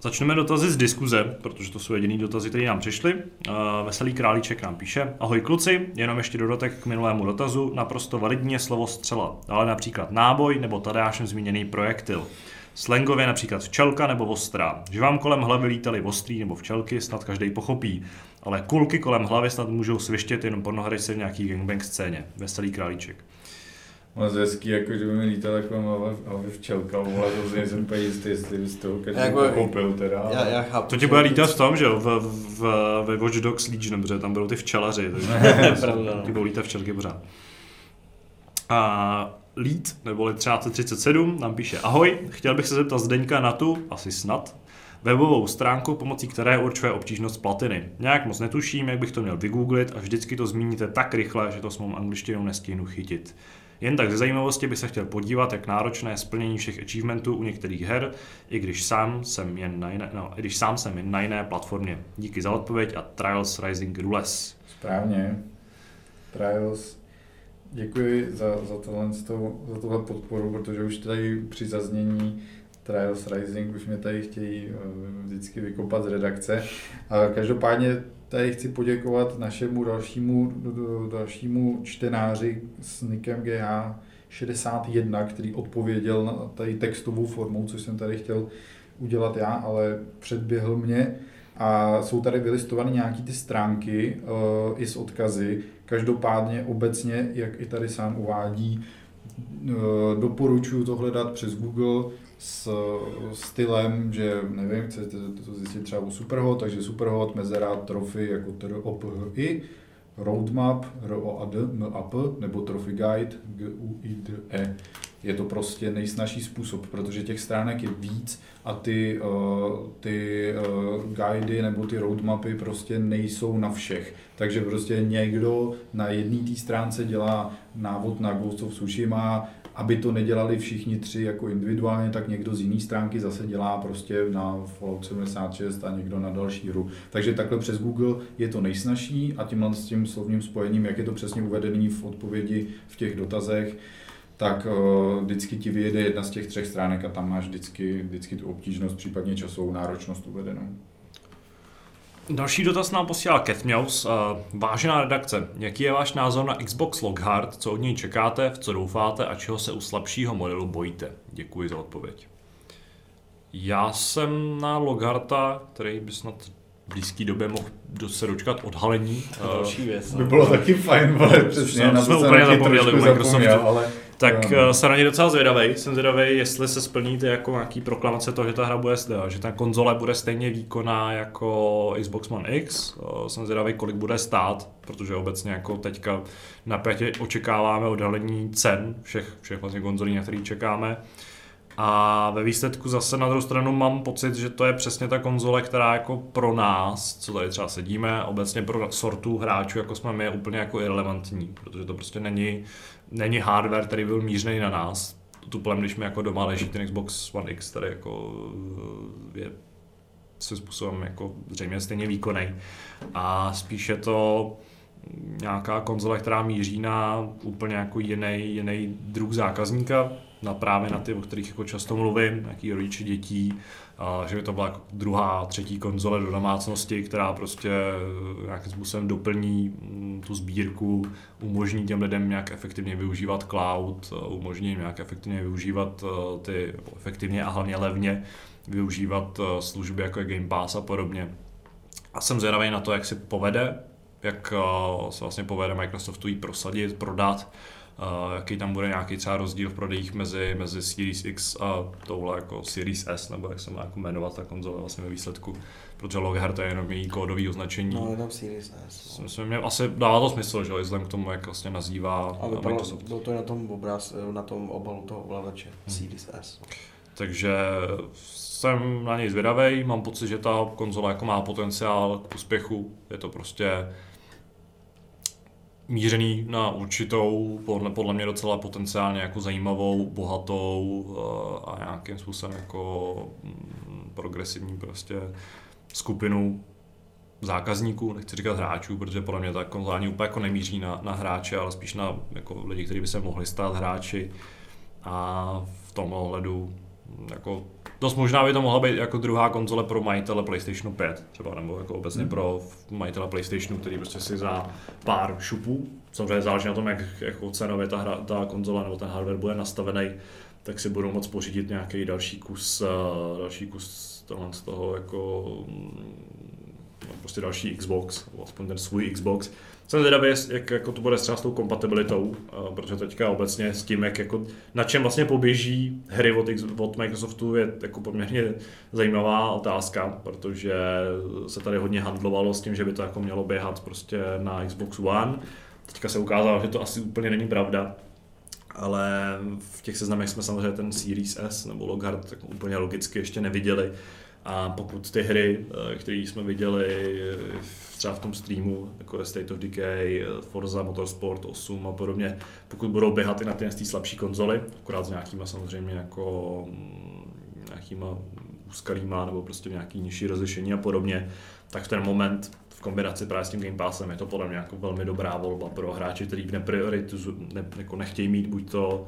Začneme dotazy z diskuze, protože to jsou jediný dotazy, které nám přišly. Uh, Veselý králíček nám píše. Ahoj kluci, jenom ještě dodatek k minulému dotazu. Naprosto validně slovo střela, ale například náboj nebo Tadeášem zmíněný projektil. Slangově například včelka nebo ostrá. Že vám kolem hlavy lítaly ostrý nebo včelky, snad každý pochopí. Ale kulky kolem hlavy snad můžou svištět jenom pornohry se v nějaký gangbang scéně. Veselý králíček. Moc hezký, jako že by mi lítal jako mava v včelka, ale to nejsem úplně jistý, jestli bys to každý jako, pochopil teda. Já, já chápu, to ti bude lítat v tom, že jo, v, v, ve Watch Dogs Legion, protože tam budou ty včelaři, takže pravda, no. ty budou lítat včelky pořád. A Lead, neboli 3037, nám píše Ahoj, chtěl bych se zeptat Zdeňka na tu, asi snad, webovou stránku, pomocí které určuje obtížnost platiny. Nějak moc netuším, jak bych to měl vygooglit a vždycky to zmíníte tak rychle, že to s mou angličtinou nestihnu chytit. Jen tak ze zajímavosti bych se chtěl podívat, jak náročné je splnění všech achievementů u některých her, i když sám jsem jen na jiné, no, i když sám jsem jen na jiné platformě. Díky za odpověď a Trials Rising Rules. Správně. Trials. Děkuji za, za, tohle, za tohle podporu, protože už tady při zaznění Trials Rising už mě tady chtějí eh, vždycky vykopat z redakce. A každopádně tady chci poděkovat našemu dalšímu, dalšímu čtenáři s nikem GH61, který odpověděl na tady textovou formou, což jsem tady chtěl udělat já, ale předběhl mě. A jsou tady vylistované nějaké ty stránky uh, i s odkazy. Každopádně obecně, jak i tady sám uvádí, doporučuji to hledat přes Google, s stylem, že nevím, chcete to zjistit třeba u Superhot, takže Superhot, mezera, trofy jako i roadmap, r o a d m a p, nebo trophy guide, g u i d e. Je to prostě nejsnažší způsob, protože těch stránek je víc a ty, uh, ty uh, guidy nebo ty roadmapy prostě nejsou na všech. Takže prostě někdo na jedné té stránce dělá návod na Ghost of Tsushima, aby to nedělali všichni tři jako individuálně, tak někdo z jiné stránky zase dělá prostě na Fallout 76 a někdo na další hru. Takže takhle přes Google je to nejsnažší a tímhle s tím slovním spojením, jak je to přesně uvedený v odpovědi v těch dotazech, tak uh, vždycky ti vyjede jedna z těch třech stránek a tam máš vždycky, vždycky tu obtížnost, případně časovou náročnost uvedenou. Další dotaz nám posílá Kethmeus. Uh, vážená redakce, jaký je váš názor na Xbox Lockhart? Co od něj čekáte, v co doufáte a čeho se u slabšího modelu bojíte? Děkuji za odpověď. Já jsem na Lockharta, který by snad v blízké době mohl se dočkat odhalení. To další věc. By bylo taky fajn, ale přesně, na to jsem úplně zapomněli u Microsoftu. Ale tak se na ně docela zvědavý. Jsem zvědavý, jestli se splní ty jako nějaký proklamace toho, že ta hra bude, že ta konzole bude stejně výkonná jako Xbox One X. Eh, jsem zvědavý, kolik bude stát, protože obecně jako teďka napětě očekáváme odhalení cen všech, všech vlastně konzolí, na které čekáme. A ve výsledku zase na druhou stranu mám pocit, že to je přesně ta konzole, která jako pro nás, co tady třeba sedíme, obecně pro sortu hráčů, jako jsme my, je úplně jako irrelevantní, protože to prostě není, není hardware, který byl mířený na nás. Tuplem, když mi jako doma leží ten Xbox One X, který jako eh, je svým způsobem jako zřejmě stejně výkonný. A spíše to nějaká konzole, která míří na úplně jako jiný, jiný druh zákazníka, na právě na ty, o kterých jako často mluvím, nějaký rodiče dětí, a že by to byla jako druhá, třetí konzole do domácnosti, která prostě eh, nějakým způsobem doplní mm, tu sbírku, umožní těm lidem nějak efektivně využívat cloud, eh, umožní jim nějak efektivně využívat eh, ty, efektivně a hlavně levně využívat služby jako je Game Pass a podobně. A jsem zvědavý na to, jak si povede, jak se vlastně povede Microsoftu jí prosadit, prodat, jaký tam bude nějaký třeba rozdíl v prodejích mezi, mezi Series X a touhle jako Series S, nebo jak se má jako jmenovat ta konzole vlastně ve výsledku, protože Lockhart je jenom její kódový označení. No, jenom Series S. No. Myslím, mě asi dává to smysl, že vzhledem k tomu, jak vlastně nazývá a vypadalo, Microsoft. Bylo to na tom obraz, na tom obalu toho ovladače, hmm. Series S. Takže jsem na něj zvědavý, mám pocit, že ta konzola jako má potenciál k úspěchu, je to prostě mířený na určitou, podle, podle mě docela potenciálně jako zajímavou, bohatou eh, a nějakým způsobem jako mm, progresivní prostě skupinu zákazníků, nechci říkat hráčů, protože podle mě ta konzolání úplně jako nemíří na, na hráče, ale spíš na jako lidi, kteří by se mohli stát hráči. A v tom ohledu jako Dost možná by to mohla být jako druhá konzole pro majitele PlayStationu 5, třeba, nebo jako obecně hmm. pro majitele PlayStationu, který prostě si za pár šupů, samozřejmě záleží na tom, jak jako cenově ta, hra, ta konzole nebo ten hardware bude nastavený, tak si budou moct pořídit nějaký další kus, uh, další kus tohle z toho jako no, prostě další Xbox, aspoň ten svůj Xbox, jsem zvědavý, jak jako to bude třeba s tou kompatibilitou, protože teďka obecně s tím, jak jako, na čem vlastně poběží hry od, od Microsoftu je jako poměrně zajímavá otázka, protože se tady hodně handlovalo s tím, že by to jako mělo běhat prostě na Xbox One. Teďka se ukázalo, že to asi úplně není pravda, ale v těch seznamech jsme samozřejmě ten Series S nebo Lockhart tak úplně logicky ještě neviděli. A pokud ty hry, eh, které jsme viděli třeba v tom streamu, jako State of Decay, Forza Motorsport 8 a podobně, pokud budou běhat i na ty slabší konzoly, akorát s nějakýma samozřejmě jako mm, nějakýma úskalýma nebo prostě nějaký nižší rozlišení a podobně, tak v ten moment v kombinaci právě s tím Game Passem je to podle mě jako velmi dobrá volba pro hráče, kteří neprioritizu, ne, jako nechtějí mít buď to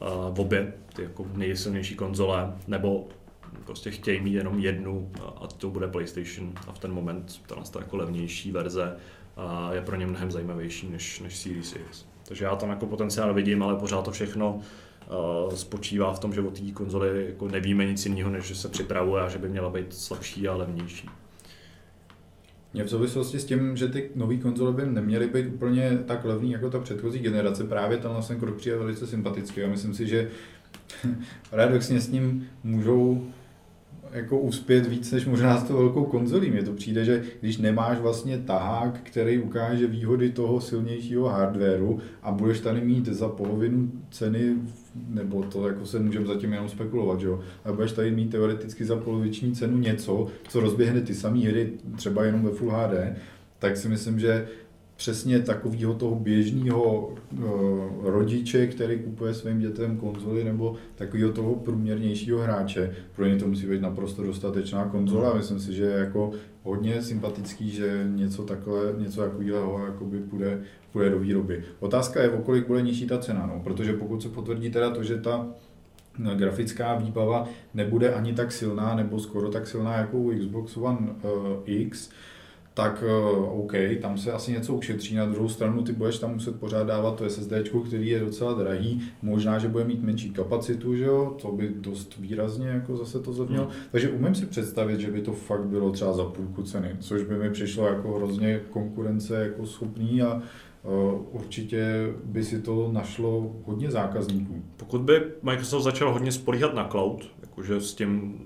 uh, obě ty jako nejsilnější konzole, nebo prostě chtějí mít jenom jednu a to bude PlayStation a v ten moment ta jako levnější verze a je pro ně mnohem zajímavější než, než Series X. Takže já tam jako potenciál vidím, ale pořád to všechno uh, spočívá v tom, že o té konzoli jako nevíme nic jiného, než že se připravuje a že by měla být slabší a levnější. Mě v souvislosti s tím, že ty nové konzole by neměly být úplně tak levný jako ta předchozí generace, právě tenhle ten krok přijde velice sympatický a myslím si, že paradoxně s ním můžou jako uspět víc než možná s tou velkou konzolí. Mně to přijde, že když nemáš vlastně tahák, který ukáže výhody toho silnějšího hardwareu a budeš tady mít za polovinu ceny, nebo to jako se můžeme zatím jenom spekulovat, že jo, a budeš tady mít teoreticky za poloviční cenu něco, co rozběhne ty samé hry třeba jenom ve Full HD, tak si myslím, že přesně takového toho běžného uh, rodiče, který kupuje svým dětem konzoli, nebo takového toho průměrnějšího hráče. Pro ně to musí být naprosto dostatečná konzola. Myslím si, že je jako hodně sympatický, že něco takhle, něco takového jakoby půjde, půjde do výroby. Otázka je, o kolik bude nižší ta cena, no? protože pokud se potvrdí teda to, že ta no, grafická výbava nebude ani tak silná, nebo skoro tak silná jako u Xbox One uh, X, tak eh, OK, tam se asi něco ušetří. Na druhou stranu ty budeš tam muset pořád dávat to SSD, který je docela drahý, možná, že bude mít menší kapacitu, že jo, to by dost výrazně jako zase to zlevnilo. Hmm. Takže umím si představit, že by to fakt bylo třeba za půlku ceny, což by mi přišlo jako hrozně konkurence jako schopný a Uh, určitě by si to našlo hodně zákazníků. Pokud by Microsoft začal hodně spolíhat na cloud, jakože s tím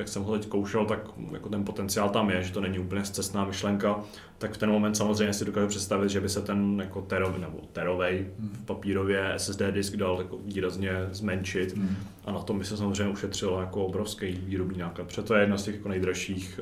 jak jsem ho teď koušel, tak jako ten potenciál tam je, že to není úplně zcestná myšlenka. Tak v ten moment samozřejmě si dokážu představit, že by se ten jako terov, nebo terovej Hmm. v papírově SSD disk dal jako výrazně zmenšit Hmm. a na tom by se samozřejmě ušetřilo jako obrovský výrobní náklad. Protože to je jedna z těch jako nejdražších,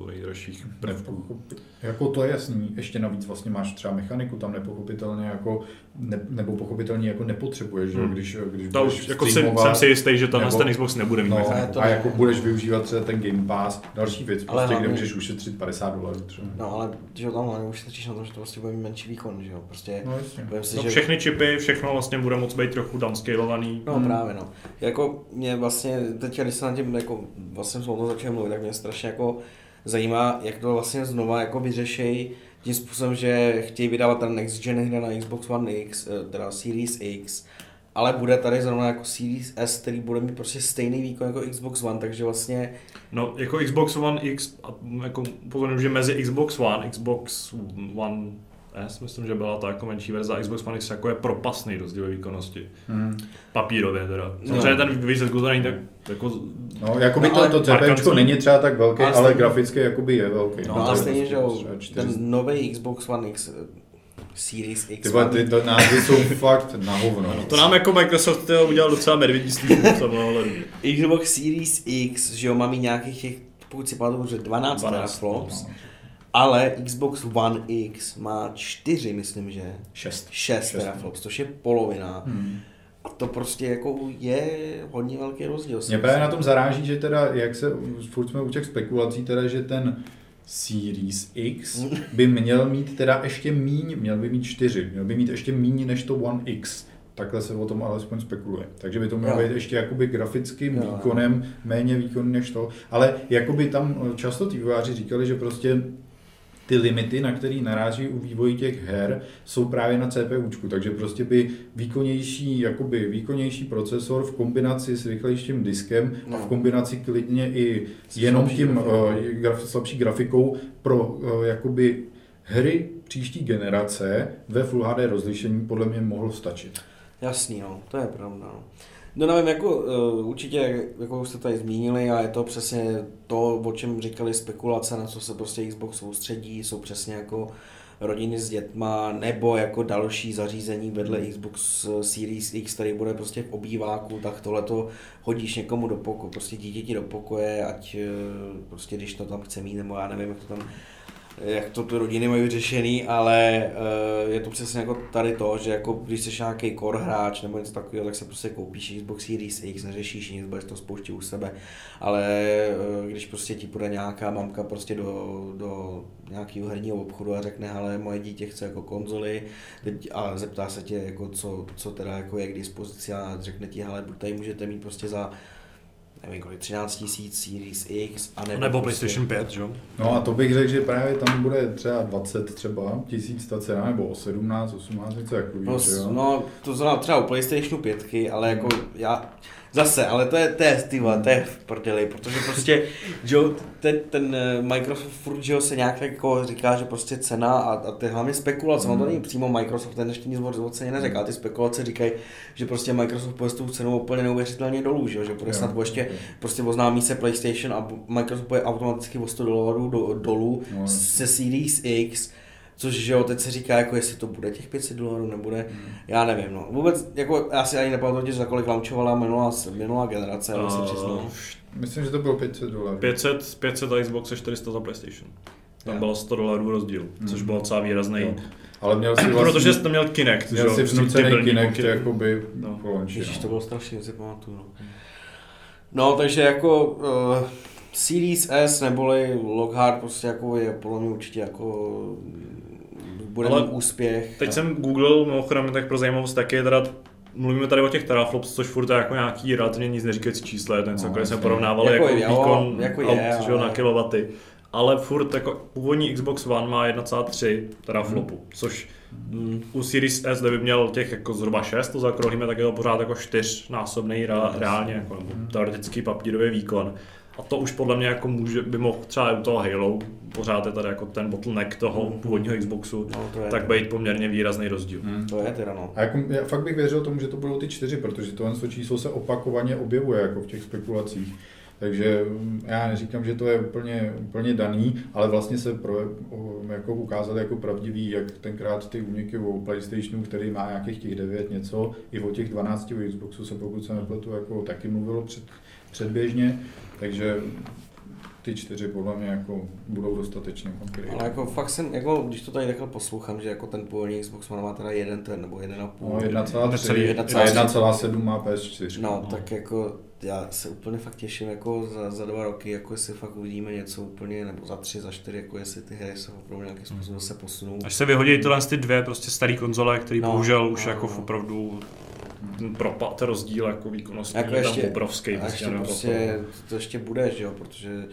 uh, nejdražších prvků. Jako to je jasný, ještě navíc vlastně máš třeba mechaniku, tam nepochopitelně jako, ne, nebo pochopitelně jako nepotřebuješ, že jo, Hmm. když, když To budeš jako streamovat, jsem si jistý, že tenhle nebo- ten Xbox nebude mít No, mechaniku. to a jako budeš využívat třeba ten Game Pass, další věc, Ale prostě, kde hlavně- můžeš ušetřit 50 dolarů třeba. No ale že jo, tam hlavně už se na to, že to prostě bude mít menší výkon, že jo, prostě No, si, No, že... všechny čipy, všechno vlastně bude moc být trochu downscalovaný. No Hmm. právě no. Jako mě vlastně, teď když se na tím jako, vlastně jsme o tom začali mluvit, tak mě strašně jako zajímá, jak to vlastně znova jako vyřešejí tím způsobem, že chtějí vydávat ten next gen hra na Xbox One X, eh, teda Series X, ale bude tady zrovna jako Series S, který bude mít prostě stejný výkon jako Xbox One, takže vlastně No, jako Xbox One X, a jako upozorňuji, že mezi Xbox One, Xbox One S, myslím, že byla ta jako menší verze, a Xbox One X jako je propasný rozdíl výkonnosti. Hmm. Papírově teda. Samozřejmě ten výsledek není tak jako No, jakoby No, to, ale to CPčko není třeba tak velký, Ale ale, graficky jakoby je velký. No, No, a to je stejně, že třeba čtyři- ten nový Xbox One X, Series X, Ty, vole, One ty to názvy jsou fakt na hovno. No to nám jako Microsoft tyjo, udělal docela medvědí službu v tomhle ohledu. Xbox Series X, že jo, má mít nějakých těch, pokud si pamatuju, že 12, 12, teraflops, no. ale Xbox One X má 4, myslím, že 6. 6 Šest. teraflops, což je polovina. Hmm. A to prostě jako je hodně velký rozdíl. Mě právě na tom zaráží, že teda, jak se, furt jsme u těch spekulací, teda, že ten Series X by měl mít teda ještě míň, měl by mít 4, měl by mít ještě míň než to One X. Takhle se o tom alespoň spekuluje. Takže by to mělo být ještě jakoby grafickým Jo, výkonem méně výkonný než to. Ale jakoby tam často ty vývojáři říkali, že prostě ty limity, na který naráží u vývoji těch her, jsou právě na CPUčku, takže prostě by výkonnější, jakoby výkonnější procesor v kombinaci s rychlejším diskem a v No. kombinaci klidně i S jenom tím grafikou. uh, graf, slabší grafikou pro uh, jakoby hry příští generace ve Full HD rozlišení podle mě mohlo stačit. Jasný, no, to je pravda. No. No nevím, jako uh, určitě, jako už jste tady zmínili, a je to přesně to, o čem říkali spekulace, na co se prostě Xbox soustředí, jsou přesně jako rodiny s dětma, nebo jako další zařízení vedle Xbox Series X, který bude prostě v obýváku, tak tohle to hodíš někomu do pokoje, prostě dítěti do pokoje, ať eh, prostě když to tam chce mít, nebo já nevím, jak to tam jak to ty rodiny mají řešený, ale uh, je to přesně jako tady to, že jako když jsi nějaký core hráč nebo něco takového, tak se prostě koupíš Xbox Series X, neřešíš nic, budeš to spouštět u sebe, ale uh, když prostě ti půjde nějaká mamka prostě do, do nějakého herního obchodu a řekne, ale moje dítě chce jako konzoli a zeptá se tě, jako co, co teda jako je k dispozici a řekne ti, hele, tady můžete mít prostě za nevím kolik, 13 tisíc Series X, a nebo, Nebo prostě, PlayStation 5, že jo? No a to bych řekl, že právě tam bude třeba 20 třeba tisíc ta cena, nebo 17, 18, něco takového, No, že s- jo? no, to znamená třeba u PlayStationu 5, ale jako já, zase, ale to je, je, ty vole, to je v prdeli, protože prostě, že jo, ten, ten eh, Microsoft furt, že se nějak jako říká, že prostě cena a, a ty hlavně spekulace, no to není přímo Microsoft, ten ještě nic o ceně neřekl, ale ty spekulace říkají, že prostě Microsoft půjde s tou cenou úplně neuvěřitelně dolů, že že bude snad o ještě, prostě oznámí se PlayStation a Microsoft bude automaticky o 100 dolarů do, dolů No. se Series X, Což, že jo, teď se říká, jako jestli to bude těch 500 dolarů, nebude, já nevím, no. Vůbec, jako, já si ani nepamatuju, že za kolik launchovala minulá, minulá generace, ale se přiznám. Uh, Myslím, že to bylo 500 dolarů. 500, 500 za Xbox a 400 za PlayStation. Tam bylo 100 dolarů rozdíl, což Hmm. byl docela výrazný. Jo. Ale měl si vlastně, Protože jste měl Kinect, že měl jo? si prostě vnucený Kinect jakoby No. po launchi, Ježiš, no. to bylo strašně, si pamatuju, no. No, takže jako uh, Series S neboli Lockhart prostě jako je podle mě určitě jako bude Ale mít úspěch. Teď jsem googlil, mimochodem, tak pro zajímavost taky, teda mluvíme tady o těch teraflops, což furt je jako nějaký relativně nic neříkající číslo, je to něco, No, jsme porovnávali Jako jako, výkon jako aut, je, ale- na kilowaty. Ale furt jako původní Xbox One má 1,3 teraflopu, Mhm. což Mm, u Series S, kde by měl těch jako zhruba 6, to zaokrouhlíme, tak je to pořád jako čtyřnásobný No, re, reálně, jako, nebo teoretický papírový výkon. A to už podle mě jako může, by mohl třeba u toho Halo, pořád je tady jako ten bottleneck toho Mhm. původního Xboxu, No, to je. tak být poměrně výrazný rozdíl. Hmm. To je teda no. A jako, já fakt bych věřil tomu, že to budou ty čtyři, protože tohle to číslo se opakovaně objevuje jako v těch spekulacích. Takže mm, já neříkám, že to je úplně, úplně daný, ale vlastně se pro, o, jako ukázali jako pravdivý, jak tenkrát ty úniky u PlayStationu, který má nějakých těch 9 něco, i o těch 12 u Xboxu se pokud se nepletu, jako taky mluvilo před, předběžně, takže ty čtyři podle mě jako budou dostatečně konkrétní. Ale jako fakt jsem, jako když to tady takhle poslouchám, že jako ten původní Xbox One má teda jeden ten nebo jeden a půl. No, 1,3, 1,3. 1,7 má PS4. No, no, tak jako já se úplně fakt těším jako za, za dva roky, jako jestli fakt uvidíme něco úplně, nebo za tři, za čtyři, jako jestli ty hry se opravdu nějakým způsobem se posunou. Až se vyhodí tyhle ty dvě prostě staré konzole, které No, bohužel už no, jako no. opravdu propad, ten rozdíl jako výkonnostní Jako je tam ještě, obrovský. a ještě nevím, prostě, to ještě bude, že jo, protože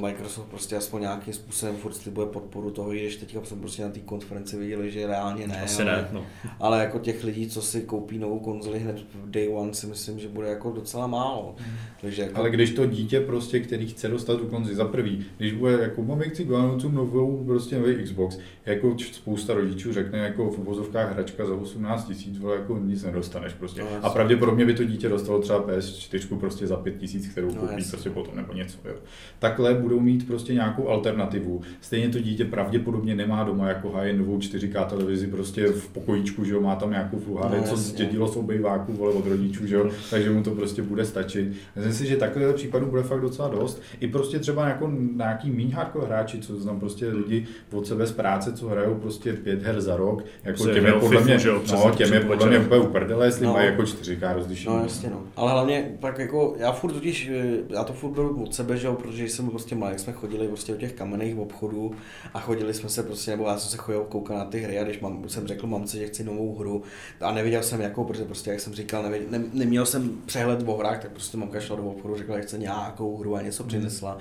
Microsoft prostě aspoň nějakým způsobem furt slibuje podporu toho, i když teďka jsme prostě na té konferenci viděli, že reálně ne, Asi ale, ne, no. ale jako těch lidí, co si koupí novou konzoli hned v day one, si myslím, že bude jako docela málo. Takže jako, Ale když to dítě prostě, který chce dostat tu konzi za prvý, když bude jako mami chci Guanocům novou prostě nový Xbox, jako spousta rodičů řekne jako v uvozovkách hračka za 18 tisíc, jako nic nedostaneš prostě. No, A pravděpodobně by to dítě dostalo třeba PS4 prostě za 5 tisíc, kterou No, koupí jasně. prostě potom nebo něco. Jo. Takhle budou mít prostě nějakou alternativu. Stejně to dítě pravděpodobně nemá doma jako high novou 4K televizi prostě v pokojíčku, že jo, má tam nějakou Full HD, No, co jasně. zdědilo z obejváku, vole, od rodičů, že jo, takže mu to prostě bude stačit. Myslím si, že takových případů bude fakt docela dost. I prostě třeba jako nějaký méně hardcore hráči, co znám prostě lidi od sebe z práce, co hrajou prostě pět her za rok, jako těm je podle mě, že jo, no, těm je podle mě úplně uprdele, jestli No. mají jako 4K rozlišení. No jasně no. Ale hlavně pak jako, já furt totiž, eh, já to furt beru od sebe, že jo, protože jsem byl prostě malý, jsme chodili prostě do těch kamenných obchodů a chodili jsme se prostě, nebo já jsem se chodil koukat na ty hry a když mám, jsem řekl mamce, že chci novou hru a nevěděl jsem jakou, protože prostě, jak jsem říkal, nevěděl, ne, neměl jsem přehled o hrách, tak prostě mamka šla do obchodu, řekla, že chce nějakou hru a něco přinesla.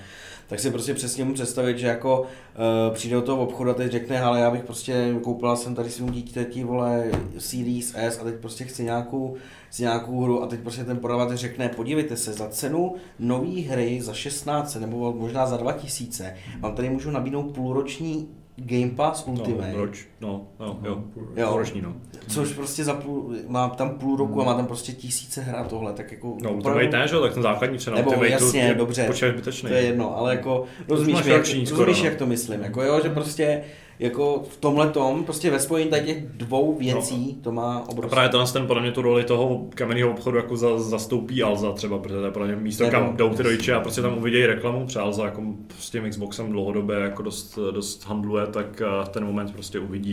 Tak si prostě přesně mu představit, že jako uh, přijde do toho obchodu a teď řekne, ale já bych prostě koupila jsem tady svým dítěti, vole, Series S a teď prostě chci nějakou si nějakou hru a teď prostě ten prodavatel řekne, podívejte se, za cenu nové hry za 16 nebo možná za 2000 vám tady můžu nabídnout půlroční Game Pass Ultimate, No, proč? No, no, jo. Jo. Půlroční, no. což prostě za půl, má tam půl roku a má tam prostě tisíce her a tohle, tak jako No, Ultimate ne, že jo, tak ten základní cena Nebo Ultimate jasně, je dobře. počítač zbytečný. To je jedno, ale jako rozumíš, jak, roční skoro, rozumíš no. jak to myslím, jako jo, že prostě jako v tomhle tom, prostě ve spojení tady těch dvou věcí to má A obrovský. právě tenhle ten podle mě tu roli toho kamenného obchodu jako za, zastoupí Alza třeba, protože to je podle mě místo, Nebo- kam jdou ty rodiče a prostě tam uvidějí reklamu, třeba Alza jako s tím Xboxem dlouhodobě jako dost, dost handluje, tak eh, ten moment prostě uvidí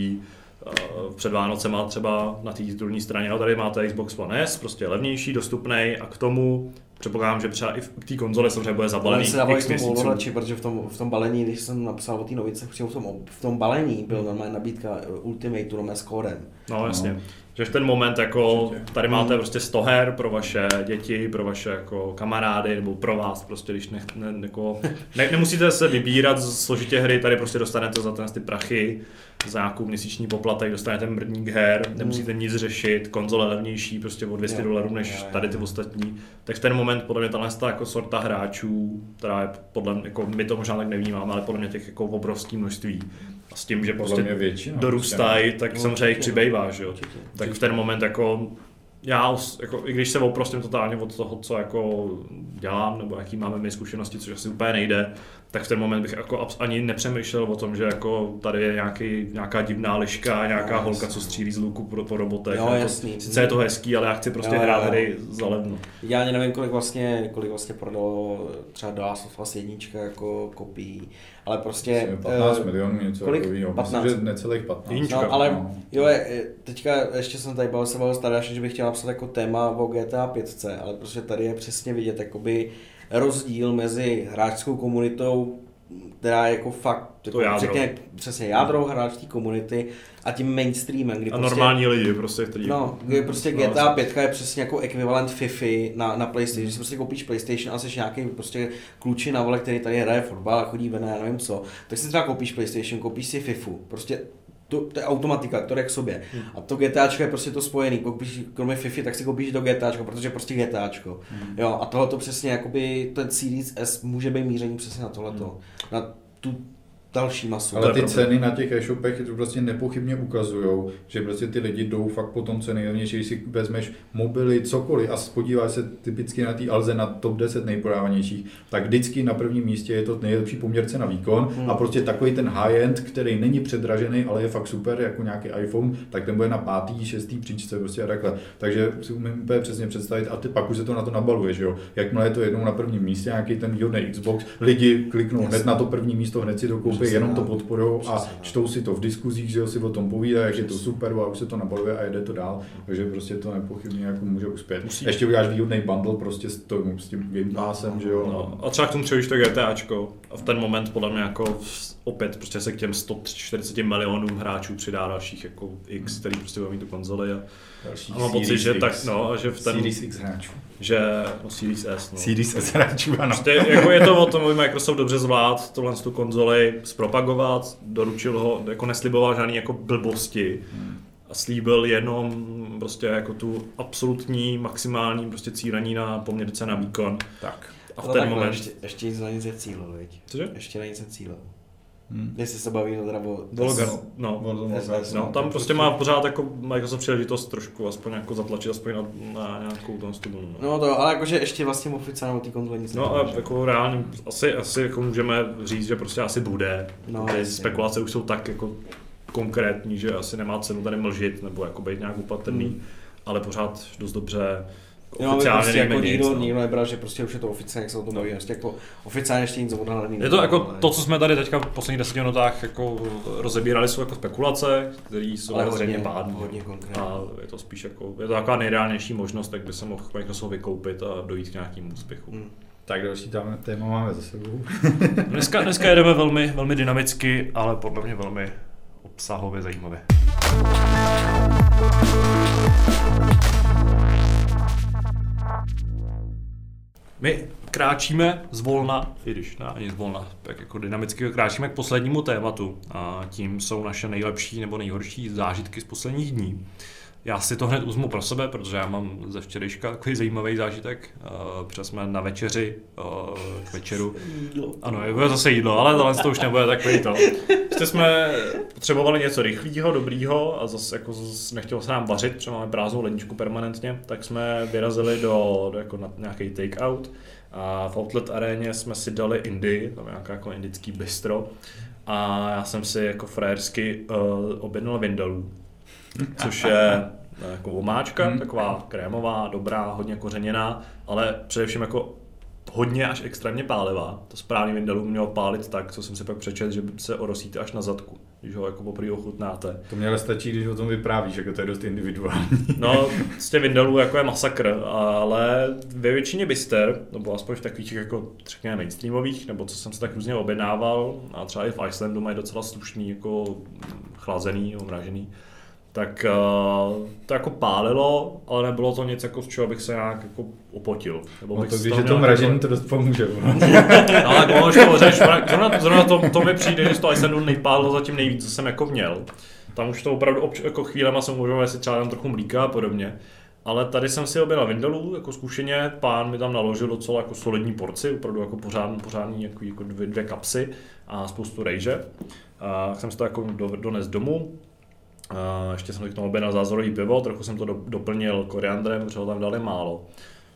eh, před Vánocema třeba na té titulní straně, no tady máte Xbox One S, prostě levnější, dostupný a k tomu předpokládám, že třeba i v té konzole samozřejmě bude Ale zabalený se dávali x měsíců. ovladači, protože v tom, v tom balení, když jsem napsal o té novice, přímo v tom, v tom balení byl normálně nabídka eh, Ultimate normálně s kódem. No jasně. No. Že v ten moment jako Určitě. tady máte Mm. prostě 100 her pro vaše děti, pro vaše jako kamarády nebo pro vás prostě, když ne, ne, jako, ne, nemusíte se vybírat z složitě hry, tady prostě dostanete za ten ty prachy, za nějakou měsíční poplatek, dostanete mrdník her, nemusíte nic řešit, konzole levnější prostě o 200 Jo, dolarů než tady ty ostatní, tak v ten moment podle mě tahle ta jako sorta hráčů, která je podle jako my to možná tak nevnímáme, ale podle mě těch jako obrovský množství. A s tím, že Podle prostě mě většina. dorůstají, tak No, samozřejmě jich přibývá, že jo. Tak v ten moment jako já, jako, i když se oprostím totálně od toho, co jako dělám, nebo jaký máme my zkušenosti, což asi úplně nejde, tak v ten moment bych jako ani nepřemýšlel o tom, že jako tady je nějaký, nějaká divná liška, nějaká No, holka, co střílí z luku po, po robotech. Jo, jasný. Sice je to hezký, ale já chci prostě Jo, hrát jo. hry za levno. Já ani nevím, kolik vlastně, kolik vlastně prodalo třeba The Last of Us jednička jako kopií, ale prostě... 15 eh, milionů, něco kolik? takového. 15. Myslím, že necelých 15. Jednička. No, ale No. jo, teďka ještě jsem tady bavil se bavil s Tadeášem, že bych chtěl napsat jako téma o GTA 5, ale prostě tady je přesně vidět jakoby rozdíl mezi hráčskou komunitou, která je jako fakt, jako jádro. řekně přesně jádro hráčské komunity a tím mainstreamem, kdy A prostě, normální lidi prostě, kteří... No, kdy prostě No, GTA 5 je přesně jako ekvivalent FIFA na, na PlayStation. Když si prostě koupíš PlayStation a jsi nějaký prostě kluči na vole, který tady hraje fotbal a chodí ven, a já nevím co, tak si třeba koupíš PlayStation, koupíš si FIFU. Prostě to, to je automatika, to jde k sobě. Hmm. A to GTAčko je prostě to spojený, koupíš, kromě FIFA, tak si koupíš to GTAčko, protože prostě GTAčko. Hmm. Jo, a tohle to přesně, jakoby ten Series S může být míření přesně na tohleto. Hmm. Na tu další masu. Ale ty ceny na těch e-shopech to prostě nepochybně ukazují, že prostě ty lidi jdou fakt po tom, co nejlevnější, když si vezmeš mobily, cokoliv a podíváš se typicky na té Alze na top 10 nejprodávanějších, tak vždycky na prvním místě je to nejlepší poměr cena výkon hmm. a prostě takový ten high-end, který není předražený, ale je fakt super, jako nějaký iPhone, tak ten bude na pátý, šestý příčce prostě a takhle. Takže si umím úplně přesně představit a ty pak už se to na to nabaluje, že jo. Jakmile je to jednou na prvním místě, nějaký ten výhodný Xbox, lidi kliknou hned na to první místo, hned si to koupí jenom to podporují a čtou si to v diskuzích, že si o tom povídají, jak je to super a už se to nabaluje a jede to dál, takže prostě to nepochybně jako může uspět. Musí. Ještě uděláš výhodný bundle prostě s, to, s tím Game Passem, že jo. No. A třeba k tomu přijdeš to GTAčko a v ten moment podle mě jako opět prostě se k těm 140 milionům hráčů přidá dalších jako X, který prostě budou mít tu konzoli a, a mám pocit, že tak, no, že v ten... Series X hráčů. Že, no Series S, no. Series S hráčů, ano. Prostě, jako je to o tom, aby Microsoft dobře zvlád tohle tu konzoli zpropagovat, doručil ho, jako nesliboval žádný jako blbosti. Hmm a slíbil jenom prostě jako tu absolutní, maximální prostě cílení na poměr na výkon. Tak. A v ten moment... Ještě, ještě nic na nic je cílil, viď? Cože? Ještě na nic cílil. Hmm. Jestli se baví teda o... Volgar, no, no, tam prostě má pořád jako Microsoft příležitost trošku aspoň jako zatlačit aspoň na, na nějakou tom stubu. No. no to, ale jakože ještě vlastně oficiálně o té konzole nic No a jako reálně, asi, asi jako můžeme říct, že prostě asi bude. No, Ty spekulace už jsou tak jako konkrétní, že asi nemá cenu tady mlžit nebo jako být nějak upatrný, hmm. ale pořád dost dobře Jo, oficiálně prostě jako nikdo, no. nikdo nebral, že prostě už je to oficiálně, jak se o tom baví, prostě jako oficiálně ještě nic odhalený. Je to jako ale... to, co jsme tady teďka v posledních deseti minutách jako rozebírali, jsou jako spekulace, které jsou ale zřejmě pádné. Hodně konkrétně. A je to spíš jako, je to taková nejreálnější možnost, tak by se mohl Microsoft vykoupit a dojít k nějakému úspěchu. Hmm. Tak další tam téma máme za sebou. dneska, dneska jedeme velmi, velmi dynamicky, ale podle mě velmi obsahově zajímavě. My kráčíme zvolna, i když ne, ani zvolna, tak jako dynamicky kráčíme k poslednímu tématu a tím jsou naše nejlepší nebo nejhorší zážitky z posledních dní. Já si to hned uzmu pro sebe, protože já mám ze včerejška takový zajímavý zážitek. Uh, protože jsme na večeři, uh, k večeru. Ano, je bude zase jídlo, ale tohle to už nebude takový to. Prostě jsme potřebovali něco rychlého, dobrýho a zase jako zase nechtělo se nám vařit, protože máme prázdnou ledničku permanentně, tak jsme vyrazili do, do jako na nějaký take-out. A v Outlet aréně jsme si dali Indy, tam nějaká jako indický bistro. A já jsem si jako frajersky uh, objednal vindalů což je no, jako omáčka, hmm. taková krémová, dobrá, hodně kořeněná, ale především jako hodně až extrémně pálivá. To správný vindalů mělo pálit tak, co jsem si pak přečet, že se orosíte až na zadku, když ho jako poprvé ochutnáte. To mě ale stačí, když o tom vyprávíš, jako to je dost individuální. No, z těch vindalů jako je masakr, ale ve většině bister, nebo aspoň v takových jako řekněme mainstreamových, nebo co jsem se tak různě objednával, a třeba i v Icelandu mají docela slušný, jako chlazený, omražený, tak uh, to jako pálilo, ale nebylo to nic, jako z čeho bych se nějak jako opotil. Nebo no to když je to mražení, jako... to dost pomůže. no, ale když to řeš, zrovna, zrovna to, to, mi přijde, že to Icelandu nejpálilo zatím nejvíc, co jsem jako měl. Tam už to opravdu obč- jako chvílema jsem uvažoval, jestli třeba tam trochu mlíka a podobně. Ale tady jsem si objel Vindalů, jako zkušeně, pán mi tam naložil docela jako solidní porci, opravdu jako pořádný, pořádný jako, jako dvě, dvě kapsy a spoustu rejže. A jsem si to jako do, dones domů, a ještě jsem k tomu objednal zázorový pivo, trochu jsem to do, doplnil koriandrem, protože ho tam dali málo.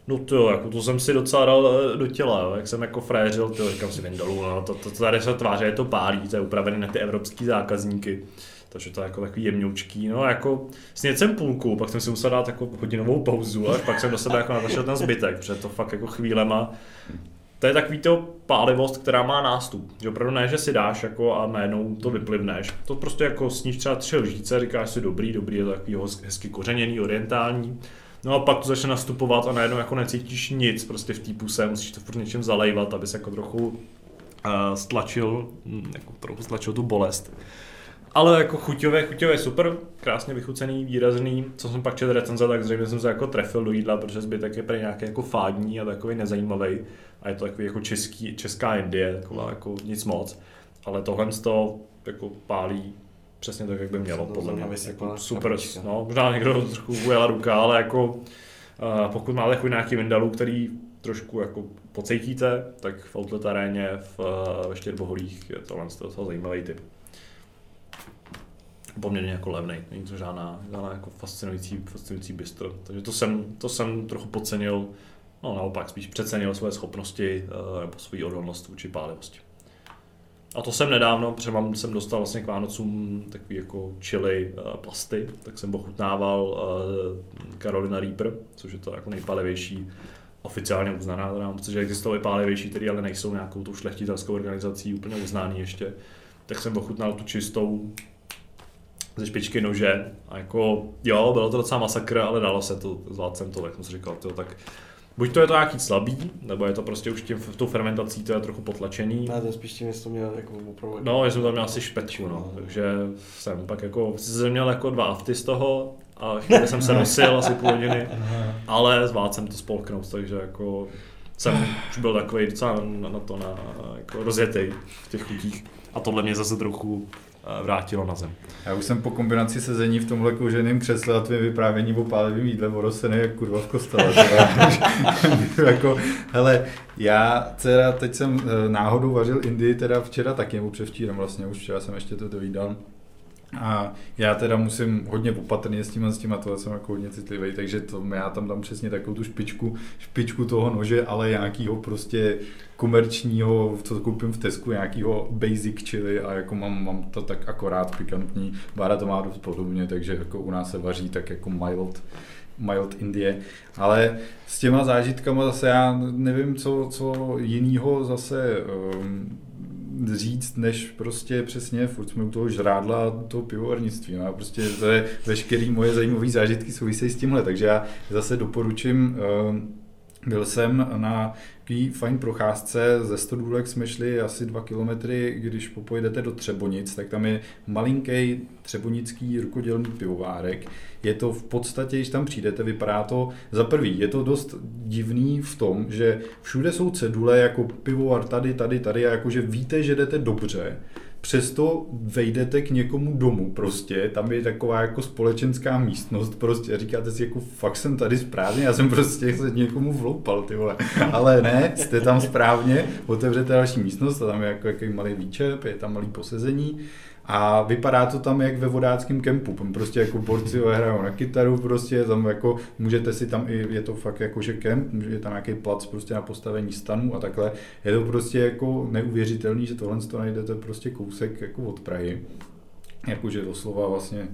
No to jo, jako to jsem si docela dal eh, do těla, jo. jak jsem jako fréřil, to říkám si Vindalů, no, to, to, to, tady se tváří, je to pálí, to je upravené na ty evropský zákazníky. Takže to je jako takový jemňoučký, no jako sněd jsem půlku, pak jsem si musel dát jako hodinovou pauzu, a pak jsem do sebe jako natašel ten zbytek, protože to fakt jako chvílema to je takový to pálivost, která má nástup. Že opravdu ne, že si dáš jako a najednou to vyplivneš. To prostě jako sníš třeba tři lžíce, říkáš si dobrý, dobrý, je to takový hezky kořeněný, orientální. No a pak to začne nastupovat a najednou jako necítíš nic prostě v té puse, musíš to furt něčím zalejvat, aby se jako trochu uh, stlačil, hm, jako trochu stlačil tu bolest. Ale jako chuťové, chuťové super, krásně vychucený, výrazný. Co jsem pak četl recenze, tak zřejmě jsem se jako trefil do jídla, protože zbytek je pro nějaký jako fádní a takový nezajímavý. A je to takový jako český, česká Indie, taková jako nic moc. Ale tohle z toho jako pálí přesně tak, jak by mělo, To podle mě. Jako super, no, možná někdo trošku ujela ruka, ale jako uh, pokud máte jako nějaký Vindalu, který trošku jako pocítíte, tak v Outlet aréně v, uh, ve Štěrboholích je tohle docela zajímavý typ. Poměrně jako levný, není to žádná, žádná jako fascinující, fascinující bistro. Takže to jsem, to jsem trochu podcenil, no naopak spíš přecenil své schopnosti uh, nebo svou odolnost vůči pálivosti. A to jsem nedávno, protože mám, jsem dostal vlastně k Vánocům takový jako chili uh, plasty, tak jsem ochutnával uh, Reaper, což je to jako nejpálivější oficiálně uznaná, teda, protože existovaly pálivější, které ale nejsou nějakou tou šlechtitelskou organizací úplně uznaný ještě. Tak jsem ochutnal tu čistou ze špičky nože a jako jo, bylo to docela masakr, ale dalo se to, zvládl jsem to, tak jsem si říkal, tyjo, tak buď to je to nějaký slabý, nebo je to prostě už tím, v tou fermentací to je trochu potlačený. Ne, to je spíš tím, jestli to měl jako opravdu. No, já jsem tam měl asi špetku, no, takže jsem pak jako, jsem měl jako dva afty z toho a chvíli jsem se nosil asi půl hodiny, ale zvládl jsem to spolknout, takže jako jsem už byl takový docela na, na to na, jako rozjetý v těch chutích a tohle mě zase trochu vrátilo na zem. Já už jsem po kombinaci sezení v tomhle kouženém křesle a tvým vyprávění o pálivým jídle orosený jak kurva v kostele. jako, hele, já teda teď jsem eh, náhodou vařil Indii teda včera taky, nebo převčírem vlastně, už včera jsem ještě to dovídal. A já teda musím hodně opatrně s tím a s tím a tohle jsem jako hodně citlivý, takže to, já tam dám přesně takovou tu špičku, špičku toho nože, ale nějakýho prostě komerčního, co koupím v Tesku, nějakýho basic chili a jako mám, mám to tak akorát pikantní. Bára to má dost podobně, takže jako u nás se vaří tak jako mild, mild Indie. Ale s těma zážitkama zase já nevím, co, co jinýho zase um, říct, než prostě přesně, furt jsme u toho žrádla toho pivovarnictví. No a prostě to je veškerý moje zajímavé zážitky souvisejí s tímhle, takže já zase doporučím, um, byl jsem na takový fajn procházce, ze Stodůlek jsme šli asi dva kilometry, když popojedete do Třebonic, tak tam je malinký třebonický rukodělný pivovárek. Je to v podstatě, když tam přijdete, vypadá to, za prvý, je to dost divný v tom, že všude jsou cedule jako pivovar tady, tady, tady a jakože víte, že jdete dobře, přesto vejdete k někomu domů prostě, tam je taková jako společenská místnost prostě a říkáte si jako fakt jsem tady správně, já jsem prostě se někomu vloupal ty vole, ale ne, jste tam správně, otevřete další místnost a tam je jako jaký malý výčep, je tam malý posezení a vypadá to tam jak ve vodáckém kempu, prostě jako borci hrajou na kytaru, prostě tam jako můžete si tam i, je to fakt jako že kemp, je tam nějaký plac prostě na postavení stanů a takhle, je to prostě jako neuvěřitelný, že tohle to najdete prostě kousek jako od Prahy, jakože doslova vlastně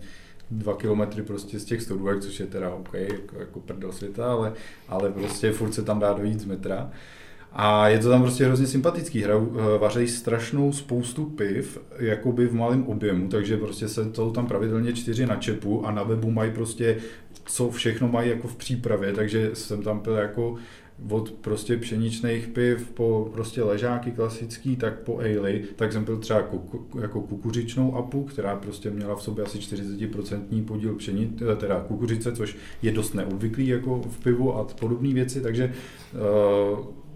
dva kilometry prostě z těch stodůvek, což je teda OK, jako, jako prdel světa, ale, ale prostě furt se tam dá dojít z metra. A je to tam prostě hrozně sympatický. Hrajou, eh, vařejí strašnou spoustu piv, jakoby v malém objemu, takže prostě se to tam pravidelně čtyři na čepu a na webu mají prostě, co všechno mají jako v přípravě, takže jsem tam byl jako od prostě pšeničných piv po prostě ležáky klasický, tak po ale, tak jsem byl třeba kuku, jako kukuřičnou apu, která prostě měla v sobě asi 40% podíl pšenic, teda kukuřice, což je dost neobvyklý jako v pivu a podobné věci, takže uh,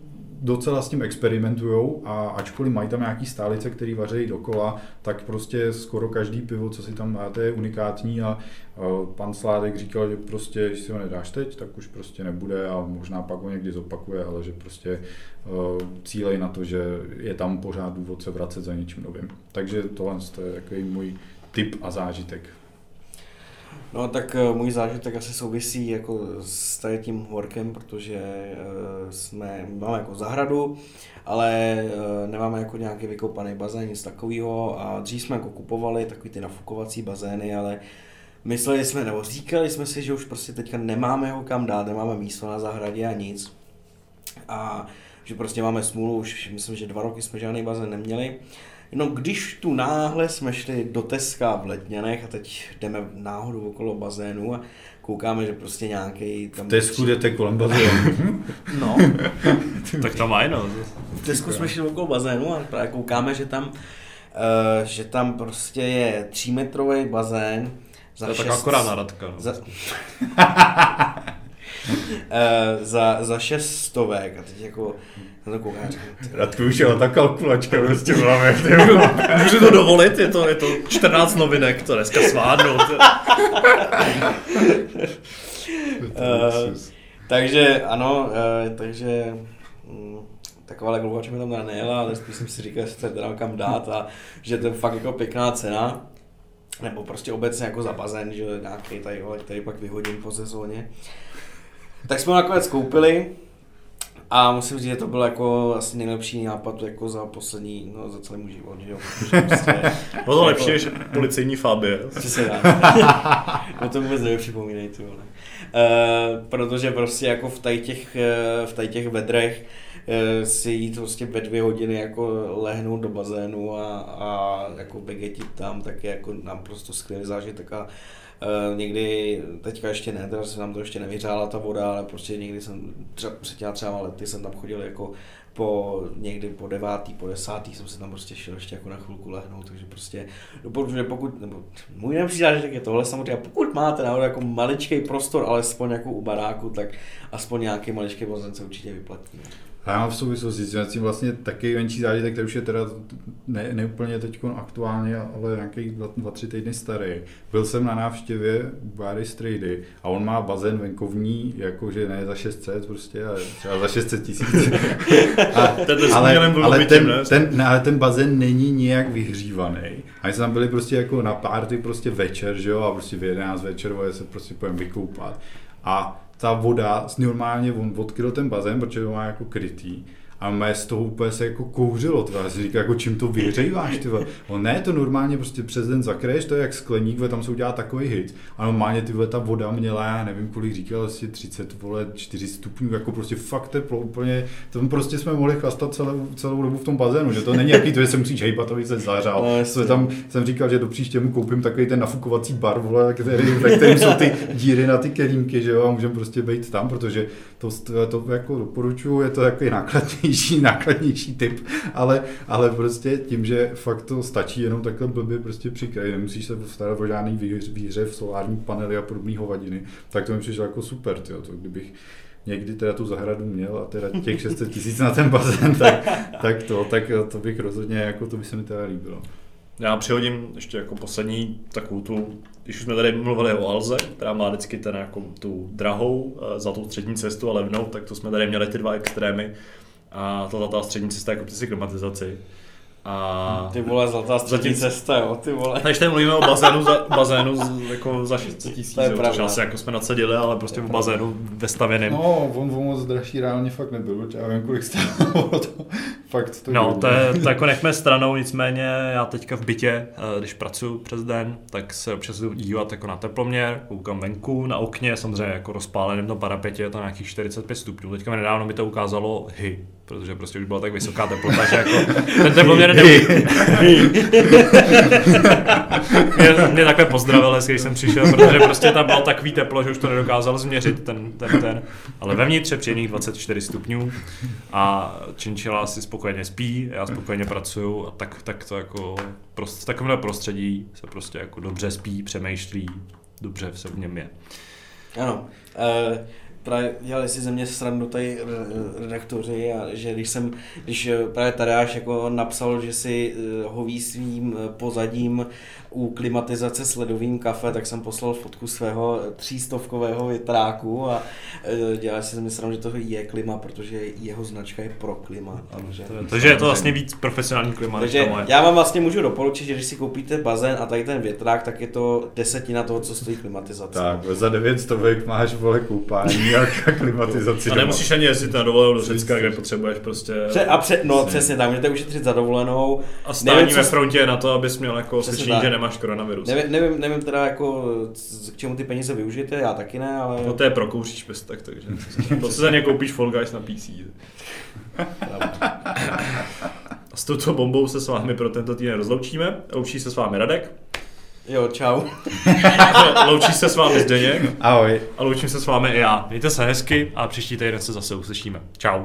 docela s tím experimentujou a ačkoliv mají tam nějaký stálice, který vařejí dokola, tak prostě skoro každý pivo, co si tam máte, je unikátní a pan Sládek říkal, že prostě, když si ho nedáš teď, tak už prostě nebude a možná pak ho někdy zopakuje, ale že prostě cílej na to, že je tam pořád důvod se vracet za něčím novým. Takže tohle je takový můj tip a zážitek. No tak uh, můj zážitek asi souvisí jako s tady tím workem, protože uh, jsme, máme jako zahradu, ale uh, nemáme jako nějaký vykopaný bazén, nic takového a dřív jsme jako kupovali takový ty nafukovací bazény, ale mysleli jsme, nebo říkali jsme si, že už prostě teďka nemáme ho kam dát, nemáme místo na zahradě a nic. A že prostě máme smůlu, už myslím, že dva roky jsme žádný bazén neměli. No když tu náhle jsme šli do Teska v Letňanech a teď jdeme náhodou okolo bazénu a koukáme, že prostě nějaký tam... V Tesku jdete kolem bazénu. No. tak tam mají, no. V Tesku jsme šli okolo bazénu a právě koukáme, že tam, uh, že tam prostě je třímetrový bazén. Za to je šest... tak akorát náradka. No. Za... Uh, za, za šest stovek a teď jako Na to Radku už je ta kalkulačka prostě v hlavě. Můžu to dovolit, je to, je to 14 novinek, to dneska svádnou. Eh, takže ano, uh, takže mm, taková kalkulačka mi tam teda nejela, ale spíš jsem si říkal, že se teda kam dát a že to je fakt jako pěkná cena. Nebo prostě obecně jako za bazén, že nějaký tady, který pak vyhodím po sezóně. Tak jsme ho nakonec koupili a musím říct, že to byl jako asi nejlepší nápad jako za poslední, no za celý můj život, že jo. Prostě, Bylo to lepší než policejní fabie. Přesně tak. no to vůbec nepřipomínej, ty vole. Uh, protože prostě jako v tady těch, uh, v tady těch vedrech uh, si jít prostě ve dvě hodiny jako lehnout do bazénu a, a jako begetit tam, tak je jako naprosto skvělý zážitek a někdy, teďka ještě ne, teda se nám to ještě nevyřála ta voda, ale prostě někdy jsem, třeba před těma třeba lety jsem tam chodil jako po někdy po devátý, po desátý jsem se tam prostě šel ještě jako na chvilku lehnout, takže prostě doporučuji, pokud, nebo můj zážitek je tohle samozřejmě, pokud máte náhodou jako maličký prostor, alespoň jako u baráku, tak aspoň nějaký maličký bazén se určitě vyplatí. A já mám v souvislosti s tím vlastně taky menší zážitek, který už je teda ne, ne úplně teď aktuálně, ale nějaký dva, dva, tři týdny starý. Byl jsem na návštěvě u Bary Strady a on má bazén venkovní, jakože ne za 600 prostě, ale třeba za 600 tisíc. Ale, ale, ten, ne? ten, ne, ale ten bazén není nijak vyhřívaný. A my jsme tam byli prostě jako na párty prostě večer, že jo, a prostě v 11 večer se prostě pojem vykoupat. A ta voda, normálně on odkryl ten bazén, protože ho má jako krytý. A mé z toho úplně se jako kouřilo, tva. Já si říká, jako čím to vyhřejváš, ty. On ne, to normálně prostě přes den zakreješ, to je jak skleník, vole, tam se udělá takový hit. A normálně ty ta voda měla, já nevím kolik říkal, asi 30, vole, 4 stupňů, jako prostě fakt teplo, úplně, to prostě jsme mohli chlastat celou, celou dobu v tom bazénu, že to není jaký to, že se musíš hejbat, aby se zahřál. No, No, tam jsem říkal, že do příštěmu koupím takový ten nafukovací bar, vole, který, ve kterém jsou ty díry na ty kelímky, že jo, a můžeme prostě být tam, protože to, to, to jako doporučuju, je to takový nákladnější, nákladnější typ, ale, ale prostě tím, že fakt to stačí jenom takhle blbě prostě přikrýt, nemusíš se starat o žádný výhř, výhřev, solární panely a podobné hovadiny, tak to mi přišlo jako super, tyjo, to kdybych někdy teda tu zahradu měl a teda těch 600 tisíc na ten bazén, tak, tak to, tak to bych rozhodně, jako to by se mi teda líbilo. Já přihodím ještě jako poslední takovou tu, když už jsme tady mluvili o Alze, která má vždycky ten jako tu drahou eh, za tu střední cestu a levnou, tak to jsme tady měli ty dva extrémy. A ta, ta střední cesta jako si klimatizaci. A Ty vole, zlatá střední Zatím- cesta, jo, ty vole. když tady mluvíme o bazénu za, bazénu z, jako za 600 tisíc, To je jo, což pravda. asi jako jsme nadsadili, ale prostě v bazénu vestavěném. No, on, on moc dražší reálně fakt nebyl, já vím, kolik stálo to. Fakt to No, to, je, to jako nechme stranou, nicméně já teďka v bytě, eh, když pracuji přes den, tak se občas jdu dívat jako na teploměr, koukám venku, na okně, samozřejmě jako rozpáleném tom parapetě, je to nějakých 45 stupňů. Teďka mi nedávno mi to ukázalo hy, protože prostě už byla tak vysoká teplota, že jako ten teploměr ne... mě, mě takhle pozdravil, když jsem přišel, protože prostě tam bylo takový teplo, že už to nedokázal změřit ten, ten, ten. Ale vevnitř je příjemných 24 stupňů a činčila si spokojeně spí, já spokojeně pracuju a tak, tak to jako prost, v takovémhle prostředí se prostě jako dobře spí, přemýšlí, dobře se v něm je. Ano. Uh, právě dělali si ze mě srandu tady re- redaktoři a že když jsem, když eh, právě Tadeáš jako napsal, že si eh, hoví svým eh, pozadím u klimatizace s ledovým kafe, tak jsem poslal fotku svého třístovkového větráku a eh, dělali si mě srandu, že to je klima, protože jeho značka je pro klima. Takže, Takže je to vlastně víc profesionální klima, než takže já vám vlastně můžu doporučit, že když si koupíte bazén a tady ten větrák, tak je to desetina toho, co stojí klimatizace. Tak, za 9 stovek máš vole koupání a klimatizaci. A doma. nemusíš ani jezdit na dovolenou do Řecka, kde potřebuješ prostě Pře- a pře- no přesně tak, můžete ušetřit za dovolenou. a stání nevím, ve frontě na to, abys měl jako tak. že nemáš koronavirus. Nevím, nevím, nevím teda jako, k čemu ty peníze využijete, já taky ne, ale... No to je prokouříš bez tak, takže to si za ně koupíš Fall Guys na PC. A s touto bombou se s vámi pro tento týden rozloučíme. Loučí se s vámi Radek, Jo, čau. loučí se s vámi Zdeněk Ahoj. a loučím se s vámi i já. Mějte se hezky a příští týden se zase uslyšíme. Čau.